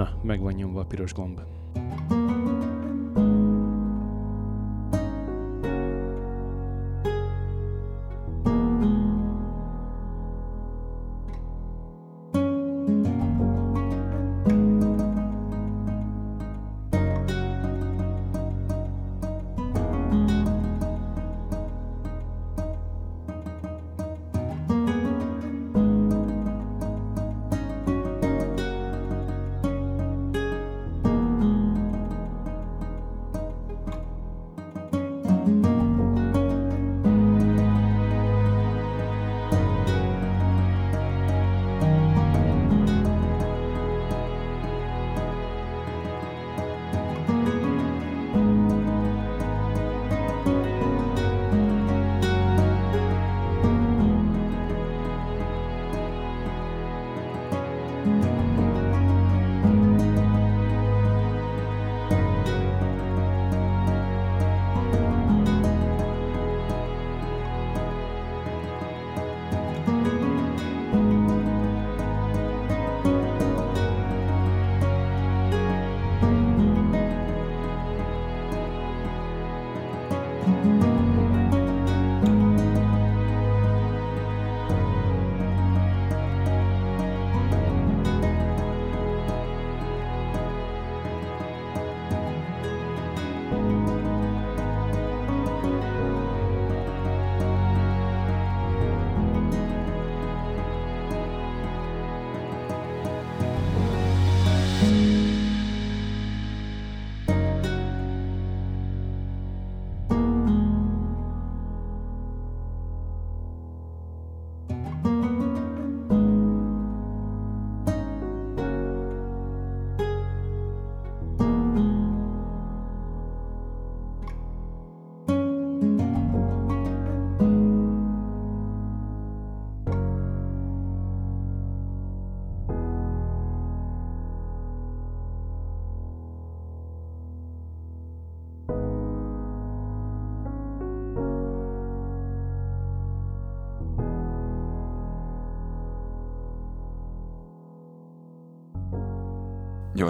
Na, meg van nyomva a piros gomb.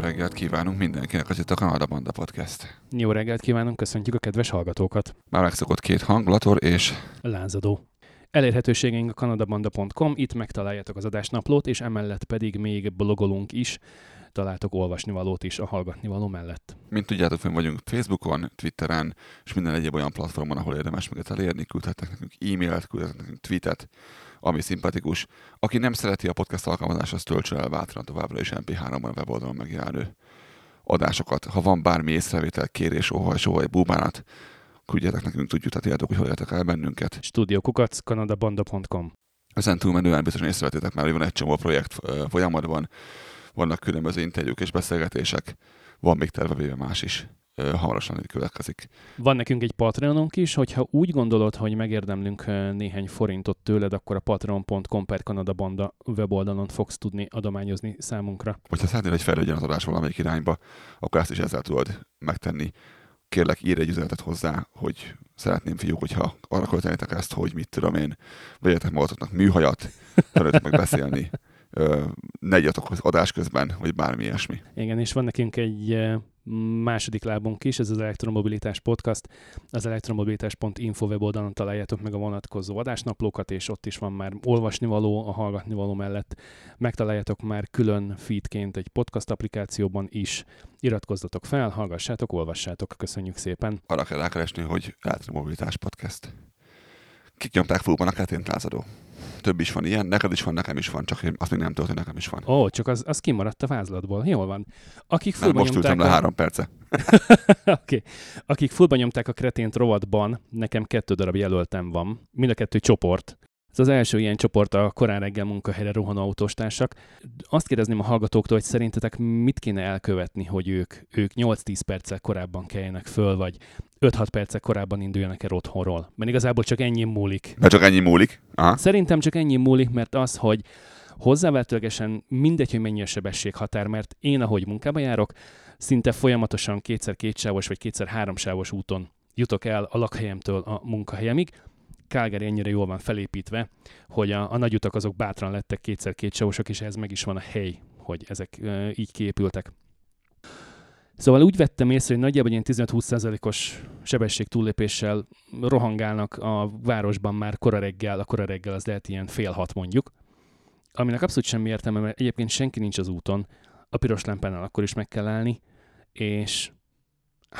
Reggelt kívánunk mindenkinek, az itt a Kanada Banda Podcast. Jó reggelt kívánunk, köszöntjük a kedves hallgatókat. Már megszokott két hang, Lator és... Lázadó. Elérhetőségeink a kanadabanda.com, itt megtaláljátok az adásnaplót, és emellett pedig még blogolunk is, találtok olvasnivalót is a hallgatnivaló mellett. Mint tudjátok, fönn vagyunk Facebookon, Twitteren, és minden egyéb olyan platformon, ahol érdemes minket elérni, küldhetnek nekünk e-mailt, küldhetnek nekünk tweetet, ami szimpatikus. Aki nem szereti a podcast alkalmazást, az töltsön el bátran továbbra is MP3-ban a weboldalon megjelenő adásokat. Ha van bármi észrevétel, kérés, óhaj, sóhaj, búbánat, küldjetek nekünk, tudjuk, tehát hogy hol értek el bennünket. Studiokukacz, kanadabanda.com Ezen túlmenően biztosan észrevettétek már, hogy van egy csomó projekt folyamatban, vannak különböző interjúk és beszélgetések, van még terve más is hamarosan következik. Van nekünk egy Patreonunk is, hogyha úgy gondolod, hogy megérdemlünk néhány forintot tőled, akkor a patreon.com per Kanada Banda weboldalon fogsz tudni adományozni számunkra. Hogyha szeretnél, hogy fejlődjön az adás valamelyik irányba, akkor ezt is ezzel tudod megtenni. Kérlek, írj egy üzenetet hozzá, hogy szeretném fiúk, hogyha arra költenétek ezt, hogy mit tudom én, vegyetek magatoknak műhajat, tanuljatok meg beszélni, ne igyatok az adás közben, vagy bármi ilyesmi. Igen, és van nekünk egy második lábunk is, ez az Elektromobilitás Podcast. Az elektromobilitás.info weboldalon találjátok meg a vonatkozó adásnaplókat, és ott is van már olvasnivaló, a hallgatnivaló mellett. Megtaláljátok már külön feedként egy podcast applikációban is. Iratkozzatok fel, hallgassátok, olvassátok. Köszönjük szépen. Arra kell rákeresni, hogy Elektromobilitás Podcast. Kik nyomták fúban a ketént lázadó? több is van ilyen, neked is van, nekem is van, csak azt még nem tudod, hogy nekem is van. Ó, csak az, az kimaradt a vázlatból. Jól van. Akik fullba most ültem le a... három perce. Oké. okay. Akik fullba nyomták a kretént rovatban, nekem kettő darab jelöltem van. Mind a kettő csoport. Ez az első ilyen csoport a korán reggel munkahelyre rohanó autóstársak. Azt kérdezném a hallgatóktól, hogy szerintetek mit kéne elkövetni, hogy ők, ők 8-10 perccel korábban keljenek föl, vagy 5-6 perccel korábban induljanak el otthonról. Mert igazából csak ennyi múlik. Mert csak ennyi múlik? Aha. Szerintem csak ennyi múlik, mert az, hogy hozzávetőlegesen mindegy, hogy mennyi a sebességhatár, mert én, ahogy munkába járok, szinte folyamatosan kétszer kétsávos vagy kétszer háromsávos úton jutok el a lakhelyemtől a munkahelyemig, Calgary ennyire jól van felépítve, hogy a, a nagy utak azok bátran lettek kétszer kétsávosok, és ez meg is van a hely, hogy ezek ö, így képültek. Szóval úgy vettem észre, hogy nagyjából ilyen 15-20%-os sebesség túllépéssel rohangálnak a városban már kora reggel, a kora reggel az lehet ilyen fél hat mondjuk, aminek abszolút semmi értelme, mert egyébként senki nincs az úton, a piros lámpánál akkor is meg kell állni, és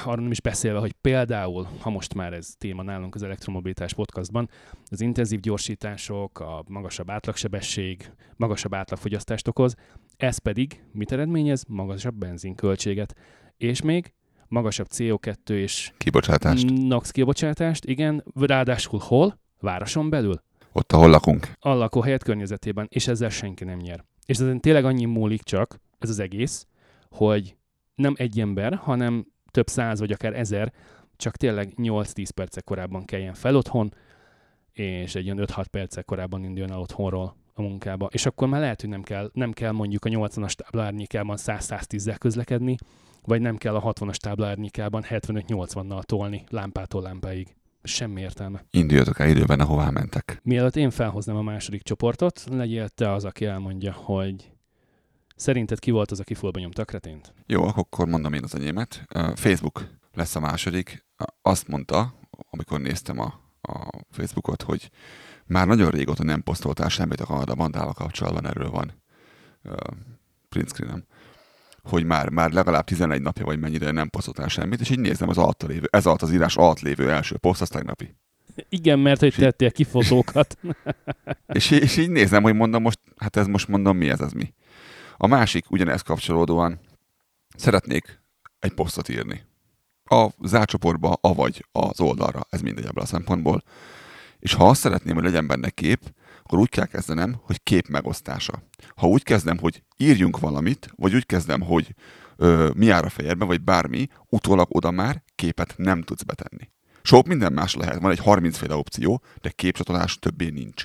arról nem is beszélve, hogy például, ha most már ez téma nálunk az elektromobilitás podcastban, az intenzív gyorsítások, a magasabb átlagsebesség, magasabb átlagfogyasztást okoz, ez pedig mit eredményez? Magasabb benzinköltséget. És még magasabb CO2 és Kibocsátást. NOx kibocsátást, igen, ráadásul hol? Városon belül? Ott, ahol lakunk. A lakóhelyet környezetében, és ezzel senki nem nyer. És ezen tényleg annyi múlik csak, ez az egész, hogy nem egy ember, hanem több száz vagy akár ezer, csak tényleg 8-10 percek korábban keljen fel otthon, és egy ilyen 5-6 percek korábban induljon el otthonról a munkába. És akkor már lehet, hogy nem kell, nem kell mondjuk a 80-as tábla árnyékában 100-110-zel közlekedni, vagy nem kell a 60-as tábla árnyékában 75-80-nal tolni lámpától lámpáig. Semmi értelme. Induljatok el időben, ahová mentek. Mielőtt én felhoznám a második csoportot, legyél te az, aki elmondja, hogy szerinted ki volt az, aki fullba nyomta a kretént? Jó, akkor mondom én az enyémet. Facebook lesz a második. Azt mondta, amikor néztem a, a Facebookot, hogy már nagyon régóta nem posztoltál semmit a Kanada bandával kapcsolatban, erről van uh, print screenem, hogy már, már legalább 11 napja vagy mennyire nem posztoltál semmit, és így nézem az alatt lévő, ez alatt az írás alatt lévő első poszt, az tegnapi. Igen, mert hogy tettél ki fotókat. És, és így nézem, hogy mondom most, hát ez most mondom, mi ez, ez mi. A másik, ugyanez kapcsolódóan, szeretnék egy posztot írni. A zárcsoportba, avagy az oldalra, ez mindegy ebből a szempontból. És ha azt szeretném, hogy legyen benne kép, akkor úgy kell kezdenem, hogy kép megosztása. Ha úgy kezdem, hogy írjunk valamit, vagy úgy kezdem, hogy ö, mi jár a fejedben, vagy bármi, utólag oda már képet nem tudsz betenni. Sok minden más lehet, van egy 30 féle opció, de képcsatolás többé nincs.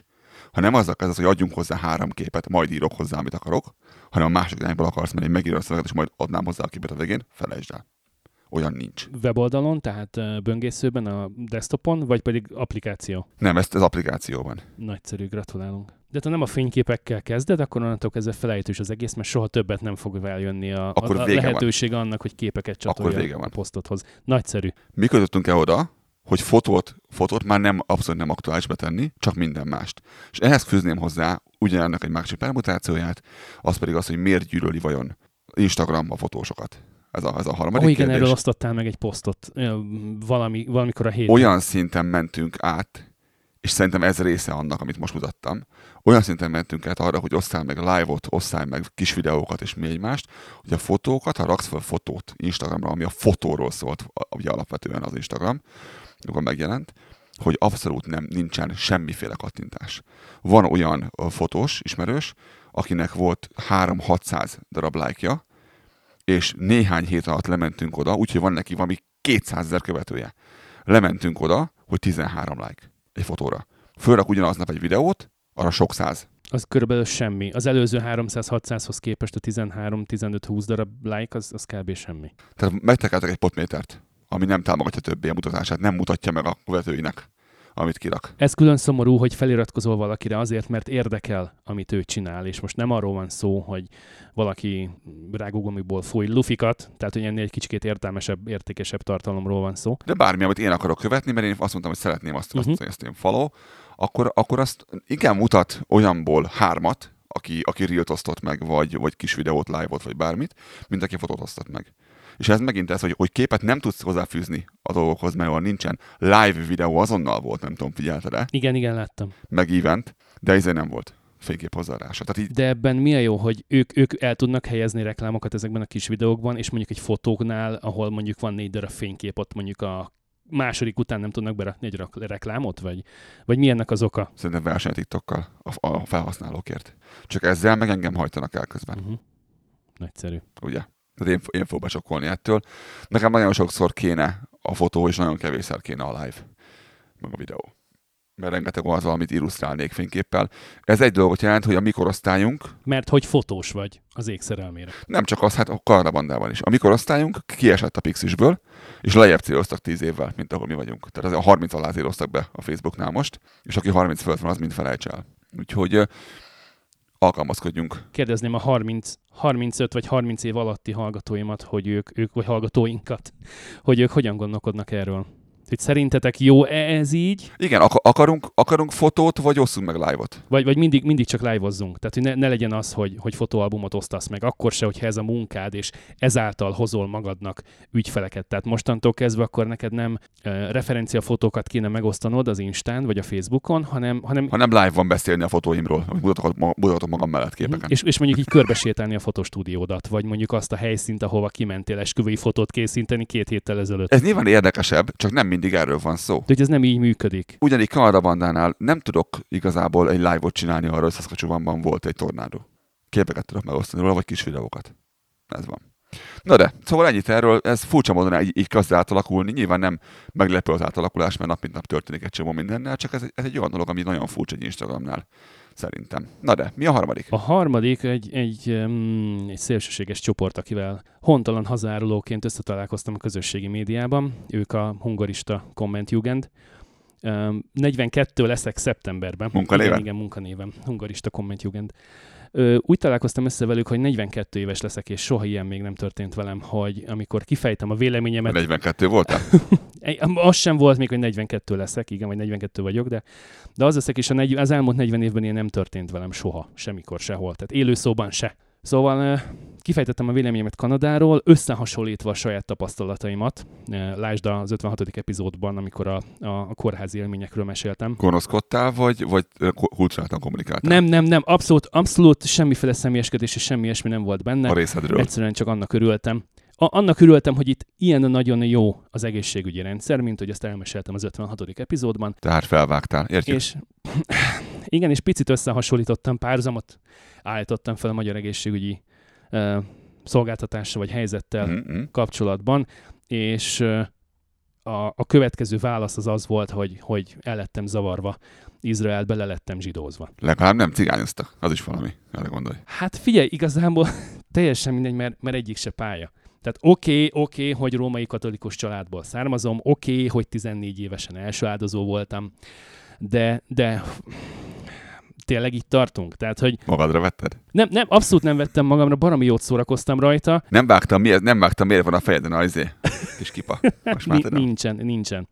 Ha nem azzal kezdesz, hogy adjunk hozzá három képet, majd írok hozzá, amit akarok, hanem a másik irányból akarsz menni, megírod a szöveget, és majd adnám hozzá a képet a végén, felejtsd el. Olyan nincs. Weboldalon, tehát böngészőben, a desktopon, vagy pedig applikáció. Nem, ezt az applikációban. Nagyszerű, gratulálunk. De ha nem a fényképekkel kezded, akkor onnantól kezdve felejtős az egész, mert soha többet nem fog eljönni a, Akkor a, a vége van. lehetőség annak, hogy képeket csatolja a posztodhoz. Nagyszerű. Mi kötöttünk el oda, hogy fotót, fotót már nem abszolút nem aktuális betenni, csak minden mást. És ehhez fűzném hozzá ugyanennek egy másik permutációját, az pedig az, hogy miért gyűlöli vajon Instagram a fotósokat. Ez a, ez a harmadik Ó, igen, kérdés. erről osztottál meg egy posztot valami, valamikor a héten. olyan szinten mentünk át, és szerintem ez része annak, amit most mutattam, olyan szinten mentünk át arra, hogy osszál meg live-ot, osszál meg kis videókat és mi egymást, hogy a fotókat, ha raksz fel fotót Instagramra, ami a fotóról szólt, ugye alapvetően az Instagram, amikor megjelent, hogy abszolút nem, nincsen semmiféle kattintás. Van olyan fotós, ismerős, akinek volt 3-600 darab lájkja, és néhány hét alatt lementünk oda, úgyhogy van neki valami 200 ezer követője. Lementünk oda, hogy 13 like egy fotóra. Fölrak ugyanaznap egy videót, arra sok száz. Az körülbelül semmi. Az előző 300-600-hoz képest a 13-15-20 darab like, az, az kb. semmi. Tehát megtekeltek egy potmétert, ami nem támogatja többé a mutatását, nem mutatja meg a követőinek, amit kirak. Ez külön szomorú, hogy feliratkozol valakire azért, mert érdekel, amit ő csinál, és most nem arról van szó, hogy valaki rágógumiból fúj lufikat, tehát hogy ennél egy kicsikét értelmesebb, értékesebb tartalomról van szó. De bármi, amit én akarok követni, mert én azt mondtam, hogy szeretném azt, azt, Mhm. azt én follow, akkor, akkor azt igen mutat olyanból hármat, aki, aki reelt osztott meg, vagy, vagy kis videót, live-ot, vagy bármit, mint aki fotót osztott meg. És ez megint ez, hogy, hogy képet nem tudsz hozzáfűzni a dolgokhoz, mert olyan nincsen. Live videó azonnal volt, nem tudom, figyelted e Igen, igen, láttam. meg event, de ez nem volt fénykép hozzáadása. Tehát így De ebben mi a jó, hogy ők, ők el tudnak helyezni reklámokat ezekben a kis videókban, és mondjuk egy fotóknál, ahol mondjuk van négy darab fénykép, ott mondjuk a második után nem tudnak berakni egy reklámot, vagy, vagy mi ennek az oka? szerintem verseny a TikTokkal a, a felhasználókért. Csak ezzel meg engem hajtanak el közben, Uh-huh. Nagyszerű. ugye? Tehát én, én fogok besokkolni ettől. Nekem nagyon sokszor kéne a fotó, és nagyon kevésszer kéne a live, meg a videó. Mert rengeteg az, amit illusztrálnék fényképpel. Ez egy dolgot jelent, hogy a mikorosztályunk, Mert hogy fotós vagy az ég szerelmére. nem csak az, hát a karadabandában is. A mikorosztályunk kiesett a Pixisből, és lejjebb céloztak 10 évvel, mint ahol mi vagyunk. Tehát a 30 alá céloztak be a Facebooknál most, és aki 30 fölött van, az mind felejts el. Úgyhogy alkalmazkodjunk. Kérdezném a 30, 35 vagy 30 év alatti hallgatóimat, hogy ők, ők vagy hallgatóinkat, hogy ők hogyan gondolkodnak erről. Hogy szerintetek jó -e ez így? Igen, ak- akarunk, akarunk fotót, vagy osszunk meg live-ot? Vagy, vagy mindig, mindig csak live-ozzunk. Tehát, hogy ne, ne legyen az, hogy, hogy fotóalbumot osztasz meg, akkor se, hogyha ez a munkád, és ezáltal hozol magadnak ügyfeleket. Tehát mostantól kezdve akkor neked nem uh, referenciafotókat kéne megosztanod az Instán vagy a Facebookon, hanem, hanem Hanem live van beszélni a fotóimról, amit mutatok, mutatok magam mellett képeken. és, és mondjuk így körbesétálni a fotostúdiódat, vagy mondjuk azt a helyszínt, ahova kimentél esküvői fotót készíteni két héttel ezelőtt. Ez nyilván érdekesebb, csak nem mindig erről van szó. De hogy ez nem így működik. Ugyanígy Kanada bandánál nem tudok igazából egy live-ot csinálni arról, hogy Saskatchewanban volt egy tornádó. Képeket tudok megosztani róla, vagy kis videókat. Ez van. Na de, szóval ennyit erről, ez furcsa módon így, így kezd átalakulni. Nyilván nem meglepő az átalakulás, mert nap mint nap történik egy csomó mindennel, csak ez, egy- ez egy olyan dolog, ami nagyon furcsa egy Instagramnál. Szerintem. Na de, mi a harmadik? A harmadik egy, egy, um, egy szélsőséges csoport, akivel hontalan hazárulóként összetalálkoztam a közösségi médiában. Ők a hungarista Kommentjugend. Um, 42 leszek szeptemberben. Munkanéven? Igen, igen, munkanévem. Hungarista Kommentjugend. Ö, úgy találkoztam össze velük, hogy 42 éves leszek, és soha ilyen még nem történt velem, hogy amikor kifejtem a véleményemet, 42 voltál? Az sem volt még, hogy 42 leszek, igen, vagy 42 vagyok, de, de az leszek, és a negy, az elmúlt 40 évben ilyen nem történt velem soha, semmikor, sehol. Tehát élőszóban se. Szóval kifejtettem a véleményemet Kanadáról, összehasonlítva a saját tapasztalataimat. Lásd az 56. epizódban, amikor a, a, a kórházi élményekről meséltem. Gonoszkodtál, vagy, vagy kulturáltan kommunikáltál? Nem, nem, nem, abszolút, abszolút semmiféle személyeskedés és semmi ilyesmi nem volt benne. A részedről. Egyszerűen csak annak örültem. A, annak örültem, hogy itt ilyen nagyon jó az egészségügyi rendszer, mint hogy ezt elmeséltem az 56. epizódban. Tehát felvágtál, értjük? És igen, és picit összehasonlítottam, párhuzamot állítottam fel a magyar egészségügyi uh, szolgáltatással vagy helyzettel Mm-hmm. kapcsolatban, és uh, a, a következő válasz az az volt, hogy, hogy el lettem zavarva, Izraelbe le lettem zsidózva. Legalább nem cigányoztak. Az is valami. Erre gondolj. Hát figyelj, igazából teljesen mindegy, mert, mert egyik se pálya. Tehát oké, okay, oké, okay, hogy római katolikus családból származom, oké, okay, hogy 14 évesen első áldozó voltam, de, de tényleg itt tartunk. Tehát, hogy Magadra vetted? nem, nem, abszolút nem vettem magamra, baromi jót szórakoztam rajta, Nem vágtam, miért, nem vágtam, miért van a fejeden a izé? Kis kipa. Most már nincsen, nincsen.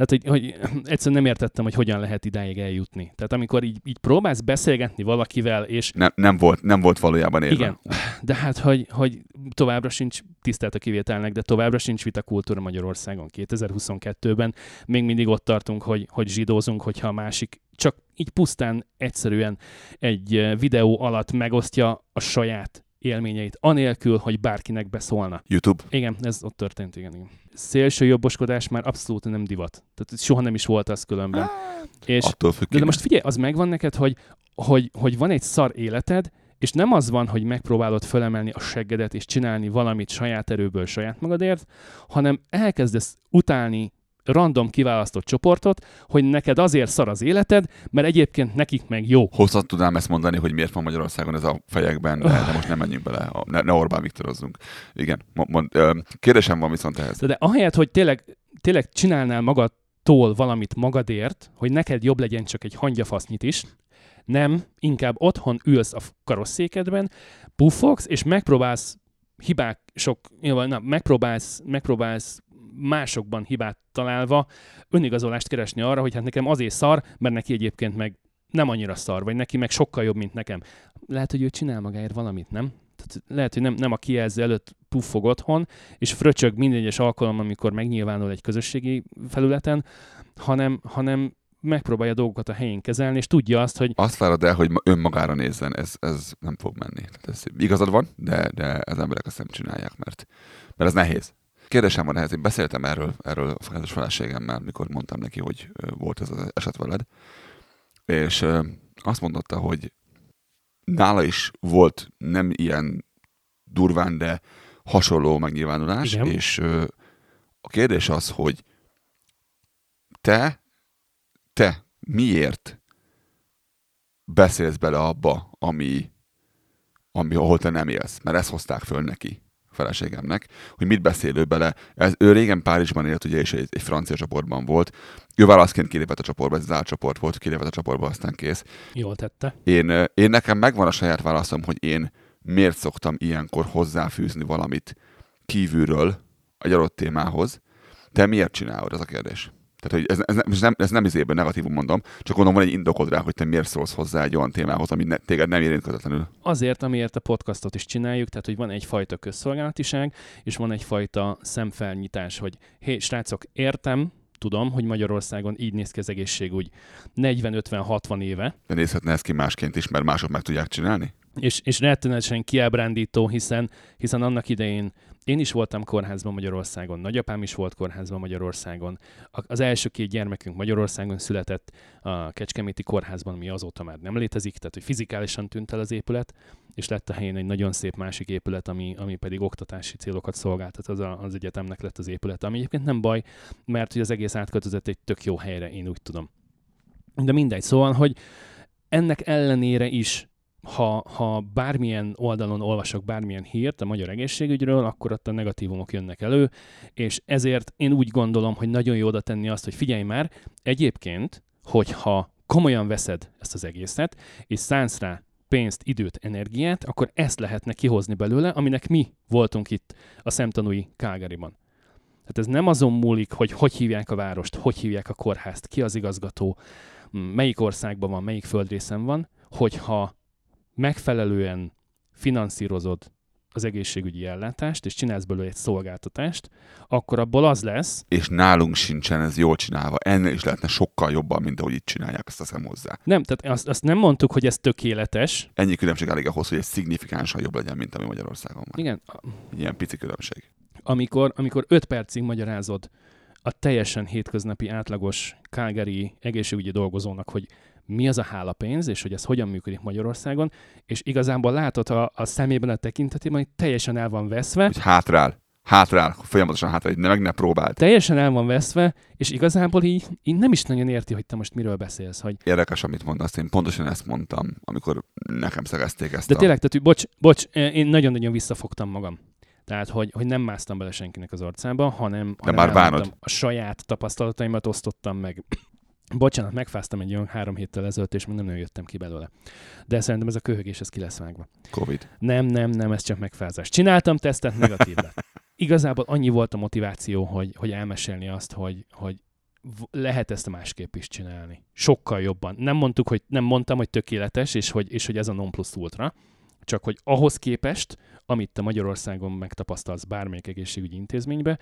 Tehát, hogy, hogy egyszerűen nem értettem, hogy hogyan lehet idáig eljutni. Tehát amikor így, így próbálsz beszélgetni valakivel, és Nem, nem, volt, nem volt valójában érve. Igen, de hát, hogy, hogy továbbra sincs, tisztelt a kivételnek, de továbbra sincs vitakultúra Magyarországon 2022-ben. Még mindig ott tartunk, hogy, hogy zsidózunk, hogyha a másik csak így pusztán egyszerűen egy eh, videó alatt megosztja a saját élményeit, anélkül, hogy bárkinek beszólna. YouTube. Igen, ez ott történt, igen, igen. Szélső jobboskodás már abszolút nem divat. Tehát soha nem is volt az különben. És, Attól függ. de, de most figyelj, az megvan neked, hogy, hogy, hogy van egy szar életed, és nem az van, hogy megpróbálod fölemelni a seggedet és csinálni valamit saját erőből saját magadért, hanem elkezdesz utálni random kiválasztott csoportot, hogy neked azért szar az életed, mert egyébként nekik meg jó. Hosszat tudnám ezt mondani, hogy miért van Magyarországon ez a fejekben, de, de most nem menjünk bele, ne, ne Orbán Viktorozzunk. Igen. Mo- Mond, kérdésem van viszont ehhez. De, de ahelyett, hogy tényleg, tényleg csinálnál magadtól valamit magadért, hogy neked jobb legyen csak egy hangyafasznyit is, nem, inkább otthon ülsz a karosszékedben, puffogsz, és megpróbálsz hibák sok, jó, na, megpróbálsz, megpróbálsz másokban hibát találva önigazolást keresni arra, hogy hát nekem azért szar, mert neki egyébként meg nem annyira szar, vagy neki meg sokkal jobb, mint nekem. Lehet, hogy ő csinál magáért valamit, nem? Tehát lehet, hogy nem, nem a kijelző előtt puffog otthon, és fröcsög minden egyes alkalom, amikor megnyilvánul egy közösségi felületen, hanem, hanem megpróbálja dolgokat a helyén kezelni, és tudja azt, hogy Azt várod el, hogy ma- önmagára nézzen, ez, ez nem fog menni. Ez, igazad van, de, de az emberek ezt nem csinálják, mert, mert ez nehéz. Kérdésem van ehhez, én beszéltem erről, erről a felettes feleségemmel, mikor mondtam neki, hogy volt ez az eset veled, és azt mondotta, hogy nála is volt nem ilyen durván, de hasonló megnyilvánulás, Igen. és a kérdés az, hogy te, te miért beszélsz bele abba, ami, ami ahol te nem élsz, mert ezt hozták föl neki feleségemnek, hogy mit beszél ő bele. Ez, ő régen Párizsban élt, ugye, és egy, egy francia csoportban volt. Ő válaszként kilépett a csoportba, ez az csoport volt, kilépett a csoportba, aztán kész. Jól tette. Én, én nekem megvan a saját válaszom, hogy én miért szoktam ilyenkor hozzáfűzni valamit kívülről egy adott témához. Te miért csinálod, ez a kérdés? Tehát, hogy ez, ez, nem, ez nem izében negatívum mondom, csak gondolom van egy indokod rá, hogy te miért szólsz hozzá egy olyan témához, ami ne, téged nem érint közvetlenül. Azért, amiért a podcastot is csináljuk, tehát, hogy van egyfajta közszolgálatiság, és van egyfajta szemfelnyitás, hogy hé, srácok, értem, tudom, hogy Magyarországon így néz ki az egészségügy 40-50-60 éve. De nézhetne ez ki másként is, mert mások meg tudják csinálni? És, és rettenetesen kiábrándító, hiszen, hiszen annak idején én is voltam kórházban Magyarországon, nagyapám is volt kórházban Magyarországon. Az első két gyermekünk Magyarországon született a Kecskeméti kórházban, ami azóta már nem létezik, tehát hogy fizikálisan tűnt el az épület, és lett a helyén egy nagyon szép másik épület, ami, ami pedig oktatási célokat szolgáltat, az a, az egyetemnek lett az épület, ami egyébként nem baj, mert hogy az egész átköltözött egy tök jó helyre, én úgy tudom. De mindegy, szóval, hogy ennek ellenére is ha, ha bármilyen oldalon olvasok bármilyen hírt a magyar egészségügyről, akkor ott a negatívumok jönnek elő, és ezért én úgy gondolom, hogy nagyon jó oda tenni azt, hogy figyelj már, egyébként, hogyha komolyan veszed ezt az egészet, és szánsz rá pénzt, időt, energiát, akkor ezt lehetne kihozni belőle, aminek mi voltunk itt a szemtanúi Calgaryban. Tehát ez nem azon múlik, hogy hogy hívják a várost, hogy hívják a kórházt, ki az igazgató, melyik országban van, melyik földrészen van, hogyha megfelelően finanszírozod az egészségügyi ellátást, és csinálsz belőle egy szolgáltatást, akkor abból az lesz... És nálunk sincsen ez jól csinálva. Ennél is lehetne sokkal jobban, mint ahogy itt csinálják, azt teszem hozzá. Nem, tehát azt, azt nem mondtuk, hogy ez tökéletes. Ennyi különbség elég ahhoz, hogy egy szignifikánsan jobb legyen, mint ami Magyarországon van. Igen. Ilyen pici különbség. Amikor, amikor öt percig magyarázod a teljesen hétköznapi átlagos Calgary egészségügyi dolgozónak, hogy mi az a hálapénz, és hogy ez hogyan működik Magyarországon, és igazából látod a, a szemében a tekintetében, hogy teljesen el van veszve. Hogy hátrál, hátrál, folyamatosan hátrál, ne meg ne próbáld. Teljesen el van veszve, és igazából így, így nem is nagyon érti, hogy te most miről beszélsz. Hogy... Érdekes, amit mondasz, én pontosan ezt mondtam, amikor nekem szegezték ezt De a... tényleg, tehát, bocs, bocs, én nagyon-nagyon visszafogtam magam. Tehát, hogy, hogy nem másztam bele senkinek az arcába, hanem, De hanem már a saját tapasztalataimat osztottam meg Bocsánat, megfáztam egy olyan három héttel ezelőtt, és még nem nagyon jöttem ki belőle. De szerintem ez a köhögés, ez ki lesz vágva. Covid. Nem, nem, nem, ez csak megfázás. Csináltam tesztet, negatív lett. Igazából annyi volt a motiváció, hogy, hogy elmesélni azt, hogy, hogy lehet ezt másképp is csinálni. Sokkal jobban. Nem mondtuk, hogy nem mondtam, hogy tökéletes, és hogy, és hogy ez a non plus ultra, csak hogy ahhoz képest, amit te Magyarországon megtapasztalsz bármelyik egészségügyi intézménybe,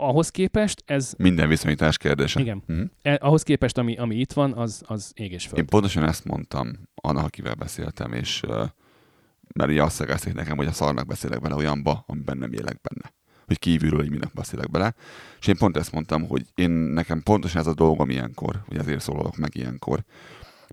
ahhoz képest ez... Minden viszonyítás kérdése. Igen. Mm-hmm. Eh, ahhoz képest, ami, ami itt van, az, az ég és föld. Én pontosan ezt mondtam annak, akivel beszéltem, és uh, mert ugye azt szegezték nekem, hogy a szarnak beszélek bele olyanba, amiben nem élek benne. Hogy kívülről így mindnek beszélek bele. És én pont ezt mondtam, hogy én nekem pontosan ez a dolgom ilyenkor, hogy ezért szólalok meg ilyenkor,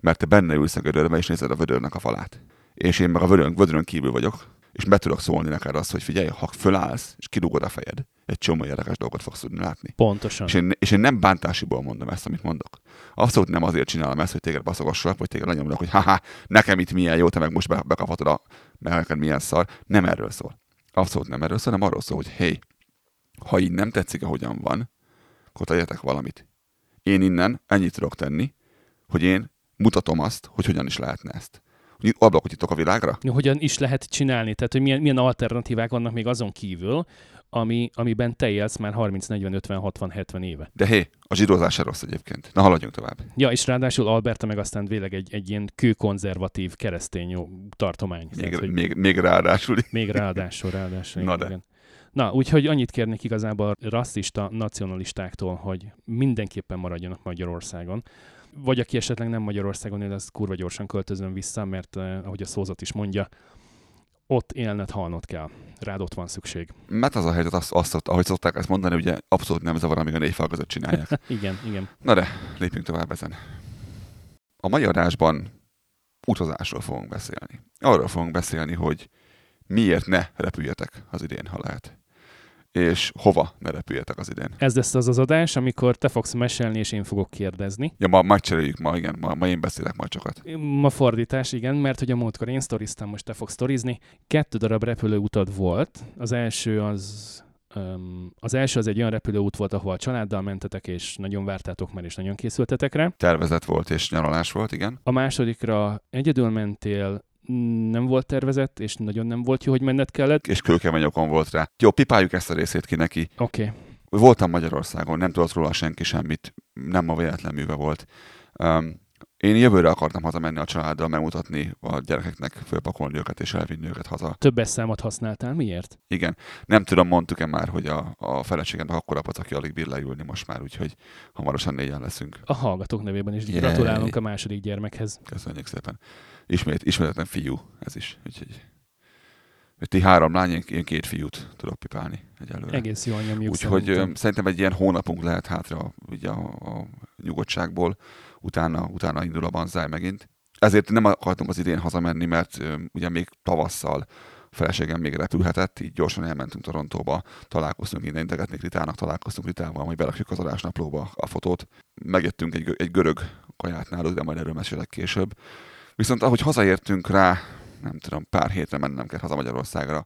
mert te benne ülsz a gödörbe, és nézed a vödörnek a falát. És én meg a vödörön, vödörön kívül vagyok, és be tudok szólni neked azt, hogy figyelj, ha fölállsz, és kidugod a fejed, egy csomó érdekes dolgot fogsz tudni látni. Pontosan. És én, és én nem bántásiból mondom ezt, amit mondok. Abszolút nem azért csinálom ezt, hogy téged baszogassak, vagy téged lenyomlak, hogy haha, nekem itt milyen jó, te meg most bekaphatod a, meg neked milyen szar. Nem erről szól. Abszolút nem erről szól, hanem arról szól, hogy hé, ha így nem tetszik, ahogyan van, akkor tegyetek valamit. Én innen ennyit tudok tenni, hogy én mutatom azt, hogy hogyan is lehetne ezt ablakot nyitok a világra? Hogyan is lehet csinálni? Tehát, hogy milyen, milyen alternatívák vannak még azon kívül, ami, amiben te élsz már 30, 40, 50, 60, 70 éve. De hé, a zsírozás rossz egyébként. Na, haladjunk tovább. Ja, és ráadásul Alberta meg aztán véleg egy, egy ilyen kőkonzervatív keresztény tartomány. Még, Tehát, hogy még, még ráadásul. Még ráadásul, ráadásul. Na de. Igen. Na, úgyhogy annyit kérnék igazából rasszista nacionalistáktól, hogy mindenképpen maradjanak Magyarországon vagy aki esetleg nem Magyarországon él, az kurva gyorsan költözön vissza, mert eh, ahogy a szózat is mondja, ott élned, halnod kell. Rád ott van szükség. Mert az a helyzet, azt, azt, ahogy szokták ezt mondani, ugye abszolút nem zavar, amíg a négy fal között csinálják. igen, igen. Na de, lépjünk tovább ezen. A mai adásban utazásról fogunk beszélni. Arról fogunk beszélni, hogy miért ne repüljetek az idén, ha lehet. És hova ne repüljetek az idén. Ez lesz az az adás, amikor te fogsz mesélni, és én fogok kérdezni. Ja, ma megcseréljük ma, igen, ma, ma én beszélek majd sokat. Ma fordítás, igen, mert hogy a múltkor én sztoriztam, most te fogsz sztorizni. Kettő darab repülőutad volt. Az első az Um, az első az egy olyan repülőút volt, ahol a családdal mentetek, és nagyon vártátok már, és nagyon készültetek rá. Tervezet volt, és nyaralás volt, igen. A másodikra egyedül mentél, nem volt tervezett, és nagyon nem volt jó, hogy menned kellett. És kőkemény okon volt rá. Jó, pipáljuk ezt a részét ki neki. Oké. Okay. Voltam Magyarországon, nem tudott róla senki semmit, nem a véletlen műve volt. Um, én jövőre akartam hazamenni a családdal, megmutatni a gyerekeknek, fölpakolni őket és elvinni őket haza. Többes számot használtál, miért? Igen. Nem tudom, mondtuk-e már, hogy a, a feleségemnek akkor apat, aki alig bír leülni most már, úgyhogy hamarosan négyen leszünk. A hallgatók nevében is yeah. gratulálunk a második gyermekhez. Köszönjük szépen. Ismét, ismeretlen fiú ez is, úgyhogy ti három lány, én két fiút tudok pipálni egyelőre. Egész jól nyomjuk Úgyhogy szerintem. szerintem egy ilyen hónapunk lehet hátra ugye a, a nyugodtságból, utána, utána indul a banzáj megint. Ezért nem akartam az idén hazamenni, mert ugye még tavasszal a feleségem még repülhetett, így gyorsan elmentünk Torontóba, találkoztunk innen integetni Ritának, találkoztunk Ritával, majd berakjuk az adásnaplóba a fotót. Megettünk egy, egy görög kaját náluk, de majd erről mesélek később. Viszont ahogy hazaértünk rá, nem tudom, pár hétre mennem kell haza Magyarországra.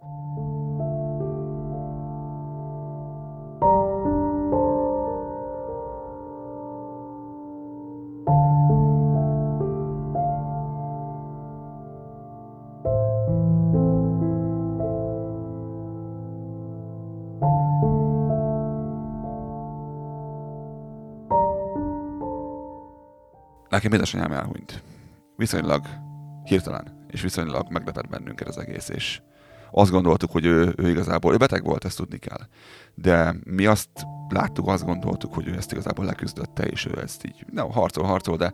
Nekem édesanyám elhunyt. Viszonylag hirtelen, és viszonylag meglepett bennünket az egész, és azt gondoltuk, hogy ő, ő igazából, ő beteg volt, ezt tudni kell. De mi azt láttuk, azt gondoltuk, hogy ő ezt igazából leküzdötte, és ő ezt így, nem harcol, harcol, de,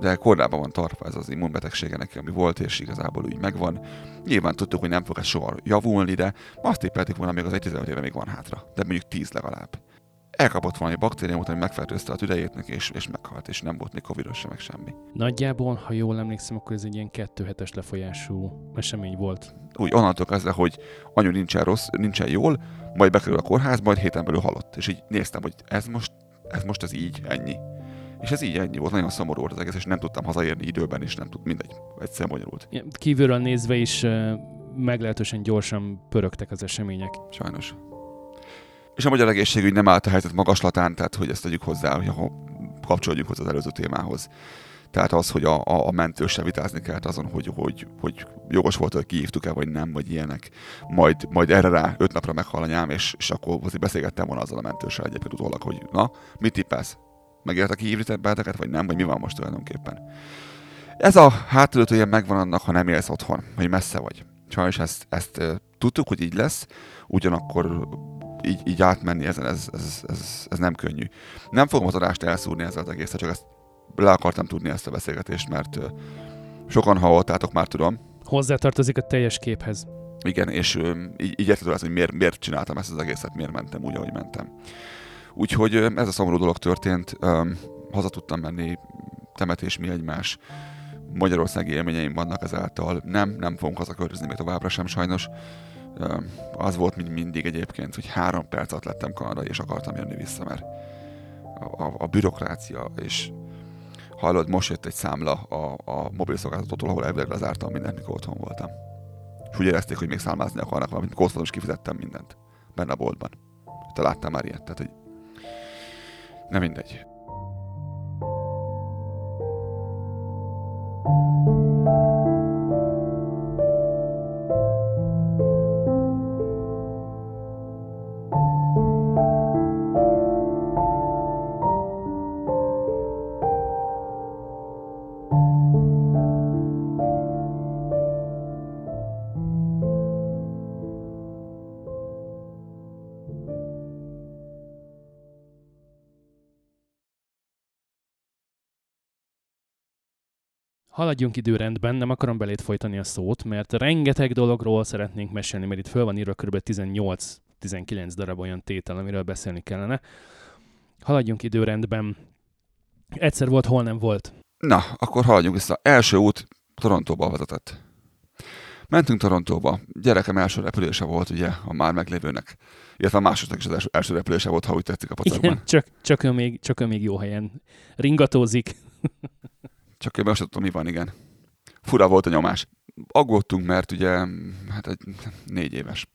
de kordában van tartva ez az immunbetegsége neki, ami volt, és igazából úgy megvan. Nyilván tudtuk, hogy nem fog ez soha javulni, de azt tippeltük volna, még az egy 15 éve még van hátra, de mondjuk 10 legalább elkapott valami baktériumot, ami megfertőzte a tüdejét és, és meghalt, és nem volt még covid sem, meg semmi. Nagyjából, ha jól emlékszem, akkor ez egy ilyen kettő hetes lefolyású esemény volt. Úgy onnantól kezdve, hogy anyu nincsen rossz, nincsen jól, majd bekerül a kórház, majd héten belül halott. És így néztem, hogy ez most, ez most ez így, ennyi. És ez így ennyi volt, nagyon szomorú volt az egész, és nem tudtam hazaérni időben, és nem tud, mindegy, egyszer bonyolult. Kívülről nézve is meglehetősen gyorsan pörögtek az események. Sajnos és a magyar egészségügy nem állt a helyzet magaslatán, tehát hogy ezt tegyük hozzá, hogy ha kapcsolódjuk hozzá az előző témához. Tehát az, hogy a, a, a mentőssel vitázni kellett azon, hogy, hogy, hogy jogos volt, hogy kiívtuk-e, vagy nem, vagy ilyenek. Majd, majd erre rá öt napra meghal a nyám, és, és akkor azért beszélgettem volna azzal a mentőssel egyébként utólag, hogy na, mit tippelsz? Megérte kiívni betegeket, vagy nem, vagy mi van most tulajdonképpen? Ez a hátulütője megvan annak, ha nem élsz otthon, hogy messze vagy. Sajnos ezt ezt tudtuk, hogy így lesz, ugyanakkor így, így átmenni ezen, ez, ez, ez, ez, nem könnyű. Nem fogom az adást elszúrni ezzel az egészet, csak ezt le akartam tudni ezt a beszélgetést, mert sokan hallottátok, már tudom. Hozzátartozik a teljes képhez. Igen, és így, így érted hogy miért, miért csináltam ezt az egészet, miért mentem úgy, ahogy mentem. Úgyhogy ez a szomorú dolog történt, haza tudtam menni, temetés mi egymás, magyarországi élményeim vannak ezáltal. Nem, nem fogunk hazaköltözni még továbbra sem sajnos az volt, mint mindig egyébként, hogy három perc alatt lettem Kanada, és akartam jönni vissza, mert a, a, a bürokrácia, és hallod, most jött egy számla a, a mobil szolgáltatótól, ahol elvileg lezártam mindent, mikor otthon voltam. És úgy érezték, hogy még számlázni akarnak valamit, mikor is kifizettem mindent benne a boltban. Te láttam már ilyet, tehát hogy nem mindegy. Haladjunk időrendben, nem akarom belét folytani a szót, mert rengeteg dologról szeretnénk mesélni, mert itt föl van írva kb. 18-19 darab olyan tétel, amiről beszélni kellene. Haladjunk időrendben. Egyszer volt, hol nem volt. Na, akkor haladjunk vissza. Első út Torontóba vezetett. Mentünk Torontóba. Gyerekem első repülése volt, ugye, a már meglévőnek. Illetve a másodnak is az első, első repülése volt, ha úgy tetszik a pocakban. Igen, csak, csak, ő még, csak ő még jó helyen ringatózik. Csak én most tudom, mi van, igen. Fura volt a nyomás. Aggódtunk, mert ugye, hát egy négy éves.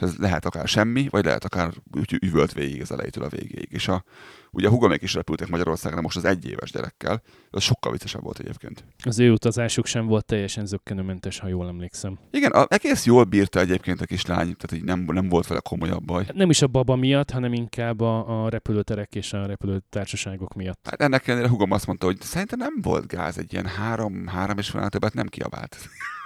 Ez lehet akár semmi, vagy lehet akár úgy üvölt végig az elejétől a végéig. És a, ugye a hugomék is repültek Magyarországra most az egyéves gyerekkel. Ez sokkal viccesebb volt egyébként. Az ő utazásuk sem volt teljesen zöggenőmentes, ha jól emlékszem. Igen, a, egész jól bírta egyébként a kislány, tehát így nem, nem volt vele komolyabb baj. Nem is a baba miatt, hanem inkább a, a repülőterek és a repülőtársaságok miatt. Hát ennek ellenére hugom azt mondta, hogy szerintem nem volt gáz, egy ilyen három, három és fél többet nem kiabált.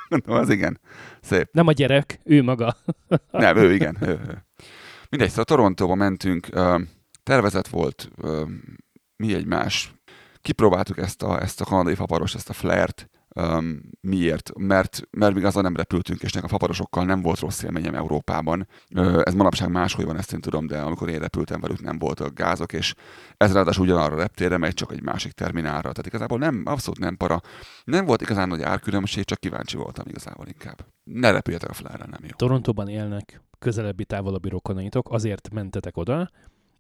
Mondom, az igen. Szép. Nem a gyerek, ő maga. Nem, ő igen. Ő, ő. Mindegy, szóval Torontóba mentünk, tervezett volt, mi egymás. Kipróbáltuk ezt a, ezt a kanadai faparos, ezt a flert. Um, miért? Mert, mert még azzal nem repültünk, és nekem a faparosokkal nem volt rossz élményem Európában. Ö, ez manapság máshol van, ezt én tudom, de amikor én repültem velük, nem voltak gázok, és ez ráadásul ugyanarra a reptérre megy, csak egy másik terminálra. Tehát igazából nem, abszolút nem para. Nem volt igazán nagy árkülönbség, csak kíváncsi voltam igazából inkább. Ne repüljetek a flerre, nem jó. Torontóban élnek közelebbi, távolabbi rokonaitok, azért mentetek oda,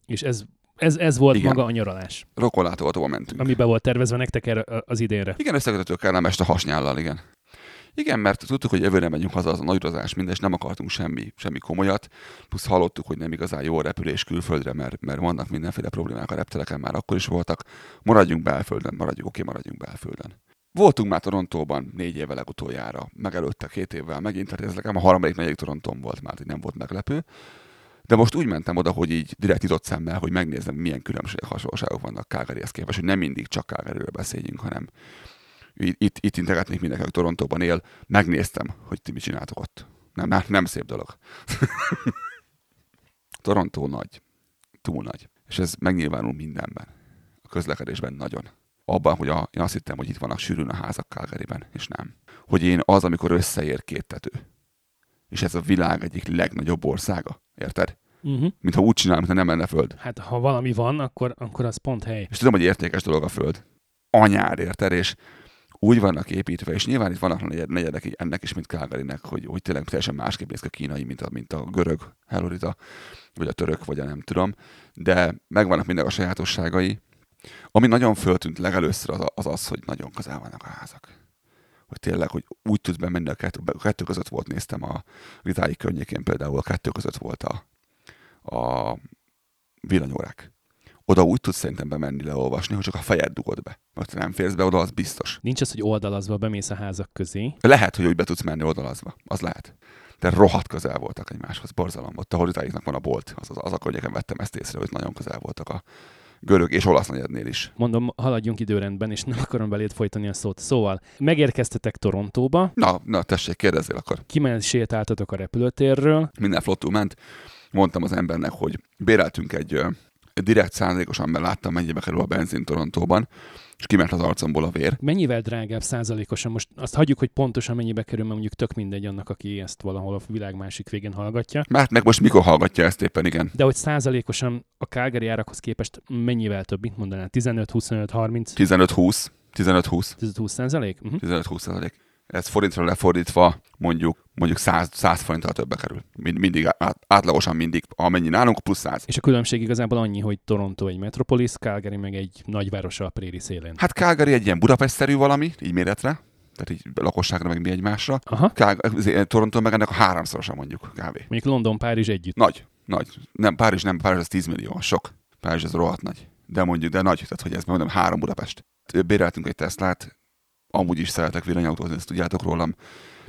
és ez, ez, ez volt Igen. Maga a nyaralás, Rokolátóval mentünk. ami be volt tervezve nektek erre az idénre. Igen, összekötöttük kellemest a hasnyállal, igen. Igen, mert tudtuk, hogy jövőre megyünk haza, az a nagy utazás, minden, és nem akartunk semmi, semmi komolyat, plusz hallottuk, hogy nem igazán jó a repülés külföldre, mert, mert vannak mindenféle problémák a reptereken, már akkor is voltak. Maradjunk belföldön, maradjunk, oké, maradjunk belföldön. Voltunk már Torontóban négy éve legutoljára, megelőtte két évvel megint, tehát ez nekem a harmadik, negyedik Torontón volt már, hogy nem volt meglepő. De most úgy mentem oda, hogy így direkt nyitott szemmel, hogy megnézem, milyen különbségek, hasonlóságok vannak Calgaryhez képest, hogy nem mindig csak Calgaryről beszéljünk, hanem itt, itt, integetnék mindenki, Torontóban él, megnéztem, hogy ti mit csináltok ott. Nem, nem, nem szép dolog. Torontó nagy. Túl nagy. És ez megnyilvánul mindenben. A közlekedésben nagyon. Abban, hogy a, én azt hittem, hogy itt vannak sűrűn a házak Calgaryben, és nem. Hogy én az, amikor összeér két tető. És ez a világ egyik legnagyobb országa. Érted? Uh-huh. Mintha úgy csinál, mintha nem lenne föld. Hát ha valami van, akkor, akkor az pont hely. És tudom, hogy értékes dolog a föld. Anyád, érted? És úgy vannak építve, és nyilván itt vannak negyed- negyedek ennek is, mint Calgarynek, hogy, hogy tényleg teljesen másképp néz ki a kínai, mint a, mint a görög Helorita, vagy a török, vagy a nem tudom, de megvannak minden a sajátosságai. Ami nagyon föltűnt legelőször az, az az, hogy nagyon közel vannak a házak. Hogy tényleg, hogy úgy tudsz bemenni a kettő, a kettő között volt, néztem a Ritái környékén például, a kettő között volt a, a villanyórák. Oda úgy tudsz szerintem bemenni leolvasni, hogy csak a fejed dugod be. Mert nem férsz be oda, az biztos. Nincs az, hogy oldalazva bemész a házak közé. Lehet, hogy úgy be tudsz menni oldalazva. Az lehet. De rohadt közel voltak egymáshoz. Borzalom. Ott a horitáiknak van a bolt. Az, az, az a környéken vettem ezt észre, hogy nagyon közel voltak a görög és olasz negyednél is. Mondom, haladjunk időrendben, és nem akarom beléd folytani a szót. Szóval, megérkeztetek Torontóba, Na, na tessék, kérdezzél akkor. kiment sétáltatok a repülőtérről, Minden flottul ment. Mondtam az embernek, hogy béreltünk egy direkt szándékosan, mert láttam, mennyibe kerül a benzin Torontóban, és kiment az arcomból a vér. Mennyivel drágább százalékosan? Most azt hagyjuk, hogy pontosan mennyibe kerül, mert mondjuk tök mindegy annak, aki ezt valahol a világ másik végén hallgatja. Mert meg most mikor hallgatja ezt éppen, igen. De hogy százalékosan a Calgary árakhoz képest mennyivel több, mint mondanál? 15, 25, 30, 15-20. 15-20. 20 százalék? Uh-huh. 15-20 százalék. Ez forintra lefordítva mondjuk, mondjuk 100, 100 forinttal többe kerül. Mind, mindig át, átlagosan mindig, amennyi nálunk, plusz 100. És a különbség igazából annyi, hogy Toronto egy metropolis, Calgary meg egy nagyváros a préri szélén. Hát Calgary egy ilyen Budapest-szerű valami, így méretre, tehát így lakosságra meg mi egymásra. Aha, Calgary, Toronto meg ennek a háromszorosa mondjuk kb. mondjuk London, Párizs együtt. Nagy, nagy. Nem, Párizs nem, Párizs az 10 millió, sok. Párizs az rohadt nagy. De mondjuk, de nagy, tehát hogy ez mondom, három Budapest. Béreltünk egy Teslát, amúgy is szeretek villanyautózni, ezt tudjátok rólam,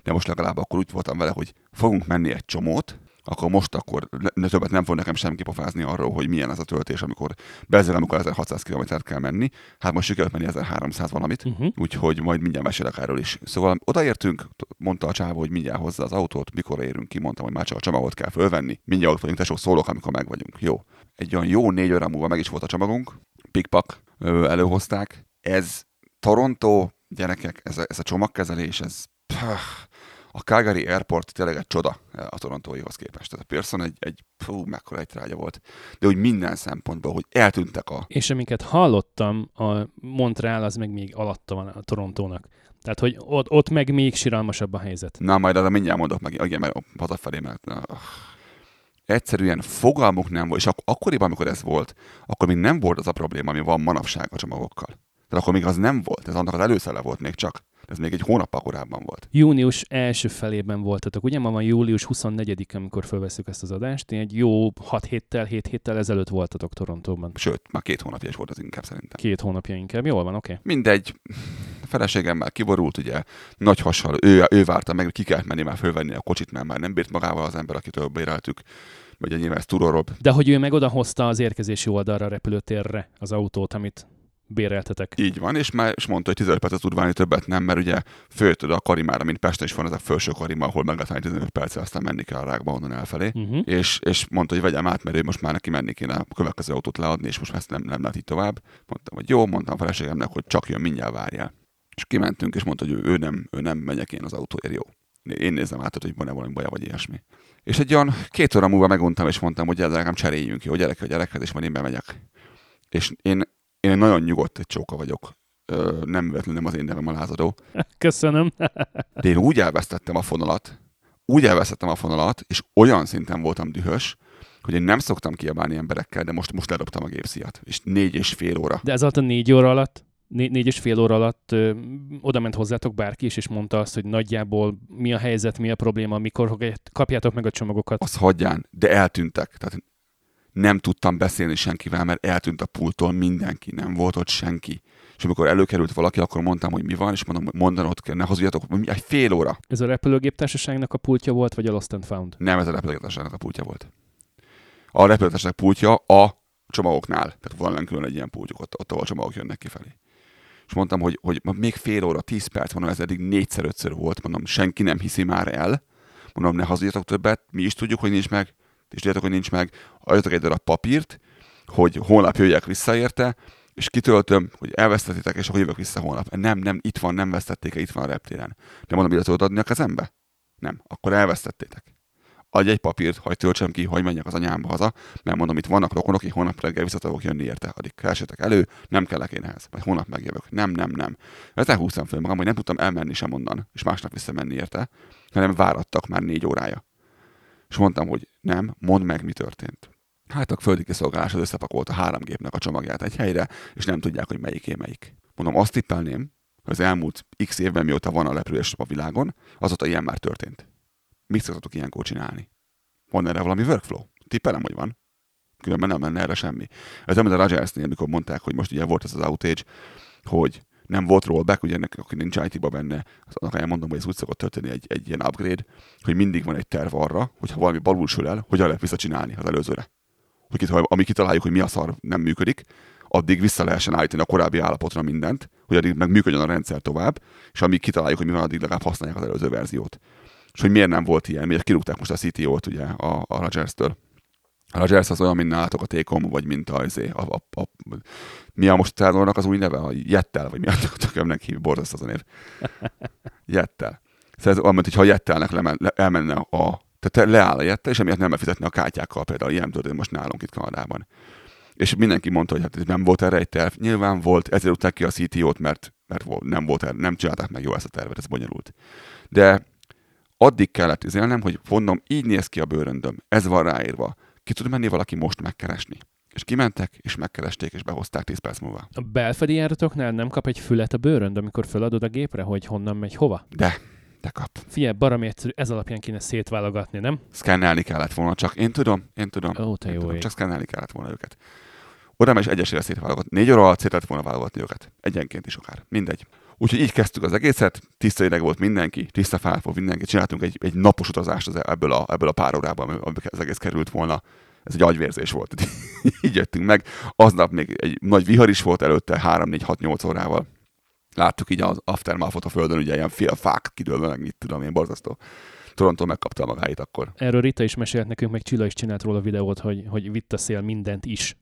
de most legalább akkor úgy voltam vele, hogy fogunk menni egy csomót, akkor most akkor ne- többet nem fog nekem semmi kipofázni arról, hogy milyen az a töltés, amikor bezel, amikor 1600 km kell menni. Hát most sikerült menni 1300 valamit, Uh-huh. úgyhogy majd mindjárt mesélek erről is. Szóval odaértünk, mondta a csávó, hogy mindjárt hozza az autót, mikor érünk ki, mondtam, hogy már csak a csomagot kell fölvenni. Mindjárt ott vagyunk, tesó, szólok, amikor meg vagyunk. Jó. Egy olyan jó négy óra múlva meg is volt a csomagunk, pikpak előhozták. Ez Toronto, gyerekek, ez a, ez a csomagkezelés, ez pah, A Calgary Airport tényleg egy csoda a torontóihoz képest. Tehát a Pearson egy, egy fú, mekkora egy trágya volt. De úgy minden szempontból, hogy eltűntek a... És amiket hallottam, a Montreal az meg még alatta van a Torontónak. Tehát, hogy ott, ott meg még siralmasabb a helyzet. Na, majd arra mindjárt mondok meg, igen, mert hazafelé, mert uh, egyszerűen fogalmuk nem volt, és ak- akkoriban, amikor ez volt, akkor még nem volt az a probléma, ami van manapság a csomagokkal. Tehát akkor még az nem volt, ez annak az előszele volt még csak. Ez még egy hónappal korábban volt. Június első felében voltatok, ugye? Ma van július 24 amikor felveszük ezt az adást. Egy jó 6 héttel, 7 héttel ezelőtt voltatok Torontóban. Sőt, már két hónapja is volt az inkább szerintem. Két hónapja inkább. Jól van, oké. Okay. Mindegy, a feleségemmel kiborult, ugye, nagy hassal, ő, ő várta meg, ki kellett menni már fölvenni a kocsit, mert már nem bírt magával az ember, akitől béreltük vagy nyilván ez Turorob. De hogy ő meg odahozta az érkezési oldalra a repülőtérre az autót, amit béreltetek. Így van, és már és mondta, hogy 15 percet tud várni, többet nem, mert ugye föltől a karimára, mint Pesten is van ez a felső karima, ahol meg lehet 15 percet, aztán menni kell a rákba onnan elfelé. Uh-huh. És, és mondta, hogy vegyem át, mert ő most már neki menni kéne a következő autót leadni, és most ezt nem, nem lehet így tovább. Mondtam, hogy jó, mondtam a feleségemnek, hogy csak jön, mindjárt várjál. És kimentünk, és mondta, hogy ő, ő nem, ő nem megyek én az autóért, jó. Én nézem át, hogy van-e valami baja, vagy ilyesmi. És egy olyan két óra múlva meguntam, és mondtam, hogy gyere, cseréljünk, jó, gyerek a gyerekhez, és majd én bemegyek. És én én nagyon nyugodt egy csóka vagyok. Ö, nem vetlenül nem az én nevem a lázadó. Köszönöm. De én úgy elvesztettem a fonalat, úgy elvesztettem a fonalat, és olyan szinten voltam dühös, hogy én nem szoktam kiabálni emberekkel, de most, most ledobtam a gépsziat. És négy és fél óra. De ez alatt a négy óra alatt, né- négy és fél óra alatt ö, oda ment hozzátok bárki is, és mondta azt, hogy nagyjából mi a helyzet, mi a probléma, mikor kapjátok meg a csomagokat. Az hagyján, de eltűntek. Tehát nem tudtam beszélni senkivel, mert eltűnt a pulttól mindenki, nem volt ott senki. És amikor előkerült valaki, akkor mondtam, hogy mi van, és mondom, mondanod kell, ne hazudjatok, egy fél óra. Ez a repülőgéptársaságnak a pultja volt, vagy a Lost and Found? Nem, ez a repülőgéptársaságnak a pultja volt. A repülőgéptársaság pultja a csomagoknál. Tehát van külön egy ilyen pultjuk, ott, ott ahol csomagok jönnek kifelé. És mondtam, hogy, hogy még fél óra, tíz perc, mondom, ez eddig négyszer, ötször volt, mondom, senki nem hiszi már el. Mondom, ne hazudjatok többet, mi is tudjuk, hogy nincs meg, és tudjátok, hogy nincs meg, adjatok egy darab papírt, hogy holnap jöjjek vissza érte, és kitöltöm, hogy elvesztettétek, és akkor jövök vissza holnap. Nem, nem, itt van, nem vesztették itt van a reptéren. De mondom, tudod adni a kezembe? Nem, akkor elvesztettétek. Adj egy papírt, hagyj töltsem ki, hogy menjek az anyámba haza, mert mondom, itt vannak rokonok, akik holnap reggel vissza tudok jönni érte. Addig keresetek elő, nem kellek én ehhez. Majd holnap megjövök. Nem, nem, nem. Ezzel húztam föl magam, hogy nem tudtam elmenni sem onnan, és másnap visszamenni érte, hanem várattak már négy órája. És mondtam, hogy nem, mondd meg, mi történt. Hát a földi kiszolgálás az összepakolta három gépnek a csomagját egy helyre, és nem tudják, hogy melyiké melyik. Mondom, azt tippelném, hogy az elmúlt x évben, mióta van a lepülés a világon, azóta ilyen már történt. Mit szoktatok ilyenkor csinálni? Van erre valami workflow? Tippelem, hogy van. Különben nem lenne erre semmi. Ez nem a Rajersnél, amikor mondták, hogy most ugye volt ez az outage, hogy nem volt rollback, ugye ennek, aki nincs IT-ba benne, annak elmondom, hogy ez úgy szokott történni egy, egy ilyen upgrade, hogy mindig van egy terv arra, hogyha valami balul sül el, hogyan lehet visszacsinálni az előzőre. Hogy itt, ami kitaláljuk, hogy mi a szar nem működik, addig vissza lehessen állítani a korábbi állapotra mindent, hogy addig meg működjön a rendszer tovább, és amíg kitaláljuk, hogy mi van, addig legalább használják az előző verziót. És hogy miért nem volt ilyen, miért kirúgták most a CTO-t ugye a, a Rogers-től. A Rogers az olyan, mint nálatok a Tékom, vagy mint a, izé, a, a, a, mi a most tárolnak az új neve? A Jettel, vagy mi a tökömnek hív, borzaszt az a név. Jettel. Szóval ez olyan, mint hogyha a Jettelnek le, le, elmenne a, tehát leáll a Jettel, és emiatt nem befizetni a kártyákkal, például ilyen történt most nálunk itt Kanadában. És mindenki mondta, hogy hát nem volt erre egy terv. Nyilván volt, ezért utták ki a CTO-t, mert, mert nem volt erre, nem csinálták meg jó ezt a tervet, ez bonyolult. De addig kellett üzelnem, hogy mondom, így néz ki a bőröndöm, ez van ráírva ki tud menni valaki most megkeresni. És kimentek, és megkeresték, és behozták 10 perc múlva. A belfedi járatoknál nem kap egy fület a bőrönd, amikor feladod a gépre, hogy honnan megy hova? De, de kap. Figyelj, baromi egyszerű, ez alapján kéne szétválogatni, nem? Szkennelni kellett volna, csak én tudom, én tudom. Ó, te én jó tudom ég. csak szkennelni kellett volna őket. Oda is egyesére szétválogatni. Négy óra alatt szét lett volna válogatni őket. Egyenként is akár. Mindegy. Úgyhogy így kezdtük az egészet, tiszta ideg volt mindenki, tiszta fáj volt mindenki, csináltunk egy, egy napos utazást az, ebből, a, ebből a pár órában, amikor az egész került volna ez egy agyvérzés volt. így jöttünk meg. Aznap még egy nagy vihar is volt előtte, 3-4-6-8 órával. Láttuk így az aftermath a földön, ugye ilyen fél fák kidőlve, meg mit tudom én, borzasztó. Toronto megkapta a magáit akkor. Erről Rita is mesélt nekünk, meg Csilla is csinált róla videót, hogy, hogy vitt a szél mindent is,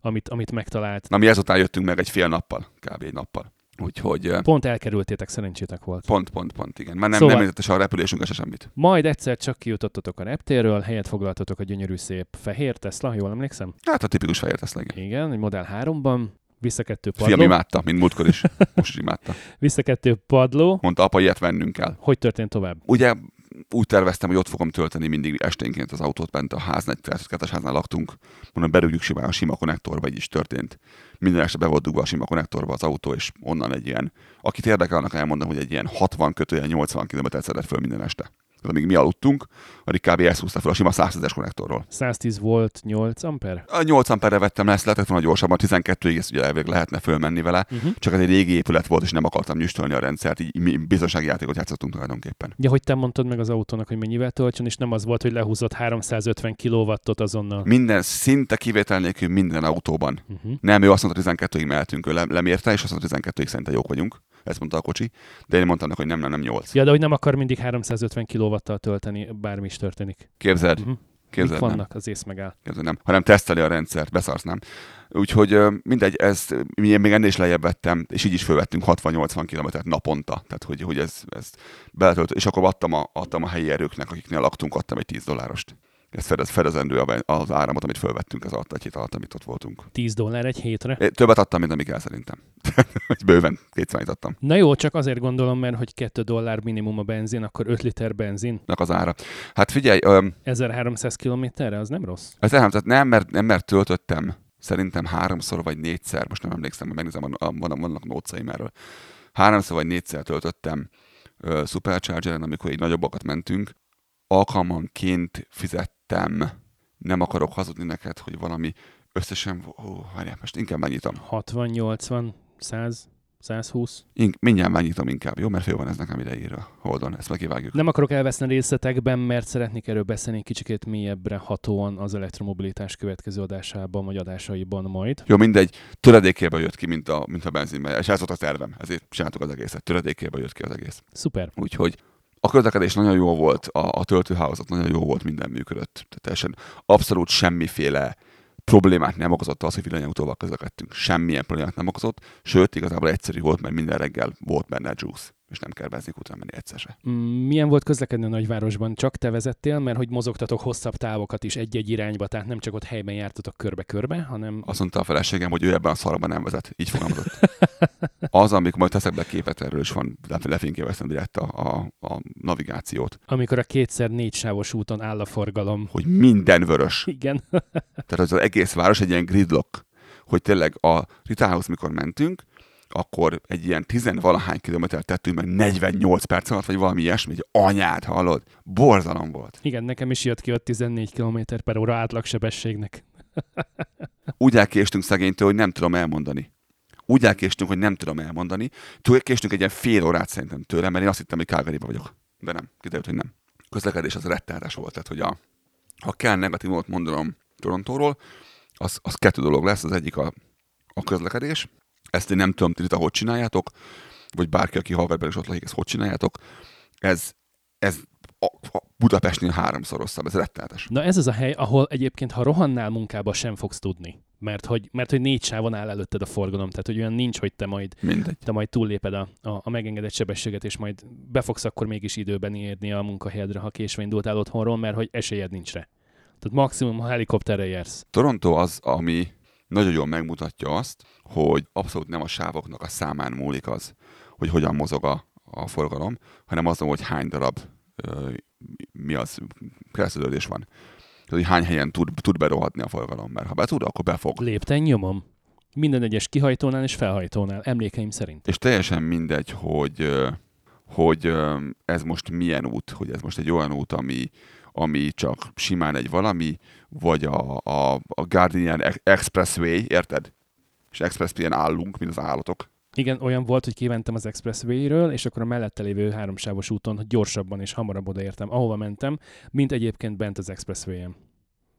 amit, amit megtalált. Na mi ezután jöttünk meg egy fél nappal, kb. egy nappal. Úgyhogy Pont elkerültétek, szerencsétek volt. pont, pont, pont, igen. Már nem, Szóval- nem értette se a repülésünkre se semmit. Majd egyszer csak kijutottatok a reptérről, helyet foglaltatok a gyönyörű szép fehér Tesla, jól emlékszem? Hát a tipikus fehér Tesla, igen. Igen, egy Model 3-ban, visszakettő Fiam padló. imádta, mint múltkor is. Most is imádta. Visszakettő padló. Mondta, apa, ilyet vennünk kell. Hogy történt tovább? Ugye úgy terveztem, hogy ott fogom tölteni mindig esténként az autót bent a háznál, egy kettes háznál laktunk. Mondom, berúgjuk simán a sima konnektorba, így is történt. Minden este be volt dugva a sima konnektorba az autó, és onnan egy ilyen, akit érdekel, annak elmondom, hogy egy ilyen 60 kötően 80 km szedett föl minden este. Tehát amíg mi aludtunk, addig kb. ezt húzta fel a sima 110-es konnektorról. 110 volt 8 amper? A 8 amperre vettem le, ezt lehetett volna gyorsabban, 12-ig ezt ugye elvég lehetne fölmenni vele. Uh-huh. Csak ez egy régi épület volt, és nem akartam nyüstölni a rendszert, így mi biztonsági játékot játszottunk tulajdonképpen. Ja, hogy te mondtad meg az autónak, hogy mennyivel töltsön, és nem az volt, hogy lehúzott 350 kW-ot azonnal. Minden, szinte kivétel nélkül minden autóban. Uh-huh. Nem, ő azt mondta, 12-ig mehetünk, ő le- lemérte, és azt mondta, 12-ig szerintem jók vagyunk. Ezt mondta a kocsi. De én mondtam neki, hogy nem, nem, nem 8. Ja, de hogy nem akar mindig 350 kW-tal tölteni, bármi is történik. Képzeld, Uh-huh. Mik képzeld nem. vannak? Az ész megáll. Képzeld nem. Hanem teszteli a rendszert, beszarsz nem. Úgyhogy mindegy, ez, én még ennél is lejjebb vettem, és így is fölvettünk 60-80 kilométert naponta. Tehát, hogy, hogy ez, ez beletölt, és akkor adtam a, adtam a helyi erőknek, akiknél laktunk, adtam egy 10 dollárost. Ez fedez, fedezendő az áramot, amit fölvettünk az alatt, egy hét alatt, amit ott voltunk. 10 dollár egy hétre. É, Többet adtam, mint ami kell szerintem. Hogy Bőven kétszer adtam. Na jó, csak azért gondolom, mert hogy 2 dollár minimum a benzin, akkor 5 liter benzin. Nak az ára. Hát figyelj, öm, 1300 kilométerre, az nem rossz. ez nem, tehát nem, mert, nem, mert töltöttem szerintem háromszor vagy négyszer, most nem emlékszem, mert megnézem, a, van, vannak nócaim erről. Háromszor vagy négyszer töltöttem ö, Superchargeren, amikor így nagyobbakat mentünk. Alkalmanként fizettem, nem akarok hazudni neked, hogy valami összesen, ó, várjál, most inkább megnyitom. 60, 80, 100, 120. In, mindjárt megnyitom inkább, jó? Mert fél van ez nekem ideírva. Holdon, ezt megkivágjuk. Nem akarok elveszni részletekben, mert szeretnék erről beszélni kicsikét mélyebbre hatóan az elektromobilitás következő adásában, vagy adásaiban majd. Jó, mindegy, töredékébe jött ki, mint a, mint a benzinbe. És ez volt a tervem, ezért csináltuk az egészet. Töredékébe jött ki az egész. Szuper. Úgyhogy a közlekedés nagyon jó volt, a, a töltőhálózat nagyon jó volt, minden működött. Tehát teljesen abszolút semmiféle problémát nem okozott az, hogy villanyautóval közlekedtünk. Semmilyen problémát nem okozott, sőt, igazából egyszerű volt, mert minden reggel volt benne juice, és nem kell benzinkútra menni egyszer se. Mm, Milyen volt közlekedni a nagyvárosban? Csak te vezettél, mert hogy mozogtatok hosszabb távokat is egy-egy irányba, tehát nem csak ott helyben jártatok körbe-körbe, hanem Azt mondta a feleségem, hogy ő ebben a szarban nem vezet. Így fogalmazott. Az, amikor majd teszek be képet erről, is van, le- lefényképeztem direkt a, a, a navigációt, amikor a kétszer négy sávos úton áll a forgalom. hogy minden vörös. Igen. Tehát az egész város egy ilyen gridlock, hogy tényleg a Ritához, mikor mentünk, akkor egy ilyen tizenvalahány kilométert tettünk meg 48 perc alatt, vagy valami ilyesmi, egy anyát hallod. Borzalom volt. Igen, nekem is jött ki ott 14 km per óra átlagsebességnek. Úgy elkéstünk szegénytől, hogy nem tudom elmondani. Úgy elkéstünk, hogy nem tudom elmondani. Késtünk egy ilyen fél órát szerintem tőle, mert én azt hittem, hogy calgary vagyok. De nem, kiderült, hogy nem. Közlekedés az rettenetes volt, tehát hogy a, ha kell negatívumot mondanom Torontóról, az, az kettő dolog lesz. Az egyik a, a közlekedés. Ezt én nem tudom, itt hogy csináljátok, vagy bárki, aki Haverben is ott lakik, ezt hogy csináljátok. Ez, ez a, a Budapestnél háromszor rosszabb, ez rettenetes. Na ez az a hely, ahol egyébként, ha rohannál munkába, sem fogsz tudni. Mert hogy, mert hogy négy sávon áll előtted a forgalom, tehát hogy olyan nincs, hogy te majd, Mindegy. te majd túlléped a, a, a megengedett sebességet, és majd be fogsz akkor mégis időben érni a munkahelyedre, ha késve indultál otthonról, mert hogy esélyed nincs rá. Tehát maximum, ha helikopterre jársz. Toronto az, ami nagyon jól megmutatja azt, hogy abszolút nem a sávoknak a számán múlik az, hogy hogyan mozog a, a forgalom, hanem azon, hogy hány darab ö, mi az, keresztülődés van. Tehát, hogy hány helyen tud, tud berohadni a forgalom, mert ha be tud, akkor befog. Lépten nyomom. Minden egyes kihajtónál és felhajtónál, emlékeim szerint. És teljesen mindegy, hogy, hogy ez most milyen út, hogy ez most egy olyan út, ami, ami csak simán egy valami, vagy a, a, a Guardian Expressway, érted? És Expressway-en állunk, mint az állatok. Igen, olyan volt, hogy kimentem az Expressway-ről, és akkor a mellette lévő háromsávos úton gyorsabban és hamarabb odaértem, ahova mentem, mint egyébként bent az Expressway-en.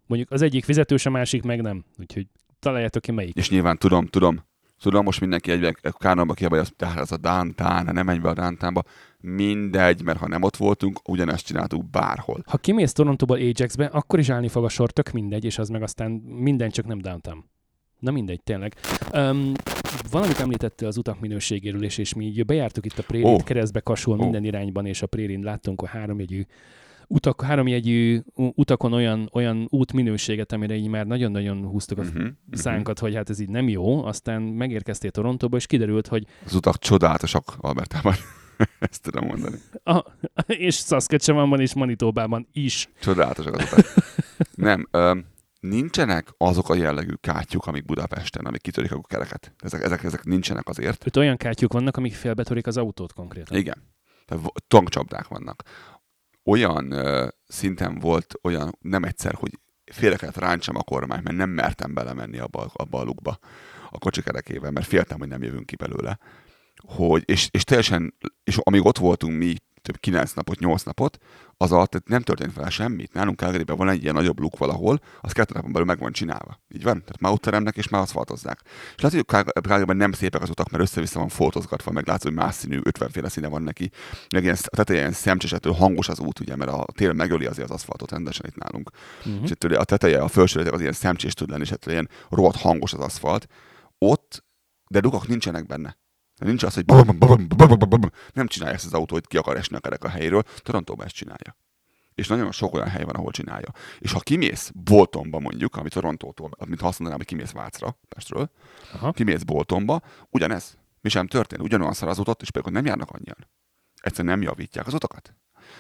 Mondjuk az egyik fizetős, a másik meg nem. Úgyhogy találjátok ki melyik. És nyilván tudom, tudom, tudom, most mindenki egyben kánonba kiabálja, hogy az, az a downtown, nem menj be a downtownba. Mindegy, mert ha nem ott voltunk, ugyanezt csináltuk bárhol. Ha kimész Torontóból Ajaxbe, akkor is állni fog a sor, tök mindegy, és az meg aztán minden csak nem downtown. Na mindegy, tényleg. Um, Valamit említettél az utak minőségéről, és, és mi így bejártuk itt a Prérint, oh. keresztbe kasul Ó. minden irányban, és a Prérin láttunk a háromjegyű utak, háromjegyű utakon olyan, olyan útminőséget, amire így már nagyon-nagyon húztuk a uh-huh. szánkat, hogy hát ez így nem jó, aztán megérkeztél Torontóba, és kiderült, hogy Az utak csodálatosak Albertában. Ezt tudom mondani. a, és Saskatchewanban és Manitobában is. Csodálatosak az utak. Nem, öm, nincsenek azok a jellegű kátyuk, amik Budapesten, amik kitörik a kereket. Ezek, ezek, ezek nincsenek azért. Öt olyan kátyuk vannak, amik félbetörik az autót konkrétan. Igen. Tankcsapdák vannak. Olyan szinten volt olyan, nem egyszer, hogy félre kellett ráncsam a kormányt, mert nem mertem belemenni abba, abba a lukba a kocsi kerekével, mert féltem, hogy nem jövünk ki belőle. Hogy, és, és teljesen, és amíg ott voltunk mi, több 9 napot, 8 napot, az alatt tehát nem történt fel semmit. Nálunk Calgaryben van egy ilyen nagyobb luk valahol, az kettő napon belül meg van csinálva. Így van? Tehát már ott teremnek és már aszfaltozzák. És lehet, hogy Calgary- Calgaryben nem szépek az utak, mert össze-vissza van fotózgatva, meg látszik, hogy más színű, 50 féle színe van neki. Meg ilyen, a teteje ilyen szemcsesetől hangos az út, ugye, mert a tél megöli azért az aszfaltot rendesen itt nálunk. Uh-huh. És ettől a teteje, a felső az ilyen szemcsés tud lenni, és ettől ilyen rohadt hangos az aszfalt. Ott, de dugak nincsenek benne. Nincs az, hogy bum, bum, bum, nem csinálja ezt az autó, hogy ki akar esni a kerek a helyről. Torontóban ezt csinálja. És nagyon sok olyan hely van, ahol csinálja. És ha kimész Boltonba mondjuk, ami Torontótól, amit azt mondanám, hogy kimész Vácra, Pestről, Aha. kimész Boltonba, ugyanez. Mi sem történt. Ugyanolyan szar az utat, és például nem járnak annyian. Egyszerűen nem javítják az utakat.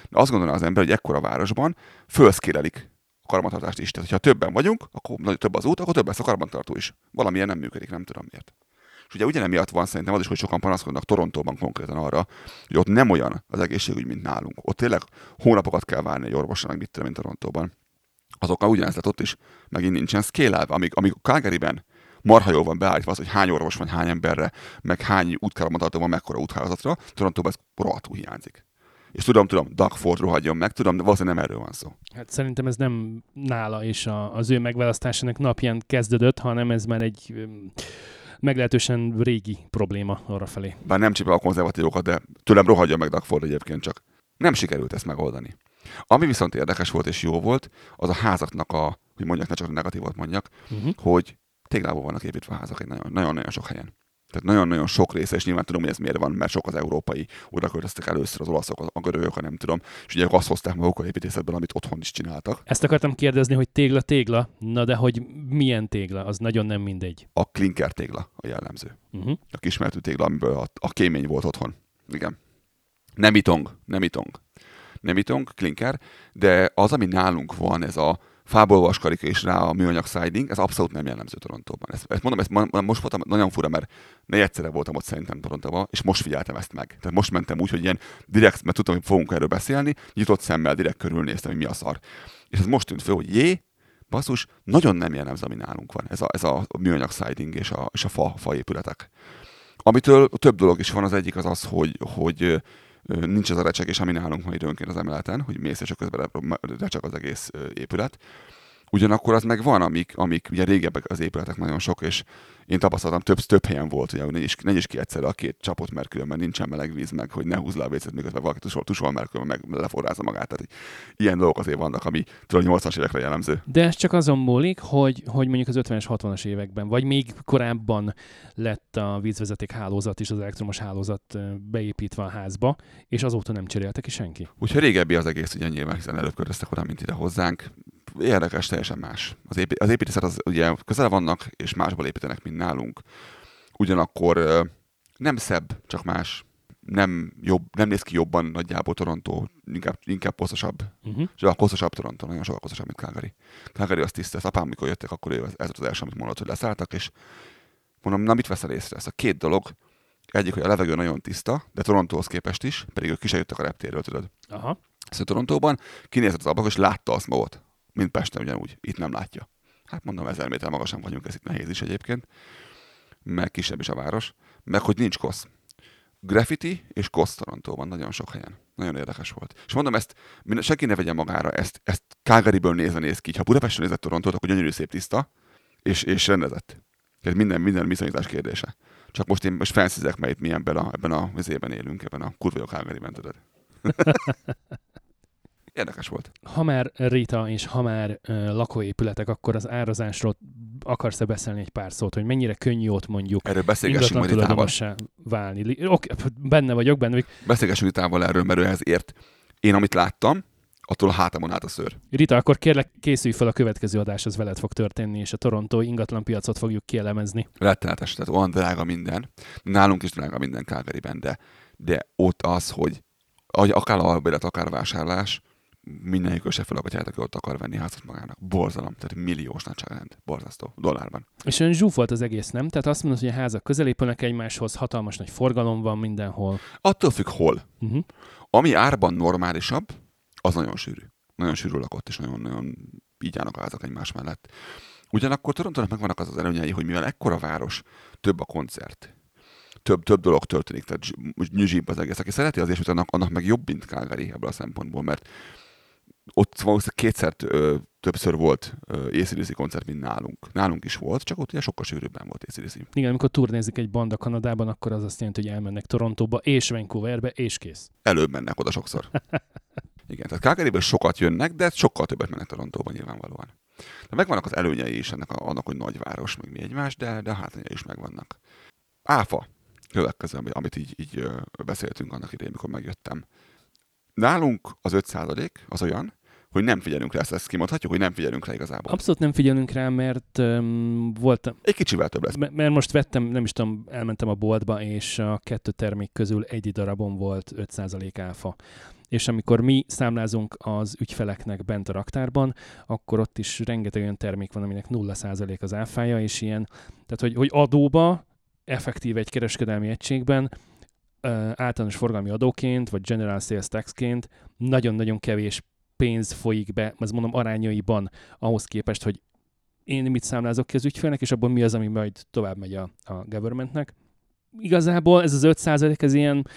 De azt gondolná az ember, hogy ekkora városban fölszkélelik a karbantartást is. Tehát, ha többen vagyunk, akkor nagy- több az út, akkor több lesz a karbantartó is. Valamilyen nem működik, nem tudom miért. És ugye ugyanemiatt van szerintem az is, hogy sokan panaszkodnak Torontóban konkrétan arra, hogy ott nem olyan az egészségügy, mint nálunk. Ott tényleg hónapokat kell várni egy orvosra, meg mit tudom, mint Torontóban. Azokkal ugyanez lett ott is, megint nincsen scale amíg, amíg Calgaryben marha jól van beállítva az, hogy hány orvos van hány emberre, meg hány útkarbantartó van mekkora úthálózatra, Torontóban ez rohadtul hiányzik. És tudom, tudom, Doug Ford rohadjon meg, tudom, de valószínűleg nem erről van szó. Hát szerintem ez nem nála és a, az ő megválasztásának napján kezdődött, hanem ez már egy meglehetősen régi probléma arra felé. Bár nem csipel a konzervatívokat, de tőlem rohadjon meg Doug Ford egyébként csak. Nem sikerült ezt megoldani. Ami viszont érdekes volt és jó volt, az a házaknak a, hogy mondjak, ne csak negatívot mondjak, Uh-huh. hogy téglából vannak építve házak nagyon-nagyon sok helyen. Tehát nagyon-nagyon sok része, és nyilván tudom, hogy ez miért van, mert sok az európai, oda költöztek először az olaszok, a görögök, a nem tudom, és ugye azt hozták magukkal építészetből, amit otthon is csináltak. Ezt akartam kérdezni, hogy tégla, tégla, na de hogy milyen tégla, az nagyon nem mindegy. A klinker tégla a jellemző. Uh-huh. A kismertű tégla, amiből a, a kémény volt otthon. Igen. Nem itong, nem itong. Nem itong, klinker, de az, ami nálunk van, ez a fából vaskarika és rá a műanyag siding, ez abszolút nem jellemző Torontóban. Ezt, ezt mondom, ezt most voltam, nagyon fura, mert ne egyszerre voltam ott szerintem Torontóban, és most figyeltem ezt meg. Tehát most mentem úgy, hogy ilyen direkt, mert tudtam, hogy fogunk erről beszélni, nyitott szemmel direkt körülnéztem, hogy mi a szar. És ez most tűnt föl, hogy jé, basszus, nagyon nem jellemző, ami nálunk van. Ez a, ez a műanyag siding és a, és a fa, fa épületek. Amitől több dolog is van, az egyik az az, hogy, hogy nincs az a recsegés, ami nálunk van időnként az emeleten, hogy mész és közben re- recseg az egész épület. Ugyanakkor az meg van, amik, amik ugye régebbek az épületek nagyon sok, és én tapasztaltam, több, több helyen volt, ugye, hogy ne is, ne is ki egyszerre a két csapot, mert különben nincsen meleg víz, meg hogy ne húzd le a vécet, miközben valaki tusol, tusol mert különben meg leforrázza magát. Tehát ilyen dolgok azért vannak, ami tudom 80-as évekre jellemző. De ez csak azon múlik, hogy, hogy mondjuk az 50-es, 60-as években, vagy még korábban lett a vízvezeték hálózat és az elektromos hálózat beépítve a házba, és azóta nem cserélte ki senki. Úgyhogy régebbi az egész, ugye nyilván, hiszen előbb költöztek oda, mint ide hozzánk. Érdekes, teljesen más. Az, épí- az építészet az ugye közel vannak, és másból építenek, mint nálunk. Ugyanakkor nem szebb, csak más. Nem, jobb, nem néz ki jobban nagyjából Toronto, inkább, inkább kosztosabb. Uh-huh. Sokkal kosztosabb Toronto, nagyon sokkal kosztosabb, mint Calgary. Calgary az tiszta. Az apám, mikor jöttek, akkor ő, ez volt az első, amit mondott, hogy leszálltak, és mondom, na mit veszel észre? Ez a két dolog, egyik, hogy a levegő nagyon tiszta, de Torontóhoz képest is, pedig ők ki jöttek a reptérről, tudod. Aha. Szóval Torontóban kinézett az ablak, és látta azt magot, mint Pesten ugyanúgy. Itt nem látja. Hát mondom, ezer méter magasan vagyunk, ez itt nehéz is egyébként. Meg kisebb is a város. Meg, hogy nincs kosz. Graffiti és kosz Torontóban nagyon sok helyen. Nagyon érdekes volt. És mondom, ezt senki ne vegye magára, ezt, ezt Calgaryből nézve néz ki. Ha Budapesten nézett Torontót, akkor gyönyörű szép tiszta, és, és rendezett. Tehát minden, minden viszonyítás kérdése. Csak most én most felszízek, mert itt mi ebben a, ebben a vizében élünk, ebben a kurva jó Calgaryben, tudod. Érdekes volt. Ha már Rita és ha már ö, lakóépületek, akkor az árazásról akarsz-e beszélni egy pár szót, hogy mennyire könnyű ott mondjuk Erről beszélgessünk majd válni. Oké, benne vagyok, benne vagyok. Beszélgessünk Ritával erről, mert ő ehhez ért. Én, amit láttam, attól a hátamon állt a szőr. Rita, akkor kérlek készülj fel a következő adás, az veled fog történni, és a Toronto ingatlan piacot fogjuk kielemezni. Rettenetes, tehát olyan drága minden. Nálunk is drága minden Calgaryben, de, de ott az, hogy akár a albélet, akár a vásárlás, mindenjük össze fel aki ott akar venni házat magának. Borzalom, tehát milliós nagyságrend, borzasztó, dollárban. És olyan zsúf volt az egész, nem? Tehát azt mondod, hogy a házak közelépülnek egymáshoz, hatalmas nagy forgalom van mindenhol. Attól függ, hol. Uh-huh. Ami árban normálisabb, az nagyon sűrű. Nagyon sűrű lakott, és nagyon-nagyon így állnak a házak egymás mellett. Ugyanakkor Torontónak megvannak az az előnyei, hogy mivel ekkora város, több a koncert. Több, több dolog történik, tehát zs- nyüzsibb az egész. Aki szereti az és annak, annak meg jobb, mint Calgary ebből a szempontból, mert ott valószínűleg kétszer többször volt ACDC koncert, mint nálunk. Nálunk is volt, csak ott ugye sokkal sűrűbben volt ACDC. Igen, amikor turnézik egy banda Kanadában, akkor az azt jelenti, hogy elmennek Torontóba és Vancouverbe, és kész. Előbb mennek oda sokszor. Igen, tehát Calgaryből sokat jönnek, de sokkal többet mennek Torontóba nyilvánvalóan. De megvannak az előnyei is ennek a, annak, hogy nagyváros, meg mi egymás, de, de a hátrányai is megvannak. Áfa, következő, ami- amit így, így beszéltünk annak idején, mikor megjöttem. Nálunk az 5% az olyan, hogy nem figyelünk rá, ezt, ezt kimondhatjuk, hogy nem figyelünk rá igazából. Abszolút nem figyelünk rá, mert um, volt, Egy kicsivel több lesz. M- mert most vettem, nem is tudom, elmentem a boltba, és a kettő termék közül egy darabon volt 5% áfa. És amikor mi számlázunk az ügyfeleknek bent a raktárban, akkor ott is rengeteg olyan termék van, aminek 0% az áfája, és ilyen, tehát hogy, hogy adóba, effektív egy kereskedelmi egységben, általános forgalmi adóként, vagy general sales taxként nagyon-nagyon kevés pénz folyik be, az mondom arányaiban ahhoz képest, hogy én mit számlázok ki az ügyfélnek, és abból mi az, ami majd tovább megy a, a governmentnek. Igazából ez az 5 ez ilyen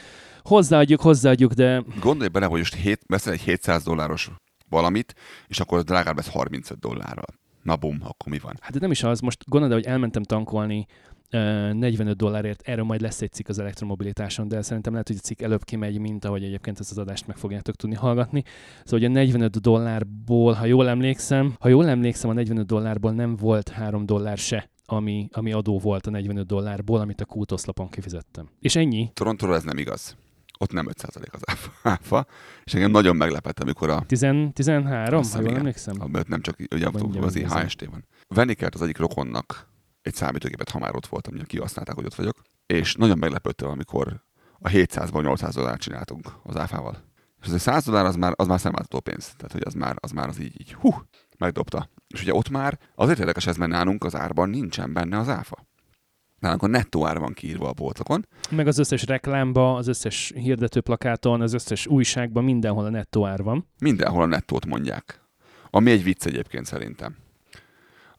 hozzáadjuk, hozzáadjuk, de Gondolj bele, hogy most hét, veszel egy 700 dolláros valamit, és akkor az drágább lesz 35 dollárral. Na bum, akkor mi van? hát de nem is az, most gondolod, hogy elmentem tankolni 45 dollárért, erről majd lesz egy cikk az elektromobilitáson, de szerintem lehet, hogy a cikk előbb kimegy, mint ahogy egyébként ezt az adást meg fogjátok tudni hallgatni. Szóval a 45 dollárból, ha jól emlékszem, ha jól emlékszem, a 45 dollárból nem volt 3 dollár se, ami, ami adó volt a 45 dollárból, amit a kútoszlapon kifizettem. És ennyi. Torontóra ez nem igaz. Ott nem 5% az áfa- és engem nagyon meglepett, amikor a 10, 13, Azt ha hiszem, jól emlékszem? a- nem csak ugye az megnézem. HST van. Venni kellett az egyik rokonnak egy számítógépet, ha már ott voltam, ugye kihasználták, hogy ott vagyok, és nagyon meglepődtem, amikor a 700-ból 800 dollárt csináltunk az áfával. És az egy 100 dollár az már, az már szemláltató pénz. Tehát, hogy az már az, már az így, így hú, megdobta. És ugye ott már azért érdekes ez, mert nálunk az árban nincsen benne az áfa. Nálunk a nettó ár van kiírva a boltokon, Meg az összes reklámba, az összes hirdetőplakáton, az összes újságban, mindenhol a nettó ár van. Mindenhol a nettót mondják. Ami egy vicc egyébként szerintem.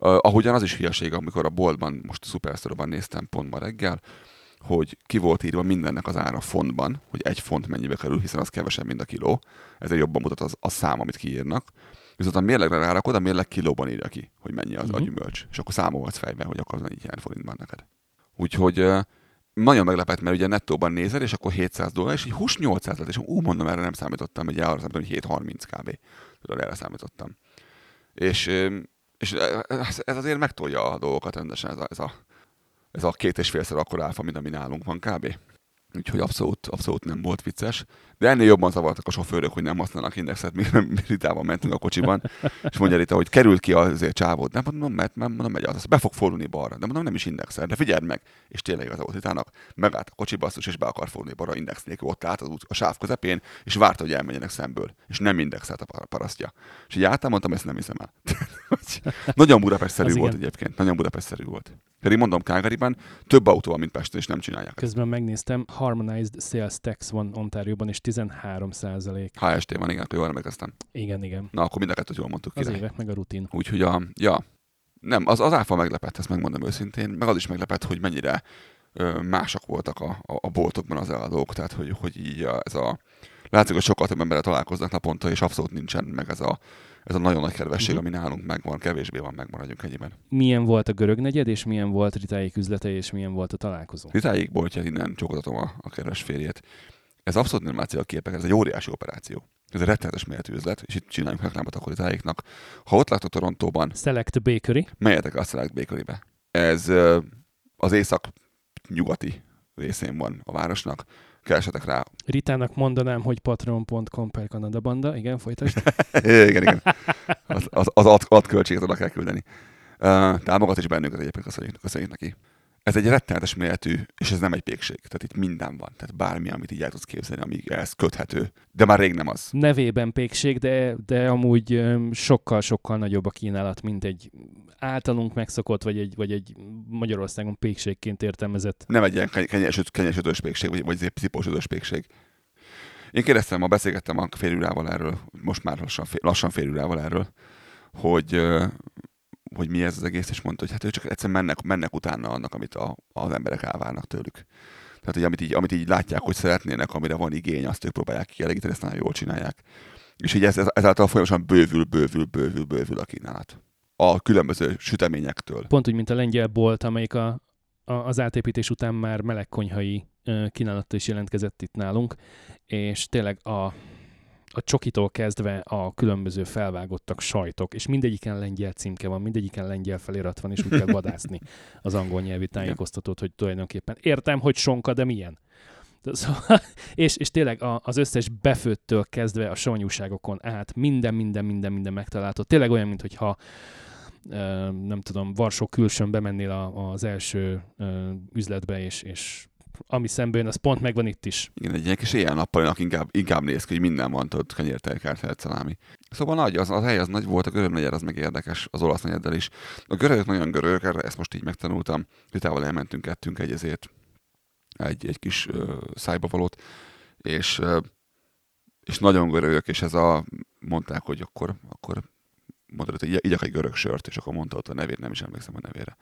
Ahogyan az is hülyeség, amikor a boltban, most a Superstore-ban néztem pont ma reggel, hogy ki volt írva mindennek az ára fontban, hogy egy font mennyibe kerül, hiszen az kevesebb, mint a kiló. Ezért jobban mutat az, a szám, amit kiírnak. Viszont a mérlegre rárakod, a mérleg kilóban írja ki, hogy mennyi az uh-huh. a Mhm. gyümölcs. És akkor számolhatsz fejben, hogy akkor mennyi ilyen forintban neked. Úgyhogy nagyon meglepett, mert ugye nettóban nézel, és akkor 700 dollár, és így hús 800 lett, és ú, mondom, erre nem számítottam, hogy arra számítottam, hogy 730 kb. Tudod, erre számítottam. És, és ez ez azért megtolja a dolgokat rendesen, ez a, ez a, ez a két és félszer akkor áfa, mint ami nálunk van kb. Úgyhogy abszolút, abszolút nem volt vicces. De ennél jobban zavartak a sofőrök, hogy nem használnak indexet, mi, Ritában mentünk a kocsiban, és mondja Rita, hogy került ki azért csávod. Nem mondom, mert, mert mondom, megy az, be fog fordulni balra. De mondom, nem is indexel, de figyeld meg. És tényleg az volt Ritának, megállt a kocsi basszus, és be akar fordulni balra index nélkül, ott állt az út, a sáv közepén, és várta, hogy elmenjenek szemből. És nem indexelt a par- parasztja. És így álltam, mondtam, ezt nem hiszem el. Nagyon Budapest-szerű volt igen. egyébként, nagyon Budapest-szerű volt. Pedig mondom, Calgaryban több autó van, mint Pesten, és nem csinálják. Közben megnéztem, Harmonized Sales Tax van Ontárióban, és 13 százalék. HST van, igen, jól emlékeztem. Igen, igen. Na, akkor mind a kettőt jól mondtuk. Az király. évek meg a rutin. Úgyhogy a, ja, nem, az, az áfa meglepett, ezt megmondom őszintén, meg az is meglepett, hogy mennyire ö, mások voltak a, a, a boltokban az eladók, tehát hogy, hogy így a, ez a, látszik, hogy sokkal több emberrel találkoznak naponta, és abszolút nincsen meg ez a, ez a nagyon nagy kedvesség, Mhm. ami nálunk megvan, kevésbé van, megmaradjunk ennyiben. Milyen volt a görög negyed, és milyen volt Ritáik üzlete, és milyen volt a találkozó? Ritáig boltja, innen csókoltatom a, a kedves férjét. Ez abszolút nem látszik a képeken, ez egy óriási operáció. Ez egy rettenetes méretű üzlet, és itt csináljunk reklámot akkor itáiknak. Ha ott látod Torontóban, Select Bakery. menjetek a Select Bakery-be. Ez az észak-nyugati részén van a városnak. Keresetek rá. Ritának mondanám, hogy patreon.com per Kanada Banda. Igen, folytasd. igen, igen. Az, az, az ad, ad költséget oda kell küldeni. Uh, támogat is bennünket egyébként, köszönjük, köszönjük neki. Ez egy rettenetes méretű, és ez nem egy pékség. Tehát itt minden van. Tehát bármi, amit így el tudsz képzelni, ami ehhez köthető. De már rég nem az. Nevében pékség, de, de amúgy sokkal-sokkal nagyobb a kínálat, mint egy általunk megszokott, vagy egy, vagy egy Magyarországon pékségként értelmezett. Nem egy ilyen kenyesödös pékség, vagy, vagy cipósödös pékség. Én kérdeztem, ma beszélgettem a félülával erről, most már lassan, fél, lassan félülával erről, hogy hogy mi ez az egész, és mondta, hogy hát ők csak egyszerűen mennek, mennek utána annak, amit a, az emberek elvárnak tőlük. Tehát, hogy amit így, amit így látják, hogy szeretnének, amire van igény, azt ők próbálják kielégíteni, ezt nagyon jól csinálják. És így ez, ez, ezáltal folyamatosan bővül, bővül, bővül, bővül a kínálat. A különböző süteményektől. Pont úgy, mint a lengyel bolt, amelyik a, a, az átépítés után már melegkonyhai kínálattal is jelentkezett itt nálunk, és tényleg a, a csokitól kezdve a különböző felvágottak sajtok, és mindegyiken lengyel címke van, mindegyiken lengyel felirat van, és úgy kell vadászni az angol nyelvi tájékoztatót, hogy tulajdonképpen értem, hogy sonka, de milyen. Szóval, és, és tényleg az összes befőttől kezdve a savanyúságokon át minden, minden, minden, minden megtalálható. Tényleg olyan, mintha nem tudom, Varsó külsőn bemennél az első üzletbe, és, és ami szembe jön, az pont megvan itt is. Igen, egy ilyen kis éjjel-nappalinak inkább, inkább néz ki, hogy minden van, tudod, kenyértelkárt, szalámi. Szóval nagy, az, az hely az nagy volt, a görög negyed az meg érdekes, az olasz negyeddel is. A görögök nagyon görögök, ezt most így megtanultam. Vitával elmentünk, ettünk egy ezért egy, egy kis uh, szájba valót, és, uh, és nagyon görögök, és ez a, mondták, hogy akkor, akkor mondod, hogy igyak egy görög sört, és akkor mondta ott a nevét, nem is emlékszem a nevére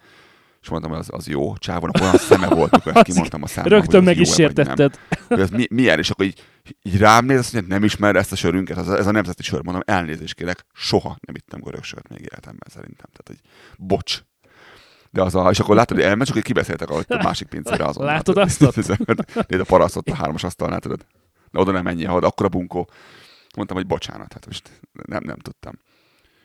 és mondtam, hogy az, az jó, csávónak olyan szeme volt, amikor ezt kimondtam a számba. Rögtön meg is értetted. Hogy ez mi, milyen, és akkor így, így rám néz, azt mondja, nem ismer ezt a sörünket, ez a, ez a nemzeti sör, mondom, elnézést kérek, soha nem ittem görög sört még életemben szerintem. Tehát, hogy bocs. De az a, és akkor látod, hogy elment, csak hogy kibeszéltek a, másik pincére azon. Látod azt? Nézd a parasztot a hármas asztalnál, tudod. De oda nem menjél, ha akkor a bunkó. Mondtam, hogy bocsánat, hát most nem, nem tudtam.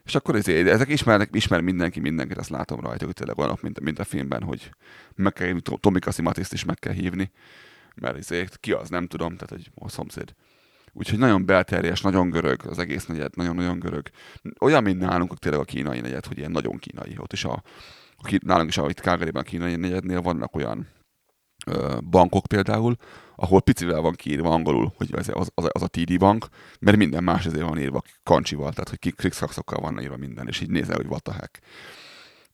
És akkor ezért, ezek ismernek, ismer mindenki mindenkit, azt látom rajta, hogy tényleg olyanok, mint, mint a filmben, hogy meg kell hívni, Tomi Kasimatiszt is meg kell hívni, mert ezért ki az, nem tudom, tehát egy a szomszéd. Úgyhogy nagyon belterjes, nagyon görög az egész negyed, nagyon-nagyon görög. Olyan, mint nálunk tényleg a kínai negyed, hogy ilyen nagyon kínai. Ott is a, a nálunk is, a, itt Kágariban a kínai negyednél vannak olyan bankok például, ahol picivel van kiírva angolul, hogy az, az, az a TD bank, mert minden más azért van írva kancsival, tehát hogy krikszakszokkal van írva minden, és így nézel, hogy what the heck.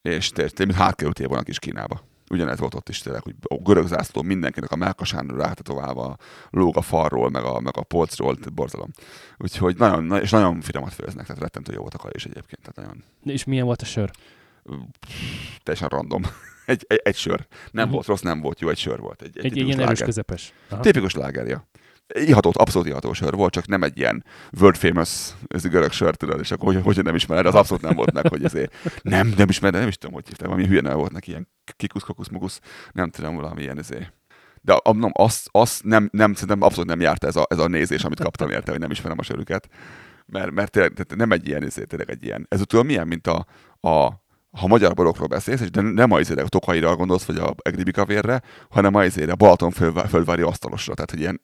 És tényleg, mint hátkerültél volna kis Kínába. Ugyanez volt ott is tényleg, hogy a görög zászló mindenkinek a melkasán rátetoválva lóg a falról, meg a, meg a polcról, borzalom. Úgyhogy nagyon, és nagyon finomat főznek, tehát rettentő jó volt a is egyébként. Tehát nagyon... És milyen volt a sör? Teljesen random egy, egy, egy sör. Nem uh-huh. volt rossz, nem volt jó, egy sör volt. Egy, egy, egy ilyen erős közepes. Aha. Tipikus lágerja. Iható, abszolút iható sör volt, csak nem egy ilyen world famous ez görög sör, tudod, és akkor hogy, hogy nem ismered, az abszolút nem volt meg, hogy ezért nem, nem ismered, nem is tudom, hogy hívták, valami hülye nem volt neki, ilyen kikusz, kokusz, mukusz, nem tudom, valami ilyen ezért. De nem, azt, azt nem, nem, szerintem abszolút nem járt ez a, ez a nézés, amit kaptam érte, hogy nem ismerem a sörüket. Mert, mert tényleg, nem egy ilyen, ezért, tényleg egy ilyen. Ez tudom milyen, mint a, a ha magyar borokról beszélsz, és de nem a izére a tokaira gondolsz, vagy a Egribika vérre, hanem a izére a Balaton földvári asztalosra. Tehát, hogy ilyen,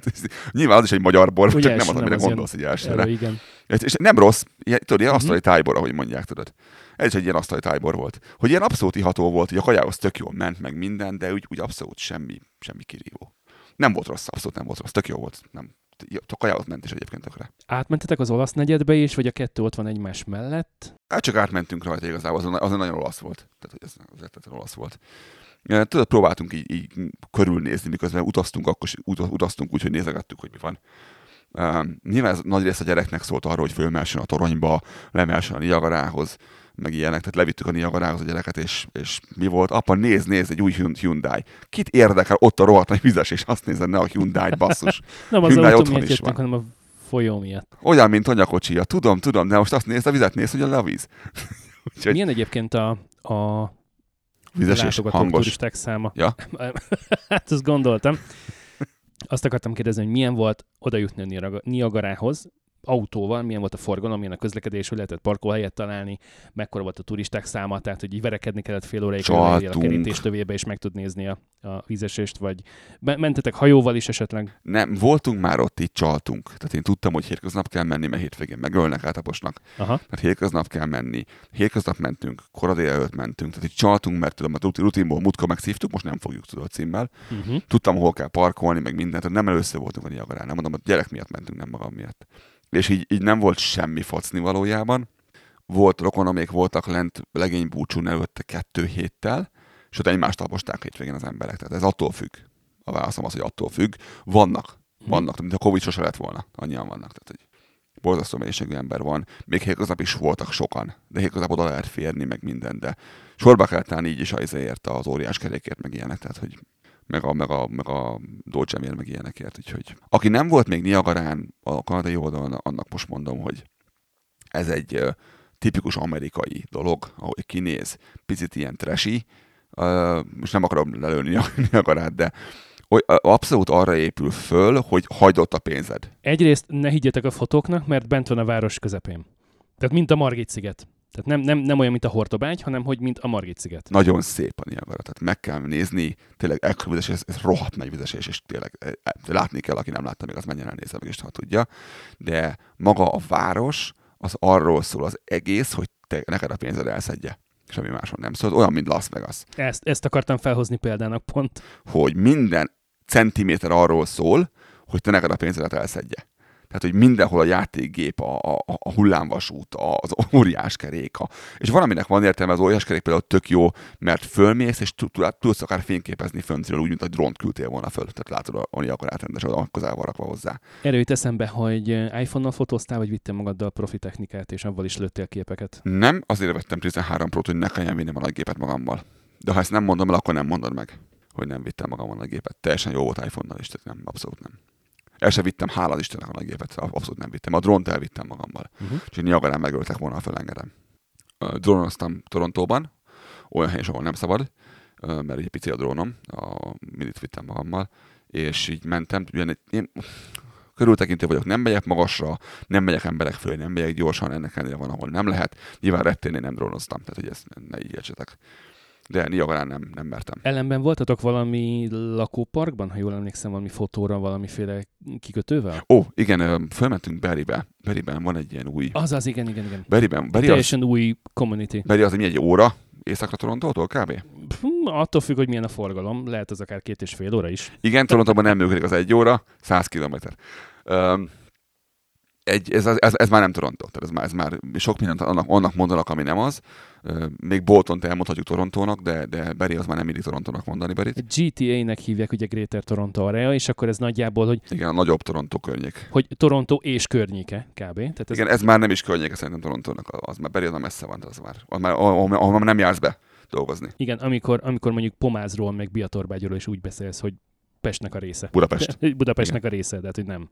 nyilván az is egy magyar bor, Ugye csak nem az, amire az gondolsz egy elsőre. igen. És nem rossz, ilyen, tudod, ilyen uh-huh. asztali tájbor, ahogy mondják, tudod. Ez is egy ilyen asztali tájbor volt. Hogy ilyen abszolút iható volt, hogy a kajához tök jól ment meg minden, de úgy, úgy abszolút semmi, semmi kirívó. Nem volt rossz, abszolút nem volt rossz, tök jó volt. Nem, a kajához ment is egyébként tökre. Átmentetek az olasz negyedbe is, vagy a kettő ott van egymás mellett? Hát csak átmentünk rajta igazából, azon, azon nagyon olasz volt. Tehát, hogy ez az etetlen olasz volt. Tudod, próbáltunk így, így körülnézni, miközben utaztunk, akkor utaztunk úgy, hogy nézegettük, hogy mi van. Uh, nyilván ez nagy rész a gyereknek szólt arról, hogy fölmelsen a toronyba, lemelsen a Niagarához, meg ilyenek, tehát levittük a Niagarához a gyereket, és, és mi volt? Apa, néz, néz, egy új Hyundai. Kit érdekel ott a rohadt nagy vizes, és azt nézed, ne a Hyundai basszus. Nem az Hyundai autó miatt jöttünk, hanem a folyó miatt. Olyan, mint anyakocsia. Tudom, tudom, de most azt nézd, a vizet néz, hogy a víz. Úgyhogy... Milyen egyébként a, a vizes és hangos. turisták száma? Ja. hát azt gondoltam. Azt akartam kérdezni, hogy milyen volt oda jutni a Niagarához, autóval, milyen volt a forgalom, milyen a közlekedés, hogy lehetett parkolóhelyet találni, mekkora volt a turisták száma, tehát hogy így verekedni kellett fél óráig, hogy a kerítés tövébe, és meg tud nézni a, a vízesést, vagy me- mentetek hajóval is esetleg. Nem, voltunk már ott, itt csaltunk. Tehát én tudtam, hogy hétköznap kell menni, mert hétvégén megölnek, átaposnak. Aha. Tehát hétköznap kell menni. Hétköznap mentünk, kora délelőtt mentünk. Tehát itt csaltunk, mert tudom, a rutin- rutinból múltkor megszívtuk, most nem fogjuk tudod címmel. Uh-huh. Tudtam, hol kell parkolni, meg mindent. Tehát nem először voltunk a Niagarán. Nem mondom, a gyerek miatt mentünk, nem magam miatt. És így, így nem volt semmi focni valójában. Volt rokonomék, voltak lent legénybúcsún előtte kettő héttel, és ott egymást taposták hétvégén az emberek. Tehát ez attól függ. A válaszom az, hogy attól függ. Vannak, vannak, mint a Covid sose lett volna. Annyian vannak. Tehát, hogy borzasztó mennyiségű ember van. Még hétköznap is voltak sokan, de hétköznap oda lehet férni, meg minden, de sorba kellett állni így is az izéért, az óriás kerékért, meg ilyenek, tehát hogy meg a, meg a, meg a Dolce meg ilyenekért, úgyhogy aki nem volt még Niagarán a kanadai oldalon, annak most mondom, hogy ez egy tipikus amerikai dolog, ahogy kinéz, picit ilyen trashy, uh, most nem akarom lelőni Niagarát, de hogy abszolút arra épül föl, hogy hagyd a pénzed. Egyrészt ne higgyetek a fotóknak, mert bent van a város közepén. Tehát mint a Margit sziget. Tehát nem, nem, nem olyan, mint a Hortobágy, hanem hogy mint a Margit sziget. Nagyon szép a Niagara, tehát meg kell nézni, tényleg ekkora vizesés, ez, ez rohadt nagy vizesés, és tényleg eh, eh, látni kell, aki nem látta még, az menjen elnézze meg is, ha tudja. De maga a város, az arról szól az egész, hogy te, neked a pénzed elszedje. Semmi máson nem szól. Olyan, mint Las Vegas. Ezt, ezt akartam felhozni példának pont. Hogy minden centiméter arról szól, hogy te neked a pénzedet elszedje. Tehát, hogy mindenhol a játékgép, a, a, a hullámvasút, az óriás kerék. A, és valaminek van értelme, az óriás kerék például tök jó, mert fölmész, és tudsz akár fényképezni föntről, úgy, mint a drónt küldtél volna föl. Tehát látod, a Niagarát rendesen oda közel van rakva hozzá. Erre jut eszembe, hogy iPhone-nal fotóztál, vagy vittem magaddal profi technikát, és avval is lőttél képeket. Nem, azért vettem 13 Pro-t, hogy ne kelljen vinni a gépet magammal. De ha ezt nem mondom el, akkor nem mondod meg, hogy nem vittem magammal a gépet. Teljesen jó volt iPhone-nal is, tehát nem, abszolút nem. El sem vittem, hála az Istennek a nagy gépet, abszolút nem vittem. A drónt elvittem magammal. Uh-huh. És Niagarán megöltek volna, föl engedem. Drónoztam Torontóban, olyan helyen, ahol nem szabad, mert egy pici a drónom, a minit vittem magammal, és így mentem, ugyan én körültekintő vagyok, nem megyek magasra, nem megyek emberek fölé, nem megyek gyorsan, ennek ellenére van, ahol nem lehet. Nyilván reptérnél nem drónoztam, tehát hogy ezt ne így értsetek de Niagarán nem, nem mertem. Ellenben voltatok valami lakóparkban, ha jól emlékszem, valami fotóra, valamiféle kikötővel? Ó, igen, fölmentünk Berrybe. Berryben van egy ilyen új... Azaz, igen, igen, igen. Berryben, Berry Teljesen az... új community. Berry az, mi egy óra északra Torontótól kb? Attól függ, hogy milyen a forgalom. Lehet az akár két és fél óra is. Igen, Torontóban nem működik az egy óra, 100 kilométer. Um, egy, ez, ez, ez, már nem Toronto, tehát ez már, ez már sok mindent annak, annak mondanak, ami nem az. Még Bolton-t elmondhatjuk Torontónak, de, de Barry az már nem illik Torontónak mondani Barryt. GTA-nek hívják ugye Greater Toronto Area, és akkor ez nagyjából, hogy... Igen, a nagyobb Toronto környék. Hogy Toronto és környéke kb. Tehát ez... Igen, ez már nem is környéke szerintem Torontónak, az már Barry az már messze van, az már, az már ahol, ahol nem jársz be dolgozni. Igen, amikor, amikor mondjuk Pomázról, meg Biatorbágyról is úgy beszélsz, hogy Pestnek a része. Budapest. De, Budapestnek Igen. a része, tehát hogy nem.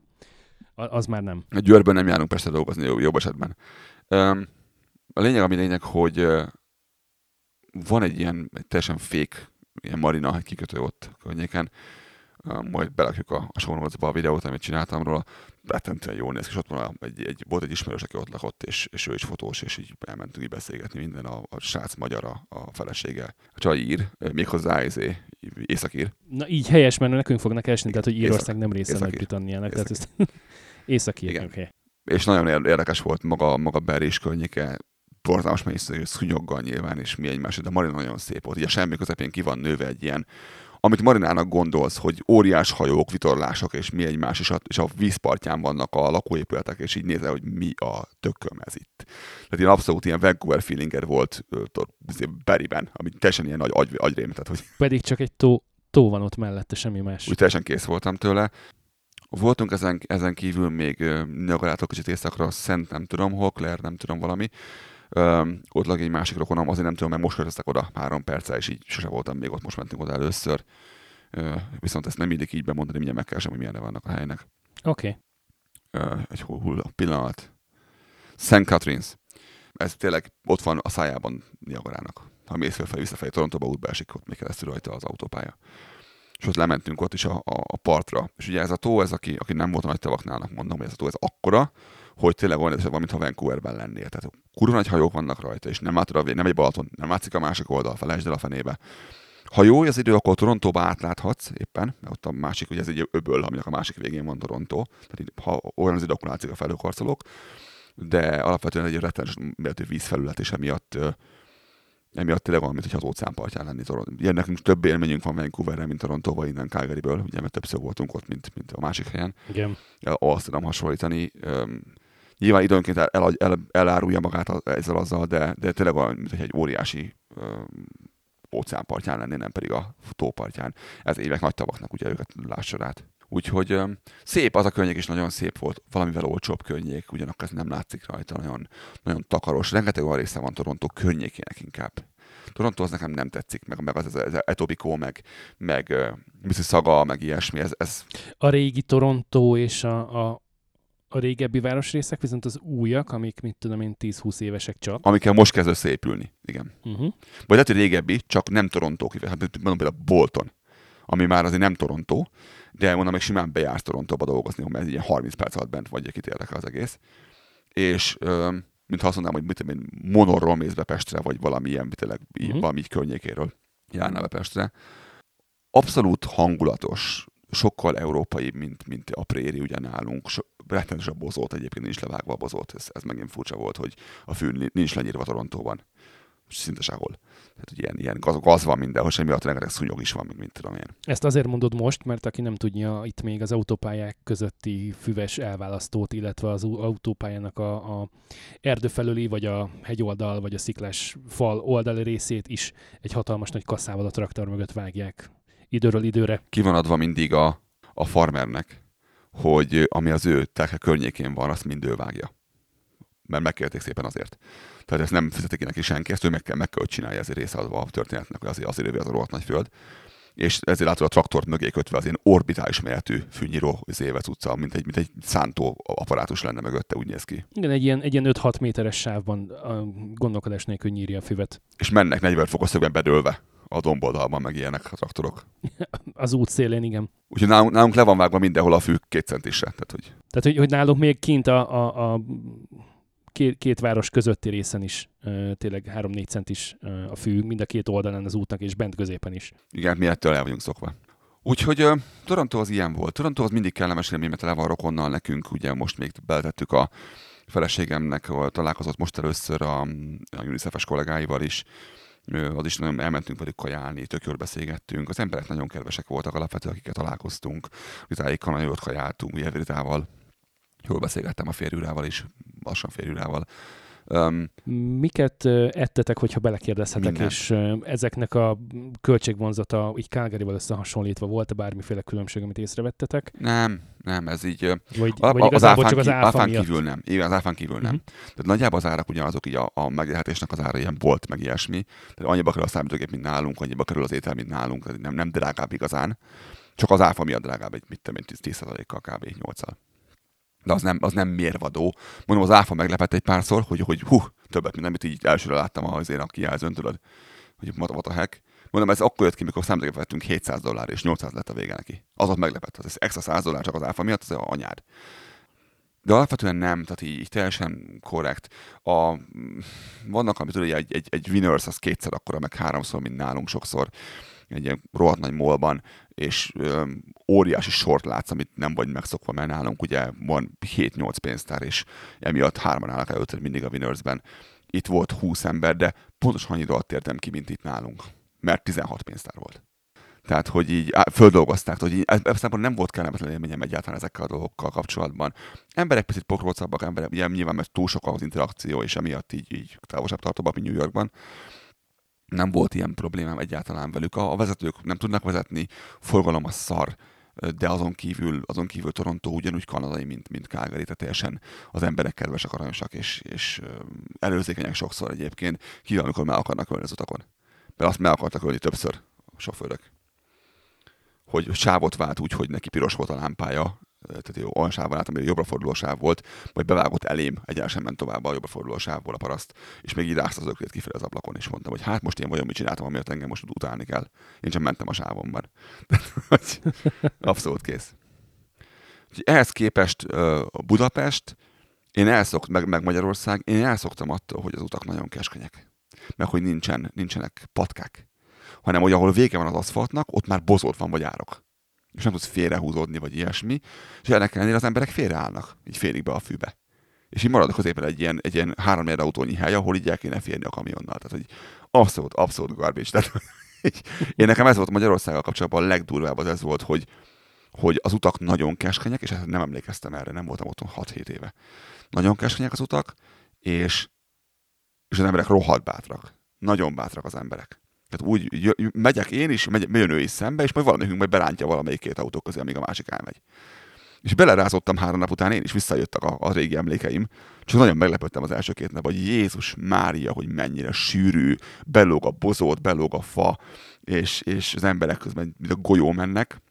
Az már nem. A Győrben nem járunk Pestre dolgozni jobb, jobb esetben. Um, a lényeg, ami lényeg, hogy uh, van egy ilyen egy teljesen fék ilyen marina, kikötő ott környéken, uh, majd belakjuk a, a show a videót, amit csináltam róla, rettentően jól néz ki, és ott van egy, egy, volt egy ismerős, aki ott lakott, és, és ő is fotós, és így elmentünk így beszélgetni minden, a, a srác magyar, a, a felesége. A csaj ír, méghozzá izé, északír. Na így helyes, mert nekünk fognak esni, tehát hogy Írország nem része Nagy-Britanniának. Tehát ezt északír, oké. Okay. És nagyon érdekes volt maga, maga Berés környéke, borzalmas mennyiségű szúnyoggal nyilván, és mi egymás, de Marina nagyon szép volt. Így a semmi közepén ki van nőve egy ilyen amit Marinának gondolsz, hogy óriás hajók, vitorlások és mi egymás, és a, és a vízpartján vannak a lakóépületek, és így nézel, hogy mi a tököm ez itt. Tehát ilyen abszolút ilyen Vancouver feelinger volt Beriben, ami teljesen ilyen nagy agy, agyrém. Tehát, hogy... Pedig csak egy tó, tó van ott mellette, semmi más. Úgy teljesen kész voltam tőle. Voltunk ezen, ezen kívül még Niagarától kicsit északra, Szent nem tudom Claire nem tudom valami, Um, ott lag egy másik rokonom, azért nem tudom, mert most költöztek oda három perccel, és így sose voltam még ott, most mentünk oda először. Uh, viszont ezt nem mindig így bemondani, mindjárt meg kell sem, hogy milyen vannak a helynek. Oké. Okay. Egy hull pillanat. St. Catharines. Ez tényleg ott van a szájában Niagarának. Ha mész fel visszafelé Torontóba, útba esik, ott még keresztül rajta az autópálya. És ott lementünk ott is a, a, a partra. És ugye ez a tó, ez aki, aki nem volt a nagy tavaknálnak, mondom, hogy ez a tó, ez akkora, hogy tényleg olyan van, mintha Vancouverben lennél. Tehát kurva nagy hajók vannak rajta, és nem látod a nem egy Balaton, nem látszik a másik oldal, felejtsd el a fenébe. Ha jó az idő, akkor Torontóba átláthatsz éppen, mert ott a másik, ugye ez egy öböl, aminek a másik végén van Torontó, tehát így, ha olyan az idő, akkor látszik a felhőkarcolók, de alapvetően egy rettenes méretű vízfelület, és emiatt emiatt tényleg van, mint hogy az óceánpartján lenni. Ugye nekünk több élményünk van Vancouverre, mint Torontóba, innen Calgaryből, ugye mert többször voltunk ott, mint, mint a másik helyen. Igen. Azt tudom hasonlítani. Um, nyilván időnként el, el, el, elárulja magát ezzel azzal, de, de tényleg olyan, mint egy óriási um, óceánpartján lenni, nem pedig a tópartján. Ez évek nagy tavaknak ugye őket lássa át. Úgyhogy szép az a környék is, nagyon szép volt. Valamivel olcsóbb környék, ugyanakkor ez nem látszik rajta, nagyon, nagyon takaros. Rengeteg olyan része van Toronto környékének inkább. Toronto az nekem nem tetszik, meg, meg az, az, az Etobicoke, meg, meg Mississauga, meg ilyesmi. Ez, ez... A régi Toronto és a, a, a régebbi városrészek, viszont az újak, amik, mit tudom én, 10-20 évesek csak. Amikkel most kezd összeépülni, igen. Uh-huh. Vagy lehet, hogy régebbi, csak nem Toronto, hát mondom például Bolton, ami már azért nem Toronto, de mondom, még simán bejársz Torontóba dolgozni, mert ilyen 30 perc alatt bent vagy, akit érdekel az egész. És mintha azt mondanám, hogy mit én, monorról mész be Pestre, vagy valami ilyen, tényleg uh-huh. valami így környékéről járnál be Pestre. Abszolút hangulatos, sokkal európai, mint, mint a préri ugye nálunk. So, rettenetes a bozót, egyébként nincs levágva a bozót, ez, ez megint furcsa volt, hogy a fű nincs lenyírva Torontóban. Szinte sehol. Tehát, hogy ilyen, ilyen gaz, gaz van mindenhol, és emiatt rengeteg szúnyog is van, mint, mint tudom én. Ezt azért mondod most, mert aki nem tudja, itt még az autópályák közötti füves elválasztót, illetve az autópályának a, a erdő felüli, vagy a hegyoldal, vagy a sziklás fal oldali részét is egy hatalmas nagy kasszával a traktor mögött vágják időről időre. Ki van adva mindig a, a farmernek, hogy ami az ő telke környékén van, azt mind ő vágja. Mert megkérték szépen azért. Tehát ezt nem fizetik ki neki senki, ezt ő meg kell, meg kell, hogy csinálja, ezért része a történetnek, hogy azért, azért az a rohadt nagy föld. És ezért látod a traktort mögé kötve az ilyen orbitális méretű fűnyíró zévec utca, mint egy, mint egy szántó apparátus lenne mögötte, úgy néz ki. Igen, egy ilyen, egy ilyen 5-6 méteres sávban a gondolkodás nélkül nyírja a füvet. És mennek 40 fokos szögben bedőlve a domboldalban, meg ilyenek a traktorok. az út szélén, igen. Úgyhogy nálunk, nálunk le van vágva mindenhol a fű két centisre. Tehát, hogy... Tehát, hogy, hogy nálunk még kint a, a, a két, két város közötti részen is uh, tényleg 3-4 centis uh, a fű, mind a két oldalán az útnak, és bent középen is. Igen, mi ettől el vagyunk szokva. Úgyhogy uh, Toronto az ilyen volt. Toronto az mindig kellemes élmény, mert tele van rokonnal nekünk, ugye most még beletettük a feleségemnek, találkozott most először a, a UNICEF-es kollégáival is, az is nagyon elmentünk velük kajálni, tök jól beszélgettünk. Az emberek nagyon kedvesek voltak alapvetően, akiket találkoztunk. Ritáikkal nagyon jót kajáltunk, ugye Ritával. Jól beszélgettem a férjúrával is, lassan férjúrával. Um, Miket ettetek, hogyha belekérdezhetek, mindent. és ezeknek a költségvonzata így Calgaryval összehasonlítva volt-e bármiféle különbség, amit észrevettetek? Nem, nem, ez így... Vagy, a, vagy az áfán, csak az áfa áfán kívül nem. Igen, az áfán kívül nem. Uh-huh. Tehát nagyjából az árak ugyanazok, így a, a megélhetésnek az ára ilyen volt, meg ilyesmi. Tehát annyiba kerül a számítógép, mint nálunk, annyiba kerül az étel, mint nálunk, tehát nem, nem drágább igazán. Csak az áfa miatt drágább, egy mit tudom 10%-kal kb. 8-al de az nem, az nem mérvadó. Mondom, az áfa meglepett egy párszor, hogy, hogy hú, többet, mint amit így elsőre láttam azért a kijelzőn, tudod, hogy what a hack. Mondom, ez akkor jött ki, mikor számítógépet vettünk 700 dollár, és 800 lett a vége neki. Az ott meglepett, az extra 100 dollár csak az áfa miatt, az a anyád. De alapvetően nem, tehát így, így teljesen korrekt. A, vannak, amit tudod, egy, egy, egy winners az kétszer akkora, meg háromszor, mint nálunk sokszor egy ilyen rohadt nagy molban, és ö, óriási sort látsz, amit nem vagy megszokva, mert nálunk ugye van 7-8 pénztár, és emiatt hárman állnak előtted mindig a Winnersben. Itt volt 20 ember, de pontosan annyi dolgot tértem ki, mint itt nálunk, mert 16 pénztár volt. Tehát, hogy így á, földolgozták, hogy így, ebből nem volt kellemetlen élményem egyáltalán ezekkel a dolgokkal kapcsolatban. Emberek picit pokrócabbak, emberek, ugye nyilván mert túl sok az interakció, és emiatt így, így távolabb tartóbbak, mint New Yorkban nem volt ilyen problémám egyáltalán velük. A, vezetők nem tudnak vezetni, forgalom a szar, de azon kívül, azon kívül Toronto ugyanúgy kanadai, mint, mint Calgary, tehát teljesen az emberek kedvesek, aranyosak, és, és előzékenyek sokszor egyébként, ki amikor meg akarnak ölni az utakon. Mert azt meg akartak ölni többször a sofőrök. Hogy sávot vált úgy, hogy neki piros volt a lámpája, tehát jó, olyan sávban álltam, hogy jobbra forduló sáv volt, majd bevágott elém, egyenesen ment tovább a jobbra forduló sávból a paraszt, és még így az ökrét kifelé az ablakon, és mondtam, hogy hát most én vagyok, mit csináltam, amiatt engem most utálni kell. Én csak mentem a sávomban. Abszolút kész. Úgyhogy ehhez képest Budapest én elszokt, meg, meg Magyarország, én elszoktam attól, hogy az utak nagyon keskenyek. Meg hogy nincsen, nincsenek patkák. Hanem, hogy ahol vége van az aszfaltnak, ott már bozolt van, vagy árok. És nem tudsz félrehúzódni, vagy ilyesmi. És ennek ellenére az emberek félreállnak, így félig be a fűbe. És így marad középen egy ilyen, egy ilyen három autónyi hely, ahol így el kéne férni a kamionnal. Tehát, hogy abszolút, abszolút garbage. Tehát, én nekem ez volt Magyarországgal kapcsolatban a legdurvább az ez volt, hogy, hogy az utak nagyon keskenyek, és nem emlékeztem erre, nem voltam otthon 6-7 éve. Nagyon keskenyek az utak, és, és az emberek rohadt bátrak. Nagyon bátrak az emberek. Tehát úgy jö, megyek én is, megy, jön ő is szembe, és majd valamelyikünk majd berántja valamelyik két autó közé, amíg a másik elmegy. És belerázottam három nap után, én is visszajöttek a, a régi emlékeim. Csak nagyon meglepődtem az első két nap, hogy Jézus Mária, hogy mennyire sűrű, belóg a bozót, belóg a fa, és, és az emberek közben, mint a golyó mennek.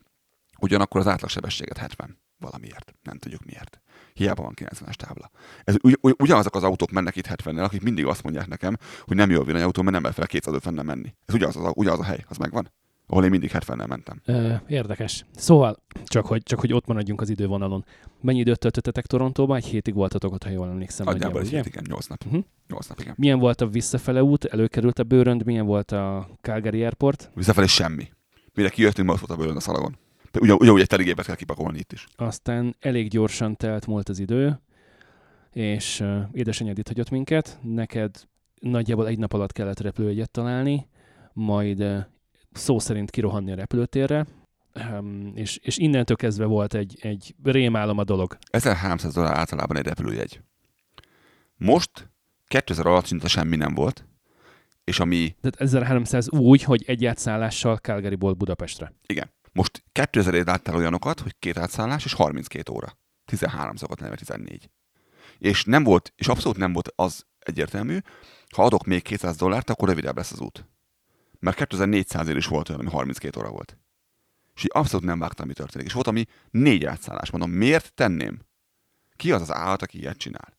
Ugyanakkor az átlagsebességet 70 valamiért. Nem tudjuk miért. Hiába van 90-es tábla. Ez ugy, ugy, ugyanazok az autók mennek itt 70-nel, akik mindig azt mondják nekem, hogy nem jó a villanyautó, mert nem lehet fel 250 menni. Ez ugyanaz, az, ugyanaz a hely, az megvan ahol én mindig 70-nel mentem. Ö, érdekes. Szóval, csak hogy, csak hogy ott maradjunk az idővonalon. Mennyi időt töltöttetek Torontóban? Egy hétig voltatok ott, ha jól emlékszem. Nagyjából egy hét, igen, 8 nap. Uh-huh. 8 nap, igen. Milyen volt a visszafele út? Előkerült a bőrönd? Milyen volt a Calgary Airport? Visszafelé semmi. Mire kijöttünk, most volt a bőrönd a szalagon. Ugyan, ugyanúgy egy teligépet kell kipakolni itt is. Aztán elég gyorsan telt múlt az idő, és uh, édesanyád itt hagyott minket. Neked nagyjából egy nap alatt kellett repülőjegyet találni, majd uh, szó szerint kirohanni a repülőtérre, um, és, és innentől kezdve volt egy, egy rémálom a dolog. 1300 dollár általában egy repülőjegy. Most 2000 alatt szinte semmi nem volt, és ami... Tehát 1300 úgy, hogy egy átszállással Calgaryból Budapestre. Igen. Most 2000 ért láttál olyanokat, hogy két átszállás és 32 óra. 13 szokott nem 14. És nem volt, és abszolút nem volt az egyértelmű, ha adok még 200 dollárt, akkor rövidebb lesz az út. Mert 2400 is volt olyan, ami 32 óra volt. És így abszolút nem vágtam, mi történik. És volt, ami négy átszállás. Mondom, miért tenném? Ki az az állat, aki ilyet csinál?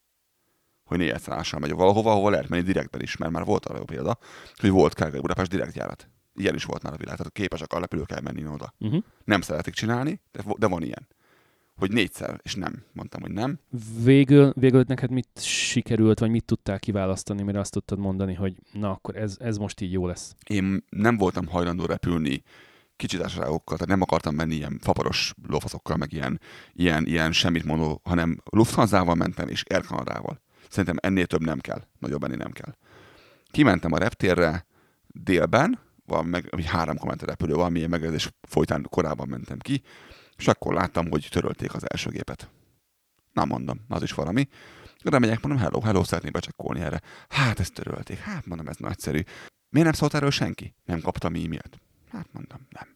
Hogy négy átszállással megy valahova, ahol lehet menni direktben is, mert már volt arra jó példa, hogy volt Calgary Budapest direktjárat. Ilyen is volt már a világ, tehát képesek a repülőkkel menni oda. Uh-huh. Nem szeretik csinálni, de, de van ilyen hogy négyszer, és nem. Mondtam, hogy nem. Végül, végül neked mit sikerült, vagy mit tudtál kiválasztani, mire azt tudtad mondani, hogy na, akkor ez, ez most így jó lesz? Én nem voltam hajlandó repülni kicsit társaságokkal, tehát nem akartam menni ilyen faparos lófaszokkal, meg ilyen, ilyen, ilyen semmit mondó, hanem Lufthansa-val mentem, és Air Canada-val. Szerintem ennél több nem kell, nagyobb ennél nem kell. Kimentem a reptérre délben, van meg egy három kommentar repülő, valamilyen megjegyzés folytán korábban mentem ki, és akkor láttam, hogy törölték az első gépet. Na mondom, az is valami. Oda megyek, mondom, hello, hello, szeretnék becsekkolni erre. Hát ezt törölték. Hát mondom, ez nagyszerű. Miért nem szólt erről senki? Nem kaptam e-mailt. Hát mondom, nem.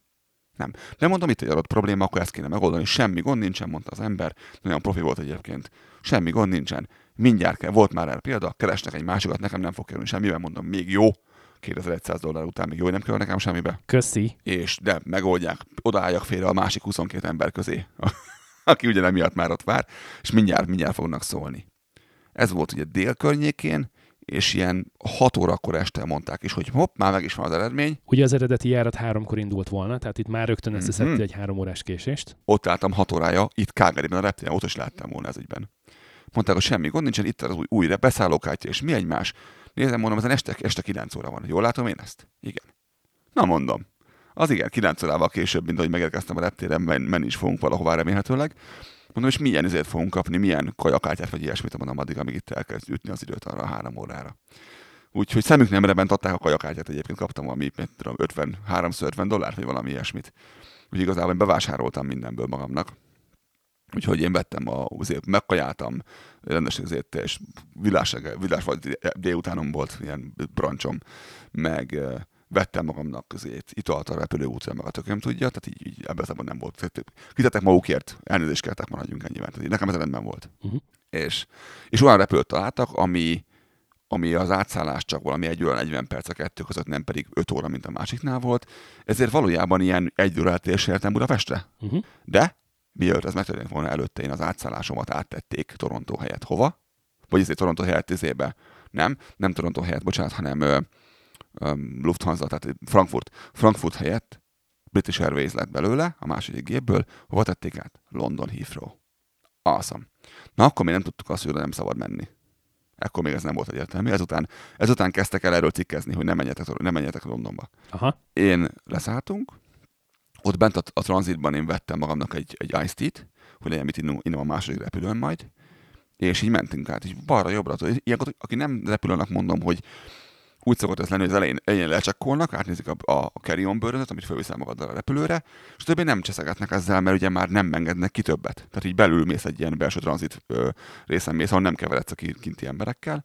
Nem. De mondom, itt egy adott probléma, akkor ezt kéne megoldani. Semmi gond nincsen, mondta az ember. Nagyon profi volt egyébként. Semmi gond nincsen. Mindjárt kell. Volt már erre példa, keresnek egy másikat, nekem nem fog kerülni semmivel, mondom, még jó. 2100 dollár után még jó, nem kell nekem semmibe. Köszi. És de megoldják, odaálljak félre a másik 22 ember közé, aki ugye miatt már ott vár, és mindjárt, mindjárt fognak szólni. Ez volt ugye dél környékén, és ilyen 6 órakor este mondták is, hogy hopp, már meg is van az eredmény. Ugye az eredeti járat háromkor indult volna, tehát itt már rögtön összeszedte mm-hmm. egy három órás késést. Ott álltam 6 órája, itt Calgaryben a reptéren, ott is láttam volna ez ügyben. Mondták, hogy semmi gond nincsen, itt az új, új beszállókártya, és mi egymás. Nézem, mondom, ezen este, este 9 óra van. Jól látom én ezt? Igen. Na mondom. Az igen, 9 órával később, mint ahogy megérkeztem a reptéren, men- menni is fogunk valahová remélhetőleg. Mondom, és milyen izért fogunk kapni, milyen kajakártyát vagy ilyesmit, mondom, addig, amíg itt elkezd ütni az időt arra a három órára. Úgyhogy szemük nem rebent adták a kajakártyát, egyébként kaptam valami, tudom, 50, 350 dollár, vagy valami ilyesmit. Úgyhogy igazából bevásároltam mindenből magamnak. Úgyhogy én vettem a, azért megkajáltam, rendesen azért, és vilás, vilás vagy délutánom volt ilyen brancsom, meg vettem magamnak közét italt a repülőútra, meg a tököm tudja, tehát így, így ebben az nem volt. Kitettek magukért, elnézést kértek, maradjunk ennyiben. Tehát nekem ez rendben volt. Uh-huh. És, és olyan repülőt találtak, ami, ami az átszállás csak valami egy óra 40 perc a kettő között, nem pedig 5 óra, mint a másiknál volt. Ezért valójában ilyen egy óra értem Budapestre. Uh-huh. De mielőtt ez megtörtént volna előtte, én az átszállásomat áttették Toronto helyett hova? Vagy ezért Toronto helyett izébe? Nem, nem Toronto helyett, bocsánat, hanem ö, ö, Lufthansa, tehát Frankfurt. Frankfurt helyett British Airways lett belőle, a második gépből, hova tették át? London Heathrow. Awesome. Na akkor még nem tudtuk azt, hogy nem szabad menni. Ekkor még ez nem volt egyértelmű. Ezután, ezután kezdtek el erről cikkezni, hogy nem menjetek, nem menjetek Londonba. Aha. Én leszálltunk, ott bent a, a tranzitban én vettem magamnak egy, egy iced tea-t, hogy legyen mit innom, innom a második repülőn majd, és így mentünk át, így balra-jobbra. Ilyenkor, aki nem repülőnek mondom, hogy úgy szokott ez lenni, hogy az elején, elején lecsekkolnak, átnézik a, a, carry-on bőrönet, amit felviszel magaddal a repülőre, és többé nem cseszegetnek ezzel, mert ugye már nem engednek ki többet. Tehát így belül mész egy ilyen belső tranzit részen mész, ahol nem keveredsz a kinti emberekkel.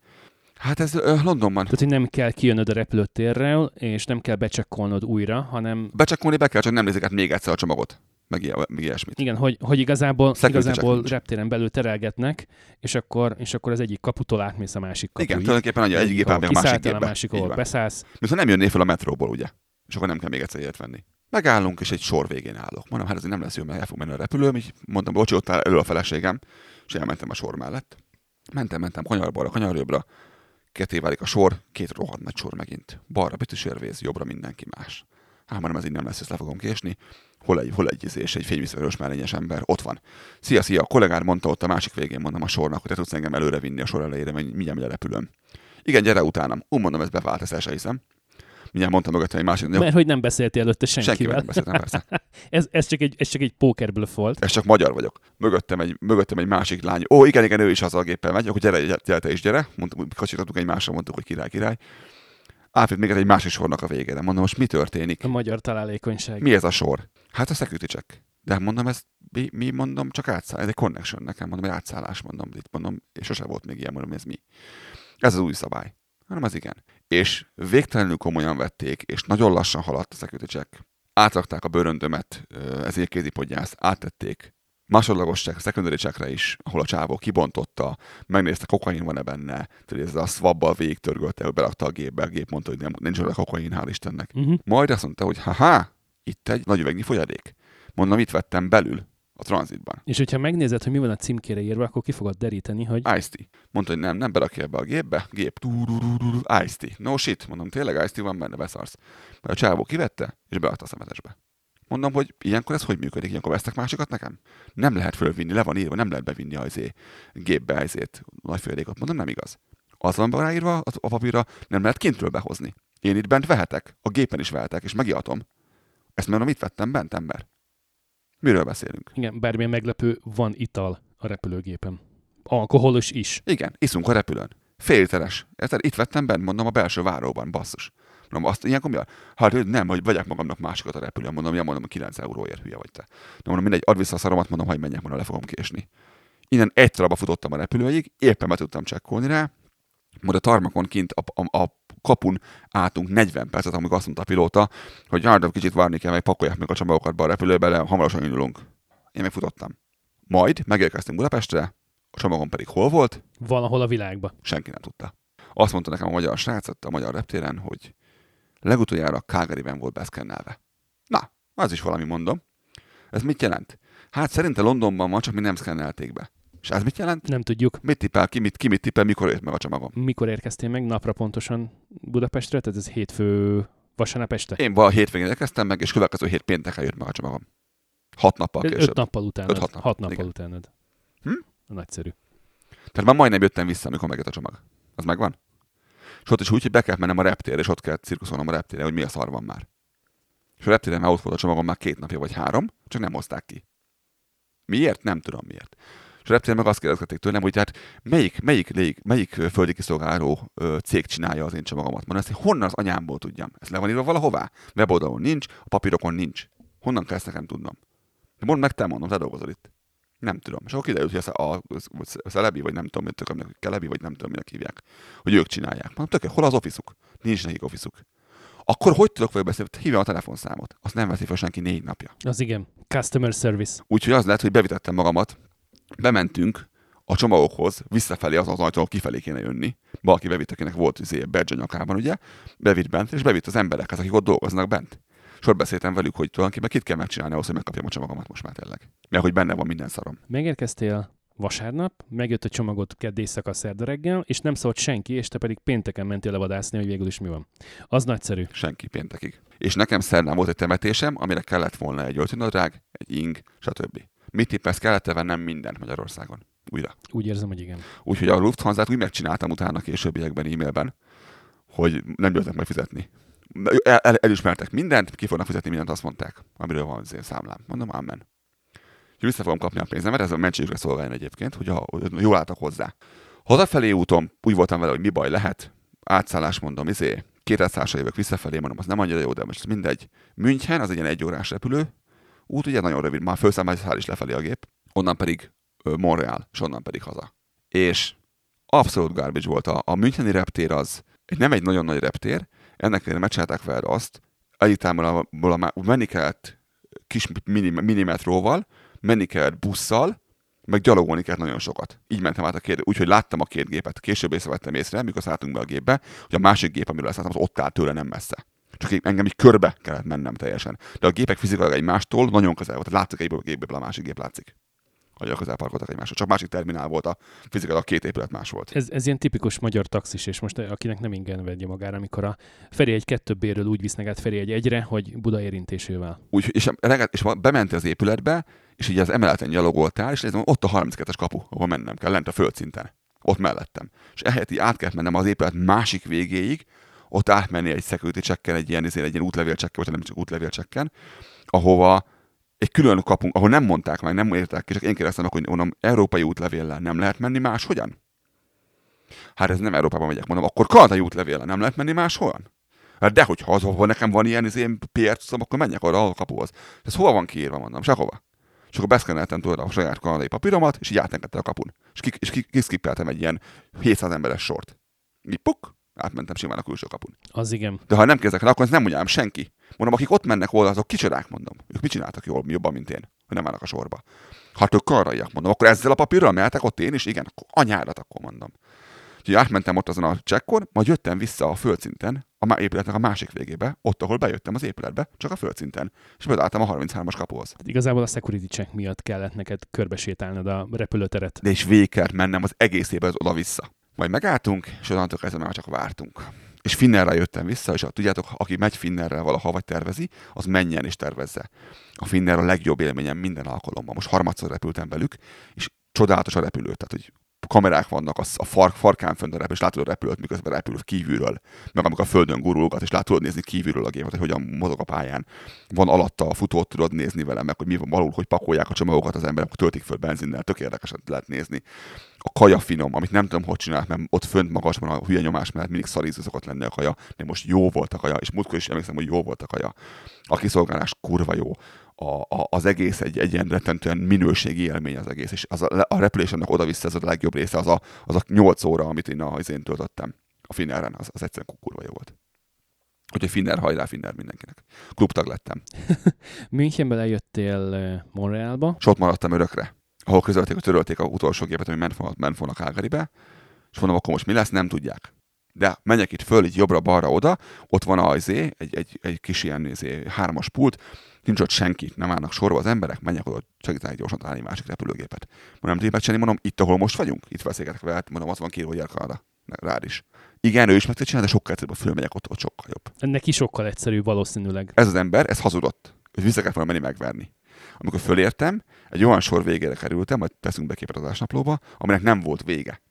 Hát ez ö, Londonban. Tehát, hogy nem kell kijönnöd a repülőtérrel, és nem kell becsekkolnod újra, hanem... Becsekkolni be kell, csak nem nézik át még egyszer a csomagot meg, ilyen, meg ilyesmit. Igen, hogy, hogy igazából, igazából reptéren belül terelgetnek, és akkor, és akkor az egyik kaputól átmész a másik kapuig. Igen, tulajdonképpen annyi egyik gép a másik gépbe. a másik, ahol beszállsz. Viszont nem jönnél fel a metróból, ugye? És akkor nem kell még egyszer ilyet venni. Megállunk, és egy sor végén állok. Mondom, hát ez nem lesz jó, mert el fog menni a repülőm. Így mondtam, bocsi, ott áll elő a feleségem, és elmentem a sor mellett. Mentem, mentem kanyarbalra, kanyarjobbra, ketté válik a sor, két rohadt nagy sor megint. Balra betűsérvész, jobbra mindenki más. Hát már nem ez így nem lesz, ezt le fogom késni hol egy, hol egy, izé, és egy fényviszonyos mellényes ember, ott van. Szia, szia, a kollégár mondta ott a másik végén, mondom a sornak, hogy te tudsz engem előre vinni a sor elejére, mindjárt megy repülőm. Igen, gyere utánam. Úgy mondom, ez bevált, ezt el sem hiszem. Mindjárt mondtam mögöttem egy másik. Mert hogy nem beszéltél előtte senkivel. Senkivel nem beszéltem, persze. ez, ez, csak egy, ez csak egy pókerből volt. Ez csak magyar vagyok. Mögöttem egy, mögöttem egy másik lány. Ó, igen, igen, ő is az a géppel megy. Akkor gyere, gyere, te is gyere. Mondtuk, kacsítottuk egymásra, mondtuk, hogy király, király átjött még egy másik sornak a végére. Mondom, most mi történik? A magyar találékonyság. Mi ez a sor? Hát a security check. De mondom, ez mi, mi mondom, csak átszáll. Ez egy connection nekem, mondom, egy átszállás, mondom, itt mondom, és sose volt még ilyen, mondom, ez mi. Ez az új szabály. Hanem az igen. És végtelenül komolyan vették, és nagyon lassan haladt a security check. Átrakták a bőröndömet, ezért kézipodgyász, áttették másodlagos check, secondary checkre is, ahol a csávó kibontotta, megnézte, kokain van-e benne, tehát ez a swabbal végig törgölte, hogy berakta a gépbe, a gép mondta, hogy nem, nincs olyan kokain, hál' Istennek. Uh-huh. Majd azt mondta, hogy haha, itt egy nagy üvegnyi folyadék. Mondom, itt vettem belül, a tranzitban. És hogyha megnézed, hogy mi van a címkére írva, akkor ki fogod deríteni, hogy... Ice tea. Mondta, hogy nem, nem berakja ebbe a gépbe. Gép. Ice tea. No shit. Mondom, tényleg Ice tea van benne, beszarsz. Mert a csávó kivette, és beadta a szemetesbe. Mondom, hogy ilyenkor ez hogy működik? Ilyenkor vesztek másikat nekem? Nem lehet fölvinni, le van írva, nem lehet bevinni a izé, gépbe ezért nagy folyadékot. Mondom, nem igaz. Az van ráírva a papírra, nem lehet kintről behozni. Én itt bent vehetek, a gépen is vehetek, és megihatom. Ezt mondom, mit vettem bent, ember? Miről beszélünk? Igen, bármilyen meglepő, van ital a repülőgépen. Alkoholos is. Igen, iszunk a repülőn. Félteres. Érted? Itt vettem bent, mondom, a belső váróban, basszus. Mondom, azt ilyenkor mi a? Hát nem, hogy vegyek magamnak másikat a repülőn. Mondom, ja, mondom, 9 euróért hülye vagy te. De mondom, mindegy, add vissza a szaromat, mondom, hogy menjek, mondom, le fogom késni. Innen egy talaba futottam a repülőig, éppen be tudtam csekkolni rá, majd a tarmakon kint a, a, a kapun álltunk 40 percet, amíg azt mondta a pilóta, hogy hát kicsit várni kell, meg pakolják meg a csomagokat be a repülőbe, de hamarosan indulunk. Én meg futottam. Majd megérkeztünk Budapestre, a csomagom pedig hol volt? Valahol a világban. Senki nem tudta. Azt mondta nekem a magyar srác a magyar reptéren, hogy legutoljára Calgaryben volt beszkennelve. Na, az is valami mondom. Ez mit jelent? Hát szerintem Londonban van, csak mi nem szkennelték be. És ez mit jelent? Nem tudjuk. Mit tippel ki, mit, ki mit tippel, mikor ért meg a csomagom? Mikor érkeztél meg? Napra pontosan Budapestre? Tehát ez hétfő vasárnap este? Én a hétvégén érkeztem meg, és következő hét pénteken jött meg a csomagom. Hat nappal később. Öt nappal utána. Öt, hat, nap. hat nappal Igen. utánad. Hm? Nagyszerű. Tehát már majdnem jöttem vissza, amikor megjött a csomag. Az megvan? És ott is úgy, hogy be kell mennem a reptérre, és ott kell cirkuszolnom a reptérre, hogy mi a szar van már. És a reptéren már ott volt a csomagom már két napja vagy három, csak nem hozták ki. Miért? Nem tudom miért. És a reptéren meg azt kérdezték tőlem, hogy hát melyik, melyik, melyik, melyik földi kiszolgáló cég csinálja az én csomagomat. Mondom, ezt honnan az anyámból tudjam? Ez le van írva valahová? Weboldalon nincs, a papírokon nincs. Honnan kell ezt nekem tudnom? Mondd meg, te mondom, te dolgozol itt. Nem tudom. És akkor kiderült, hogy a, a, a Celebi, vagy nem tudom, mit tök, hogy Kelebi, vagy nem tudom, minek hívják, hogy ők csinálják. Mondom, tök, hol az officeuk? Nincs nekik officeuk. Akkor hogy tudok vele beszélni? Hívja a telefonszámot. Azt nem veszi fel senki négy napja. Az igen. Customer service. Úgyhogy az lehet, hogy bevitettem magamat, bementünk a csomagokhoz, visszafelé az az ajtó, kifelé kéne jönni. Valaki bevitt, akinek volt izé, badge a nyakában, ugye? Bevitt bent, és bevitt az emberekhez, akik ott dolgoznak bent sor beszéltem velük, hogy tulajdonképpen kit kell megcsinálni ahhoz, hogy megkapjam a csomagomat most már tényleg. Mert hogy benne van minden szarom. Megérkeztél vasárnap, megjött a csomagot kedd éjszaka szerda reggel, és nem szólt senki, és te pedig pénteken mentél levadászni, hogy végül is mi van. Az nagyszerű. Senki péntekig. És nekem szerdán volt egy temetésem, amire kellett volna egy öltönadrág, egy ing, stb. Mit tippesz, kellett vennem mindent Magyarországon. újra. Úgy érzem, hogy igen. Úgyhogy a Lufthansa-t úgy megcsináltam utána későbbiekben e-mailben, hogy nem jöttek meg fizetni. El, el, elismertek mindent, ki fognak fizetni mindent, azt mondták, amiről van az én számlám. Mondom, amen. Vissza fogom kapni a pénzemet, ez a mentségükre szolgáljon egyébként, hogy ha, jól álltak hozzá. Hazafelé úton úgy voltam vele, hogy mi baj lehet, átszállás mondom, izé, kétszállásra jövök visszafelé, mondom, az nem annyira jó, de most mindegy. München, az egy ilyen egy órás repülő, út ugye nagyon rövid, már felszáll is lefelé a gép, onnan pedig Montreal, és onnan pedig haza. És abszolút garbage volt. A, a Müncheni reptér az nem egy nagyon nagy reptér, ennek ellenére megcsinálták veled azt, egyáltalán menni kellett kis mini, minimetróval, menni kellett busszal, meg gyalogolni kellett nagyon sokat. Így mentem át a két, úgyhogy láttam a két gépet. Később észrevettem észre, mikor szálltunk be a gépbe, hogy a másik gép, amiről szálltam, az ott áll tőle nem messze. Csak engem így körbe kellett mennem teljesen. De a gépek fizikailag egymástól nagyon közel volt. Látszik egy gépből, a másik gép látszik hogy közel parkoltak egymásra. Csak másik terminál volt, a fizikailag két épület más volt. Ez, ez ilyen tipikus magyar taxis, és most akinek nem ingen vegye magára, amikor a Feri egy kettőbbéről úgy visznek át Feri egy egyre, hogy Buda érintésével. Úgy, és, és bement az épületbe, és így az emeleten gyalogoltál, és nézem, ott a 32-es kapu, ahol mennem kell, lent a földszinten. Ott mellettem. És ehhez így át kellett mennem az épület másik végéig, ott átmenni egy security checken, egy ilyen, egy ilyen útlevélcsekken, vagy nem csak útlevélcsekken, ahova egy külön kapunk, ahol nem mondták meg, nem értek ki, csak én kérdeztem meg, hogy mondom, európai útlevéllel nem lehet menni máshogyan? Hát ez nem Európában megyek, mondom, akkor kanadai útlevéllel nem lehet menni máshol? Hát de hogyha az, ahol nekem van ilyen, ilyen PR tudom, akkor menjek arra a kapuhoz. Ez hova van kiírva, mondom, sehova. És akkor beszkeneltem tőle a saját kanadai papíromat, és így átengedte a kapun. És, ki, és kiszkippeltem egy ilyen 700 emberes sort. Így puk, átmentem simán a külső kapun. Az igen. De ha nem kezdek el, akkor ez nem mondjam senki. Mondom, akik ott mennek oda, azok kicsodák, mondom. Ők mit csináltak jól, jobban, mint én, hogy nem állnak a sorba. Hát ők karraiak, mondom, akkor ezzel a papírral mehetek ott én is, igen, akkor anyárat, akkor mondom. Úgyhogy átmentem ott azon a csekkon, majd jöttem vissza a földszinten, a épületnek a másik végébe, ott, ahol bejöttem az épületbe, csak a földszinten, és beálltam a 33-as kapuhoz. Igazából a security check miatt kellett neked körbesétálnod a repülőteret. De is végig kellett mennem az egészébe az oda-vissza. Majd megálltunk, és onnantól kezdve már csak vártunk. És Finnerrel jöttem vissza, és tudjátok, aki megy Finnerrel valaha vagy tervezi, az menjen és tervezze. A Finner a legjobb élményem minden alkalommal. Most harmadszor repültem velük, és csodálatos a repülő. Tehát, hogy kamerák vannak a fark, farkán fönt a repül, és látod a repülőt, miközben repül kívülről, meg amikor a földön gurulgat, és látod nézni kívülről a gépet, hogy hogyan mozog a pályán. Van alatta a futót, tudod nézni vele, meg hogy mi van valahol, hogy pakolják a csomagokat az emberek, töltik föl benzinnel, tök érdekesen lehet nézni. A kaja finom, amit nem tudom, hogy csinál, mert ott fönt magasban a hülye nyomás mellett mindig szaríző szokott lenni a kaja, de most jó volt a kaja, és múltkor is emlékszem, hogy jó volt a kaja. A kiszolgálás kurva jó a, a, az egész egy, egy ilyen rettentően minőségi élmény az egész, és az a, a repülésemnek oda-vissza ez a legjobb része, az a, az a 8 óra, amit én, az én töltöttem a Finneren, az, az egyszerűen kurva jó volt. Úgyhogy Finner, hajrá Finner mindenkinek. Klubtag lettem. Münchenbe lejöttél Montrealba. És ott maradtam örökre, ahol közölték, hogy törölték a utolsó gépet, ami ment volna Calgarybe, és mondom, akkor most mi lesz, nem tudják de menjek itt föl, így jobbra-balra oda, ott van az egy, egy, egy kis ilyen izé, hármas pult, nincs ott senki, nem állnak sorba az emberek, menjek oda, segítenek gyorsan találni másik repülőgépet. Mondom, tudjuk mondom, itt, ahol most vagyunk, itt beszélgetek vele, mondom, az van kíró, hogy Kanada. Rád is. Igen, ő is meg tudja csinálni, de sokkal egyszerűbb, fölmegyek ott, ott sokkal jobb. Neki sokkal egyszerűbb valószínűleg. Ez az ember, ez hazudott. Ő vissza kellett volna menni megverni. Amikor fölértem, egy olyan sor végére kerültem, majd teszünk be képet az ásnaplóba, aminek nem volt vége.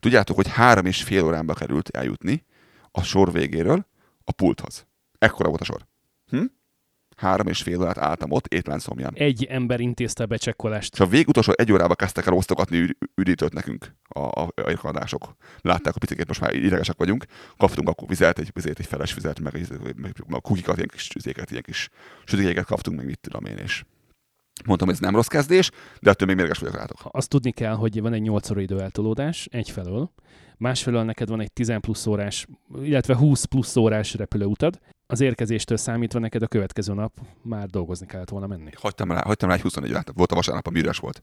Tudjátok, hogy három és fél órámba került eljutni a sor végéről a pulthoz. Ekkora volt a sor. Hm? Három és fél órát álltam ott étlenszomján. Egy ember intézte a becsekkolást. És a végutolsó egy órába kezdtek el osztogatni üdítőt nekünk a, a, a Látták a picikét, most már idegesek vagyunk. Kaptunk akkor vizet, egy, vizet, egy feles vizet, meg, meg, meg a kukikat, ilyen kis üzéket, ilyen kis sütikéket kaptunk, meg mit tudom én, és Mondtam, hogy ez nem rossz kezdés, de ettől még mérges vagyok rátok. Azt tudni kell, hogy van egy 8 óra időeltolódás egyfelől, másfelől neked van egy 10 plusz órás, illetve 20 plusz órás repülőutad, az érkezéstől számítva neked a következő nap már dolgozni kellett volna menni. Hagytam rá, hagytam rá egy 24 órát, volt a vasárnap, a üres volt.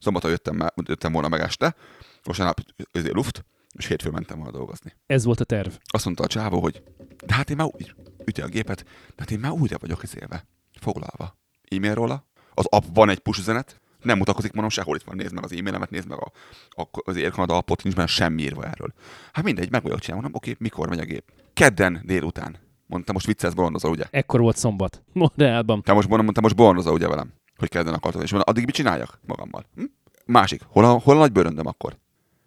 Szombaton jöttem, jöttem volna meg este, vasárnap azért luft, és hétfőn mentem volna dolgozni. Ez volt a terv. Azt mondta a csávó, hogy de hát én már úgy, üti a gépet, de hát én már újra vagyok ezélve, foglalva. E-mail róla, az appban egy push üzenet, nem mutatkozik mondom sehol, itt van, nézd meg az e-mailemet, nézd meg a, a, az Air Canada appot, nincs benne semmi írva erről. Hát mindegy, meg vagyok csinálni, mondom, oké, mikor megy a gép? Kedden délután. Mondtam, most viccelsz, bolondozol, ugye? Ekkor volt szombat. Montrealban. Te most mondom, te most bolondozol, ugye velem? Hogy kedden akartad, és mondom, addig mit csináljak magammal? Hm? Másik, hol a, hol a nagy bőröndöm akkor?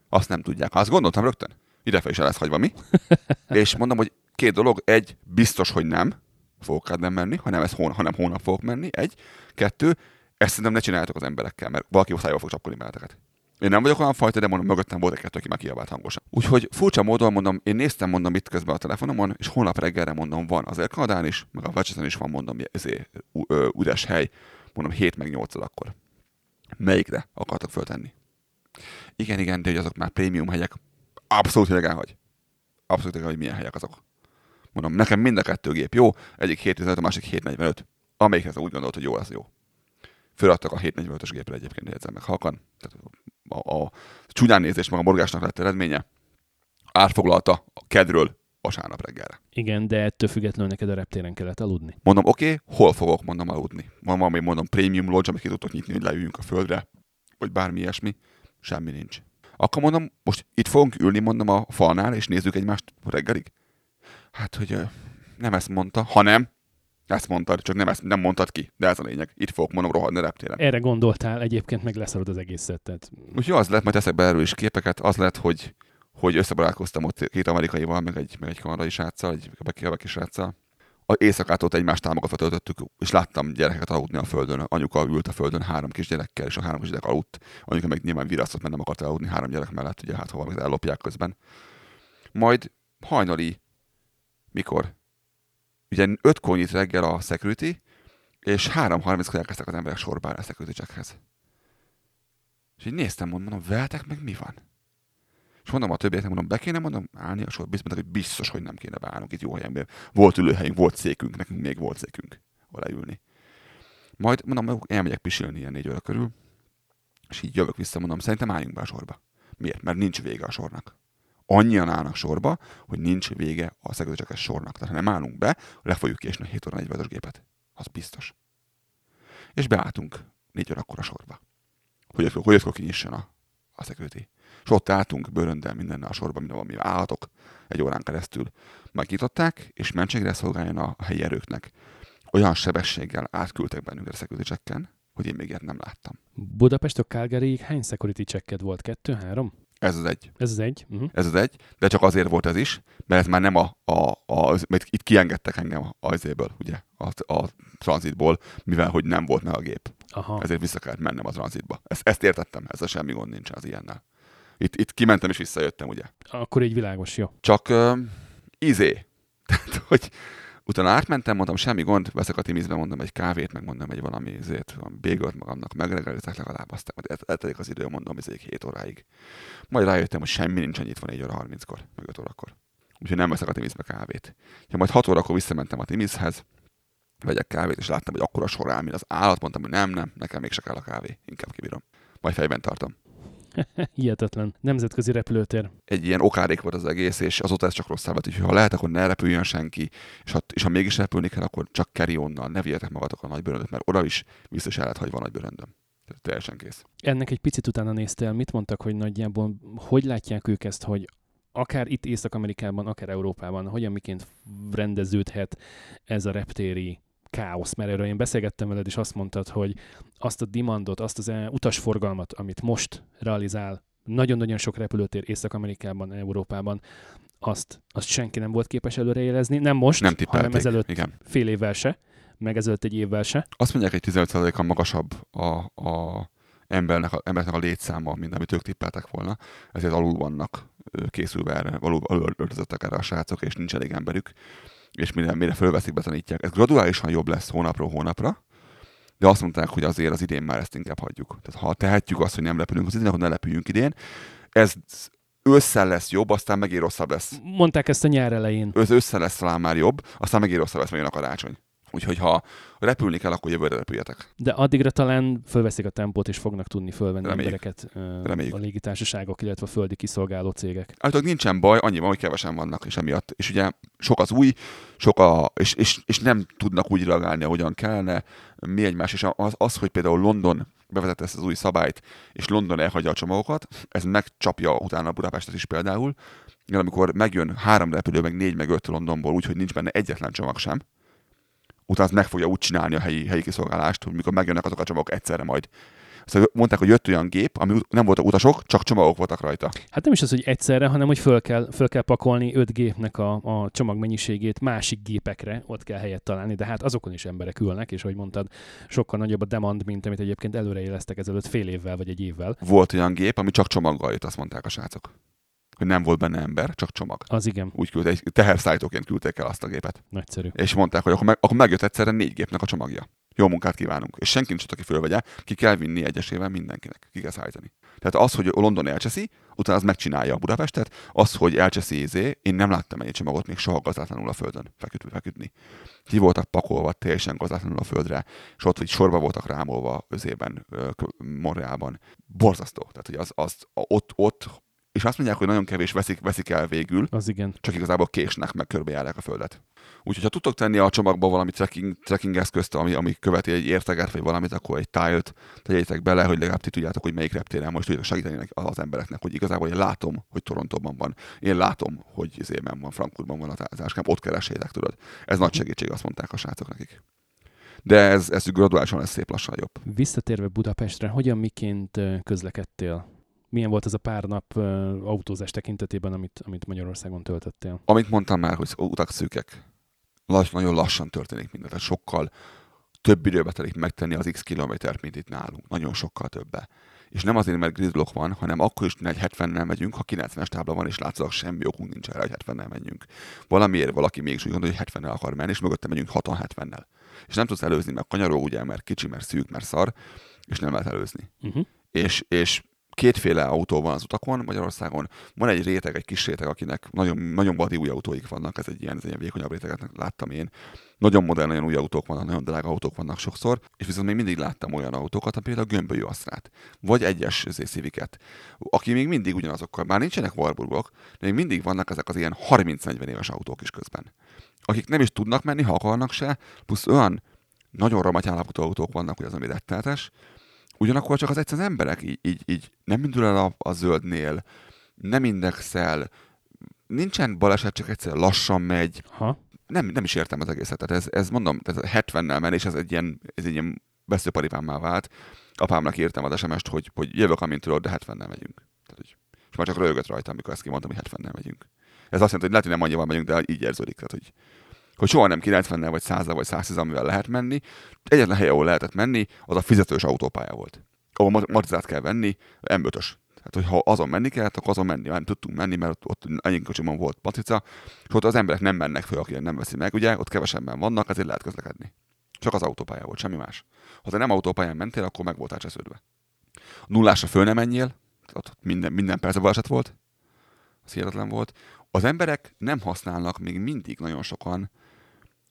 Azt nem tudják. Ha azt gondoltam rögtön, idefe is el lesz hagyva mi. és mondom, hogy két dolog, egy, biztos, hogy nem fogok nem menni, hanem, ez hón, hanem hónap fogok menni, egy. Kettő, ezt szerintem ne csináljátok az emberekkel, mert valaki osztályba fog csapkolni beleteket. Én nem vagyok olyan fajta, de mondom, mögöttem volt egy kettő, aki már kiabált hangosan. Úgyhogy furcsa módon mondom, én néztem, mondom itt közben a telefonomon, és holnap reggelre mondom, van az Kanadán is, meg a Vecseten is van, mondom, ezért üres hely, mondom 7 meg 8 akkor. Melyikre akartok föltenni? Igen, igen, de hogy azok már prémium helyek. Abszolút hogy elhagy. Abszolút hogy milyen helyek azok. Mondom, nekem mind a kettő gép jó, egyik 715, a másik 745. Amelyikhez úgy gondolt, hogy jó, az jó. Föladtak a 745-ös gépre egyébként, jegyzem meg halkan. Tehát a, a csúnyán nézés, meg a morgásnak lett eredménye. Átfoglalta a kedről vasárnap reggelre. Igen, de ettől függetlenül neked a reptéren kellett aludni. Mondom, oké, okay, hol fogok, mondom, aludni. Van valami, mondom, premium lodge, amit ki tudtok nyitni, hogy leüljünk a földre, vagy bármi ilyesmi. Semmi nincs. Akkor mondom, most itt fogunk ülni, mondom, a falnál, és nézzük egymást reggelig. Hát, hogy nem ezt mondta, hanem ezt mondtad, csak nem, ezt, nem mondtad ki, de ez a lényeg. Itt fogok mondom rohadni a reptéren. Erre gondoltál, egyébként meg leszarod az egészet. Tehát... Úgyhogy az lett, majd teszek be erről is képeket, az lett, hogy, hogy összebarátkoztam ott két amerikaival, meg egy, meg egy kanadai sráccal, egy kebeki sráccal. A éjszakát ott egymást támogatva töltöttük, és láttam gyerekeket aludni a földön. Anyuka ült a földön három kisgyerekkel, és a három kisgyerek aludt. Anyuka meg nyilván virasztott, mert nem akart aludni három gyerek mellett, ugye hát hova ellopják közben. Majd hajnali, mikor? Ugye ötkor nyit reggel a security, és 3.30-kor elkezdtek az emberek sorba a security checkhez. És így néztem, mondom, veltek meg mi van? És mondom a többieknek, mondom, be kéne mondom, állni a sor, biztos, hogy biztos, hogy nem kéne beállnunk itt jó helyen. Volt ülőhelyünk, volt székünk, nekünk még volt székünk, hol leülni. Majd mondom, elmegyek pisilni ilyen négy óra körül, és így jövök vissza, mondom, szerintem álljunk be a sorba. Miért? Mert nincs vége a sornak annyian állnak sorba, hogy nincs vége a szegődöcsekes sornak. Tehát ha nem állunk be, le fogjuk késni a 7 óra 40 gépet. Az biztos. És beálltunk 4 órakor a sorba. Hogy hogy hogy kinyisson a, a szekőti. És ott álltunk bőröndel mindennel a sorban, minden valami állatok egy órán keresztül. Megnyitották, és mentségre szolgáljon a helyi erőknek. Olyan sebességgel átküldtek bennünket a security hogy én még ilyet nem láttam. Budapest Calgaryig hány security checked volt? Kettő, három? Ez az egy. Ez az egy. Uh-huh. Ez az egy, de csak azért volt ez is, mert ez már nem a, a, a mert itt kiengedtek engem azéből, ugye, a, a tranzitból, mivel hogy nem volt meg a gép. Aha. Ezért vissza kellett mennem a tranzitba. Ezt, ezt értettem, a semmi gond nincs az ilyennel. Itt, itt kimentem és visszajöttem, ugye. Akkor így világos, jó. Csak uh, izé. Tehát, hogy Utána átmentem, mondtam, semmi gond, veszek a Timizbe, mondom egy kávét, meg mondom egy valami ezért, valami bégölt magamnak, megregelizek legalább, aztán majd eltelik az idő, mondom, ezért 7 óráig. Majd rájöttem, hogy semmi nincs annyit van 4 óra 30-kor, meg 5 órakor. Úgyhogy nem veszek a Timizbe kávét. Ja, majd 6 órakor visszamentem a Timizhez, vegyek kávét, és láttam, hogy akkor a sor áll, mint az állat, mondtam, hogy nem, nem, nekem még se kell a kávé, inkább kibírom. Majd fejben tartom. Hihetetlen. Nemzetközi repülőtér. Egy ilyen okárék volt az egész, és azóta ez csak rosszabb lett, úgyhogy ha lehet, akkor ne repüljön senki, és ha, és ha mégis repülni kell, akkor csak carry onnal, ne vigyetek magatok a nagybőröndöt, mert oda is biztos el lehet hagyva a nagybőröndöm. Teljesen kész. Ennek egy picit utána néztél, mit mondtak, hogy nagyjából hogy látják ők ezt, hogy akár itt Észak-Amerikában, akár Európában, hogyan miként rendeződhet ez a reptéri káosz, mert erről én beszélgettem veled, és azt mondtad, hogy azt a demandot, azt az eh, utasforgalmat, amit most realizál nagyon-nagyon sok repülőtér Észak-Amerikában, Európában, azt, azt senki nem volt képes előrejelezni. Nem most, nem hanem ezelőtt igen. fél évvel se, meg ezelőtt egy évvel se. Azt mondják, hogy 15%-kal magasabb a, a embernek, a, embernek a létszáma, mint amit ők tippeltek volna, ezért alul vannak készülve erre, alul, alul erre a srácok, és nincs elég emberük és mire, mire fölveszik, betanítják. Ez graduálisan jobb lesz hónapról hónapra, de azt mondták, hogy azért az idén már ezt inkább hagyjuk. Tehát ha tehetjük azt, hogy nem lepülünk az idén, akkor ne lepüljünk idén. Ez ősszel lesz jobb, aztán megint rosszabb lesz. Mondták ezt a nyár elején. Ez ősszel lesz talán már jobb, aztán megint rosszabb lesz megint a karácsony. Úgyhogy ha repülni kell, akkor jövőre repüljetek. De addigra talán fölveszik a tempót, és fognak tudni fölvenni Reméljük. embereket Reméljük. a légitársaságok, illetve a földi kiszolgáló cégek. Hát nincsen baj, annyi van, hogy kevesen vannak, és emiatt. És ugye sok az új, sok a, és, és, és nem tudnak úgy reagálni, ahogyan kellene. Mi egymás, és az, az, hogy például London bevezette ezt az új szabályt, és London elhagyja a csomagokat, ez megcsapja utána Budapestet is például, amikor megjön három repülő, meg négy, meg öt Londonból, úgyhogy nincs benne egyetlen csomag sem, utána meg fogja úgy csinálni a helyi, helyi kiszolgálást, hogy mikor megjönnek azok a csomagok egyszerre majd Szóval mondták, hogy jött olyan gép, ami nem voltak utasok, csak csomagok voltak rajta. Hát nem is az, hogy egyszerre, hanem hogy föl kell, föl kell pakolni öt gépnek a, a csomagmennyiségét másik gépekre, ott kell helyet találni, de hát azokon is emberek ülnek, és ahogy mondtad, sokkal nagyobb a demand, mint amit egyébként előreéleztek ezelőtt fél évvel vagy egy évvel. Volt olyan gép, ami csak csomaggal jött, azt mondták a srácok. Hogy nem volt benne ember, csak csomag. Az igen, Úgy küldte, egy teherszállítóként küldték el azt a gépet. nagyszerű. És mondták, hogy akkor, meg, akkor megjött egyszerre négy gépnek a csomagja. Jó munkát kívánunk. És senki nincs aki fölvegye, ki kell vinni egyesével mindenkinek. Ki kell szállítani. Tehát az, hogy London elcseszi, utána az megcsinálja a Budapestet, az, hogy elcseszi izé, én nem láttam ennyi csomagot még soha gazdátlanul a földön feküdni. feküdni. Ki voltak pakolva teljesen gazdátlanul a földre, és ott hogy sorba voltak rámolva özében, Montrealban. Borzasztó. Tehát, hogy az, az, ott, ott, és azt mondják, hogy nagyon kevés veszik, veszik el végül, Az igen. csak igazából késnek, meg körbejárják a földet. Úgyhogy ha tudtok tenni a csomagba valami trekking, trekking eszközt, ami, ami követi egy érteget, vagy valamit, akkor egy tájlt tegyétek bele, hogy legalább ti tudjátok, hogy melyik reptéren most tudjátok segíteni az embereknek, hogy igazából én látom, hogy Torontóban van. Én látom, hogy Zémen van, Frankfurtban van a tá- táskám, ott keresétek, tudod. Ez nagy segítség, azt mondták a srácok nekik. De ez, ez graduálisan lesz szép lassan jobb. Visszatérve Budapestre, hogyan miként közlekedtél? Milyen volt az a pár nap ö, autózás tekintetében, amit, amit Magyarországon töltöttél? Amit mondtam már, hogy utak szűkek, lass, nagyon lassan történik minden, tehát sokkal több időbe telik megtenni az x kilométert, mint itt nálunk. Nagyon sokkal többe. És nem azért, mert gridlock van, hanem akkor is egy 70-nel megyünk, ha 90-es tábla van, és látszólag semmi okunk nincs erre, hogy 70-nel menjünk. Valamiért valaki mégis úgy gondolja, hogy 70-nel akar menni, és mögötte megyünk 60-70-nel. És nem tudsz előzni, mert kanyaró ugye, mert kicsi, mert szűk, mert szar, és nem lehet előzni Uh-huh. és, és kétféle autó van az utakon Magyarországon. Van egy réteg, egy kis réteg, akinek nagyon, nagyon vadi új autóik vannak, ez egy ilyen, ez egy ilyen vékonyabb réteget láttam én. Nagyon modern, nagyon új autók vannak, nagyon drága autók vannak sokszor, és viszont még mindig láttam olyan autókat, ami például gömbölyű asztrát, vagy egyes szíviket, aki még mindig ugyanazokkal, bár nincsenek Warburgok, de még mindig vannak ezek az ilyen 30-40 éves autók is közben. Akik nem is tudnak menni, ha akarnak se, plusz olyan nagyon romaty állapotú autók vannak, hogy az, ami rettenetes, Ugyanakkor csak az egyszer az emberek így, így, így nem indul el a, a zöldnél, nem indexel, nincsen baleset, csak egyszer lassan megy. Ha? Nem, nem is értem az egészet. Tehát ez, ez mondom, ez 70-nel men, és ez egy ilyen, ez egy ilyen veszőparipámmá vált. Apámnak írtam az SMS-t, hogy, hogy jövök, amint tudod, de 70-nel megyünk. Tehát, hogy, és már csak rögött rajta, amikor ezt kimondtam, hogy 70-nel megyünk. Ez azt jelenti, hogy lehet, hogy nem annyival megyünk, de így érződik. Tehát, hogy, hogy soha nem 90-nel, vagy 100 vagy 110 amivel lehet menni. Egyetlen hely, ahol lehetett menni, az a fizetős autópálya volt. Ahol mat- matizát kell venni, m Tehát, hogy ha azon menni kell, akkor azon menni. Már nem tudtunk menni, mert ott, ott ennyi kocsimon volt matrica, és ott az emberek nem mennek föl, akik nem veszi meg, ugye, ott kevesebben vannak, ezért lehet közlekedni. Csak az autópálya volt, semmi más. Ha te nem autópályán mentél, akkor meg voltál csesződve. Nullásra föl nem menjél, ott minden, minden perc baleset volt, az hihetetlen volt. Az emberek nem használnak még mindig nagyon sokan,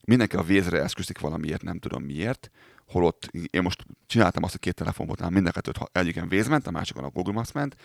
mindenki a vézre esküszik valamiért, nem tudom miért, holott én most csináltam azt, hogy két telefon volt mind a kettőt, ha- egyiken véz a másikon a Google Maps ment,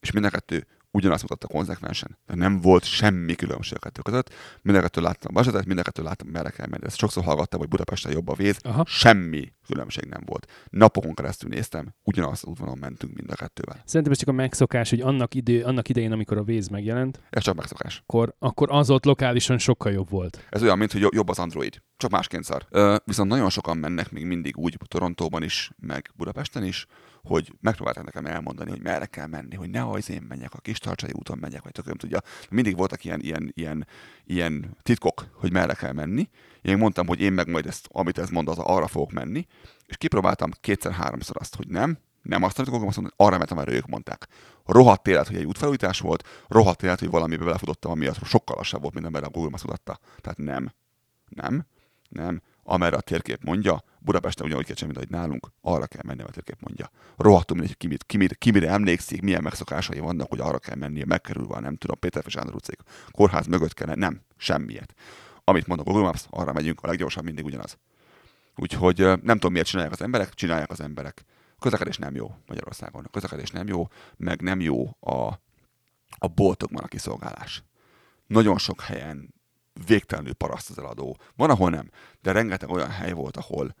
és mind a kettő ugyanazt mutatta konzekvensen. De nem volt semmi különbség a kettő között. Mind a kettő láttam a balesetet, mind a kettő láttam, merre kell menni. Ezt sokszor hallgattam, hogy Budapesten jobb a víz. Aha. Semmi különbség nem volt. Napokon keresztül néztem, ugyanazt az útvonalon mentünk mind a kettővel. Szerintem ez csak a megszokás, hogy annak, idő, annak idején, amikor a víz megjelent, Ez csak megszokás. akkor, akkor az ott lokálisan sokkal jobb volt. Ez olyan, mint hogy jo- jobb az Android. Csak másként szar. Ö, viszont nagyon sokan mennek még mindig úgy Torontóban is, meg Budapesten is, hogy megpróbálták nekem elmondani, hogy merre kell menni, hogy ne az én menjek, a kis tartsai úton megyek, vagy tök nem tudja. Mindig voltak ilyen, ilyen, ilyen, ilyen titkok, hogy merre kell menni. Én mondtam, hogy én meg majd ezt, amit ez mond, az arra fogok menni, és kipróbáltam kétszer-háromszor azt, hogy nem, nem azt, akarok, azt mondani, arra mentem, mert ők mondták. Rohadt élet, hogy egy útfelújítás volt, rohadt élet, hogy valamibe belefutottam, ami sokkal lassabb volt, mint amire a Google Maps. Tehát nem. Nem. Nem. Amerre a térkép mondja, Budapesten ugyanúgy kell csinálni, mint ahogy nálunk, arra kell menni, a térkép mondja. Rohadtul mindegy, ki, mit, ki, mit, ki mire emlékszik, milyen megszokásai vannak, hogy arra kell mennie, megkerülve, a nem tudom, Péter Sándor utcék, kórház mögött kell, nem, semmiet. Amit mondok, Google Maps, arra megyünk, a leggyorsabb mindig ugyanaz. Úgyhogy nem tudom, miért csinálják az emberek, csinálják az emberek. A közlekedés nem jó Magyarországon. A közlekedés nem jó, meg nem jó a, a boltokban a kiszolgálás. Nagyon sok helyen végtelenül paraszt az eladó. Van, ahol nem, de rengeteg olyan hely volt, ahol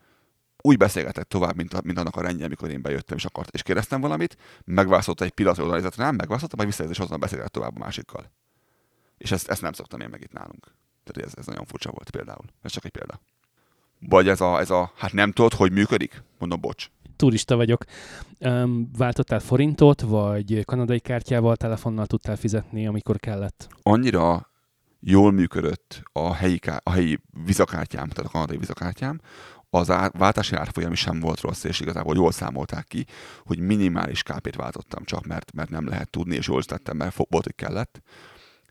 úgy beszélgetett tovább, mint, a, mint annak a rendje, amikor én bejöttem, és akart, és kérdeztem valamit, megválaszolta egy pillanatra, oda nézett rám, megválaszolta, majd visszajött, és azonnal beszélgetett tovább a másikkal. És ezt, ezt nem szoktam én meg itt nálunk. Tehát ez, ez nagyon furcsa volt például. Ez csak egy példa. Vagy ez a, ez a, hát nem tudod, hogy működik? Mondom, bocs. turista vagyok. Um, váltottál forintot, vagy kanadai kártyával, telefonnal tudtál fizetni, amikor kellett? Annyira jól működött a helyi, a helyi vizakártyám, tehát a kanadai vizakártyám, az á, váltási árfolyam is sem volt rossz, és igazából jól számolták ki, hogy minimális kápét váltottam csak, mert, mert nem lehet tudni, és jól tettem, mert volt, hogy kellett.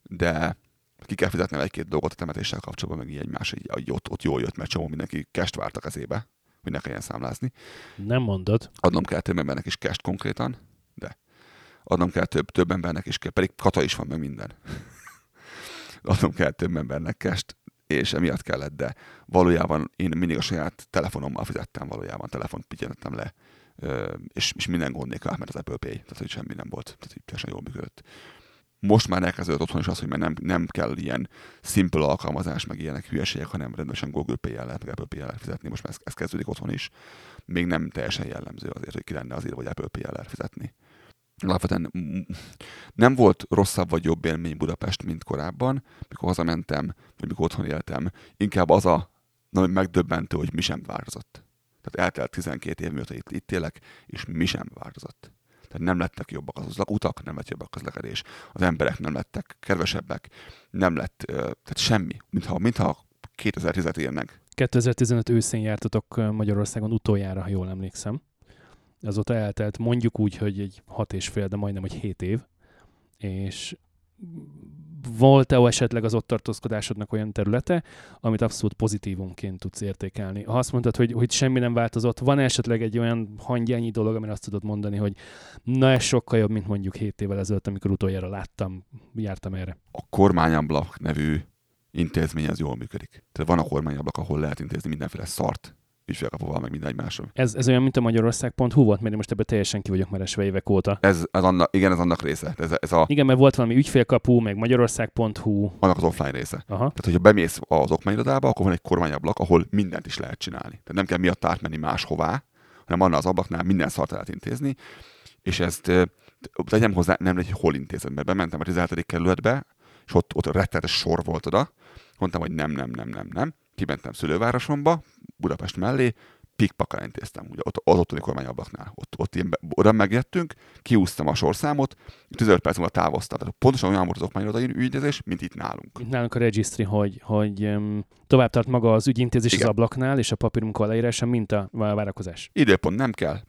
De ki kell fizetnem egy-két dolgot a temetéssel kapcsolatban, meg így egymás, hogy ott, ott jól jött, mert csomó mindenki kest várt a kezébe, hogy ne kelljen számlázni. Nem mondod. Adnom kell több embernek is kest konkrétan, de adnom kell több, több embernek is, kell, pedig kata is van meg minden. Adnom kell több embernek kest, és emiatt kellett, de valójában én mindig a saját telefonommal fizettem valójában, telefont pityeltem le, és, és minden gond nélkül mert az Apple Pay, tehát hogy semmi nem volt, tehát így teljesen jól működött. Most már elkezdődött otthon is az, hogy már nem, nem kell ilyen simple alkalmazás, meg ilyenek hülyeségek, hanem rendesen Google Pay-jel lehet, meg Apple Pay-jel lehet fizetni. Most már ez, ez kezdődik otthon is. Még nem teljesen jellemző azért, hogy ki lenne azért, hogy Apple Pay-jel lehet fizetni alapvetően nem volt rosszabb vagy jobb élmény Budapest, mint korábban, mikor hazamentem, vagy mikor otthon éltem. Inkább az a nagyon megdöbbentő, hogy mi sem változott. Tehát eltelt 12 év mióta itt, itt élek, és mi sem változott. Tehát nem lettek jobbak az utak, nem lett jobbak a közlekedés, az emberek nem lettek kedvesebbek, nem lett, tehát semmi, mintha, mintha 2010-et érnek. 2015 őszén jártatok Magyarországon utoljára, ha jól emlékszem azóta eltelt mondjuk úgy, hogy egy hat és fél, de majdnem egy hét év, és volt-e esetleg az ott tartózkodásodnak olyan területe, amit abszolút pozitívumként tudsz értékelni? Ha azt mondtad, hogy, hogy semmi nem változott, van esetleg egy olyan hangyányi dolog, amire azt tudod mondani, hogy na ez sokkal jobb, mint mondjuk 7 évvel ezelőtt, amikor utoljára láttam, jártam erre? A kormányablak nevű intézmény az jól működik. Tehát van a kormányablak, ahol lehet intézni mindenféle szart, ügyfélkapuval, meg minden egymásról. Ez, ez olyan, mint a magyarország.hu volt, mert én most ebben teljesen ki vagyok már esve évek óta. Ez, ez annak, igen, ez annak része. Ez, ez a, igen, mert volt valami ügyfélkapu, meg magyarország.hu. Annak az offline része. Aha. Tehát, hogyha bemész az okmányirodába, akkor van egy kormányablak, ahol mindent is lehet csinálni. Tehát nem kell miatt átmenni máshová, hanem annál az ablaknál minden szart lehet intézni, és ezt tegyem hozzá, nem egy hol intézed, mert bementem a 17. kerületbe, és ott, ott rettenetes sor volt oda, mondtam, hogy nem, nem, nem, nem, nem, kimentem szülővárosomba, Budapest mellé, pikpakkal intéztem, ugye ott, az ottani kormányablaknál. Ott, ott ilyen, oda megjettünk, kiúztam a sorszámot, 15 perc múlva távoztam. Tehát pontosan olyan volt az okmányirodai ügyintézés, mint itt nálunk. Mint nálunk a registry, hogy, hogy um, tovább tart maga az ügyintézés Igen. az ablaknál, és a papírmunka aláírása, mint a várakozás. Időpont nem kell.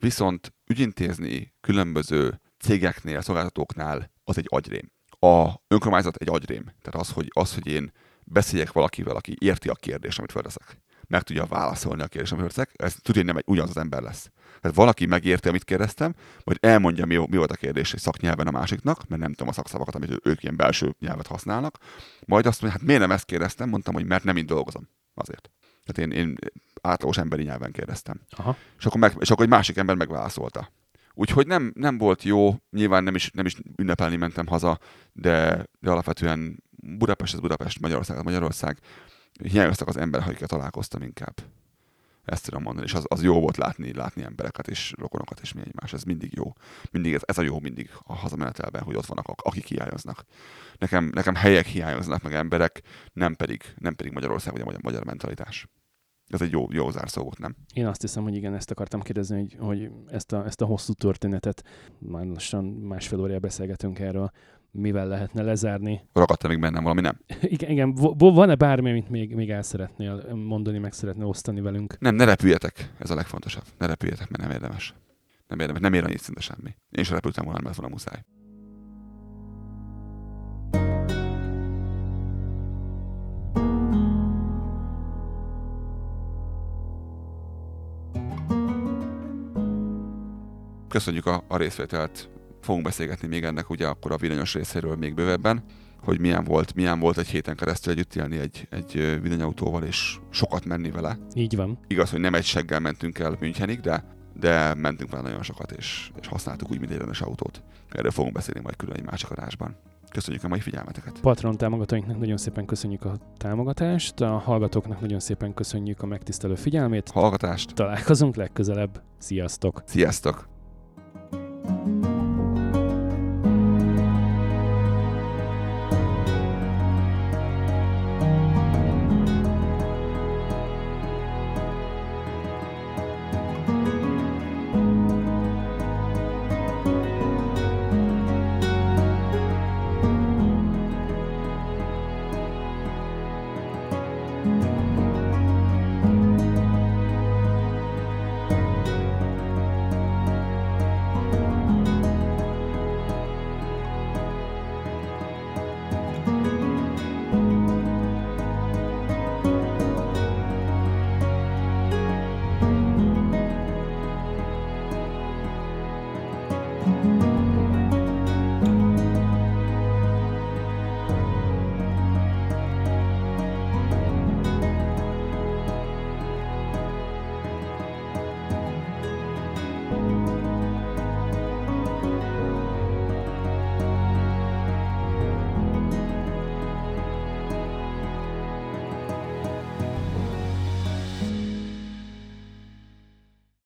Viszont ügyintézni különböző cégeknél, szolgáltatóknál az egy agyrém. A önkormányzat egy agyrém. Tehát az, hogy, az, hogy én beszéljek valakivel, aki érti a kérdést, amit felteszek. Meg tudja válaszolni a kérdést, amit. Ez tudja, hogy nem egy ugyanaz az ember lesz. Tehát valaki megérti, amit kérdeztem, vagy elmondja, mi, mi volt a kérdés egy szaknyelven a másiknak, mert nem tudom a szakszavakat, amit ők ilyen belső nyelvet használnak. Majd azt mondja, hát miért nem ezt kérdeztem? Mondtam, hogy mert nem így dolgozom. Azért. Tehát én, én átlagos emberi nyelven kérdeztem. Aha. És, akkor meg, és akkor egy másik ember megválaszolta. Úgyhogy nem, nem volt jó, nyilván nem is, nem is ünnepelni mentem haza, de, de alapvetően Budapest az Budapest, Magyarország az Magyarország. Hiányoztak az emberek, akikkel találkoztam inkább. Ezt tudom mondani, és az, az jó volt látni, látni embereket és rokonokat és mi egymás. Ez mindig jó. Mindig ez, ez a jó mindig a hazamenetelben, hogy ott vannak, akik hiányoznak. Nekem, nekem helyek hiányoznak, meg emberek, nem pedig, nem pedig Magyarország vagy a magyar, magyar mentalitás. Ez egy jó, jó zárszó volt, nem? Én azt hiszem, hogy igen, ezt akartam kérdezni, hogy, hogy ezt, a, ezt a hosszú történetet, már lassan másfél órája beszélgetünk erről, mivel lehetne lezárni. Ragadta még bennem valami, nem? igen, igen. van-e bármi, amit még, még el szeretnél mondani, meg szeretnél osztani velünk? Nem, ne repüljetek, ez a legfontosabb. Ne repüljetek, mert nem érdemes. Nem érdemes, nem ér annyit szinte semmi. Én sem repültem volna, mert volna muszáj. Köszönjük a, a részvételt fogunk beszélgetni még ennek ugye akkor a villanyos részéről még bővebben, hogy milyen volt, milyen volt egy héten keresztül együtt élni egy, egy villanyautóval, és sokat menni vele. Így van. Igaz, hogy nem egy seggel mentünk el Münchenig, de, de mentünk vele nagyon sokat, és, és használtuk úgy, mint egy rendes autót. Erről fogunk beszélni majd külön egy másik adásban. Köszönjük a mai figyelmeteket. Patron támogatóinknak nagyon szépen köszönjük a támogatást, a hallgatóknak nagyon szépen köszönjük a megtisztelő figyelmét. Hallgatást. Találkozunk legközelebb. Sziasztok! Sziasztok!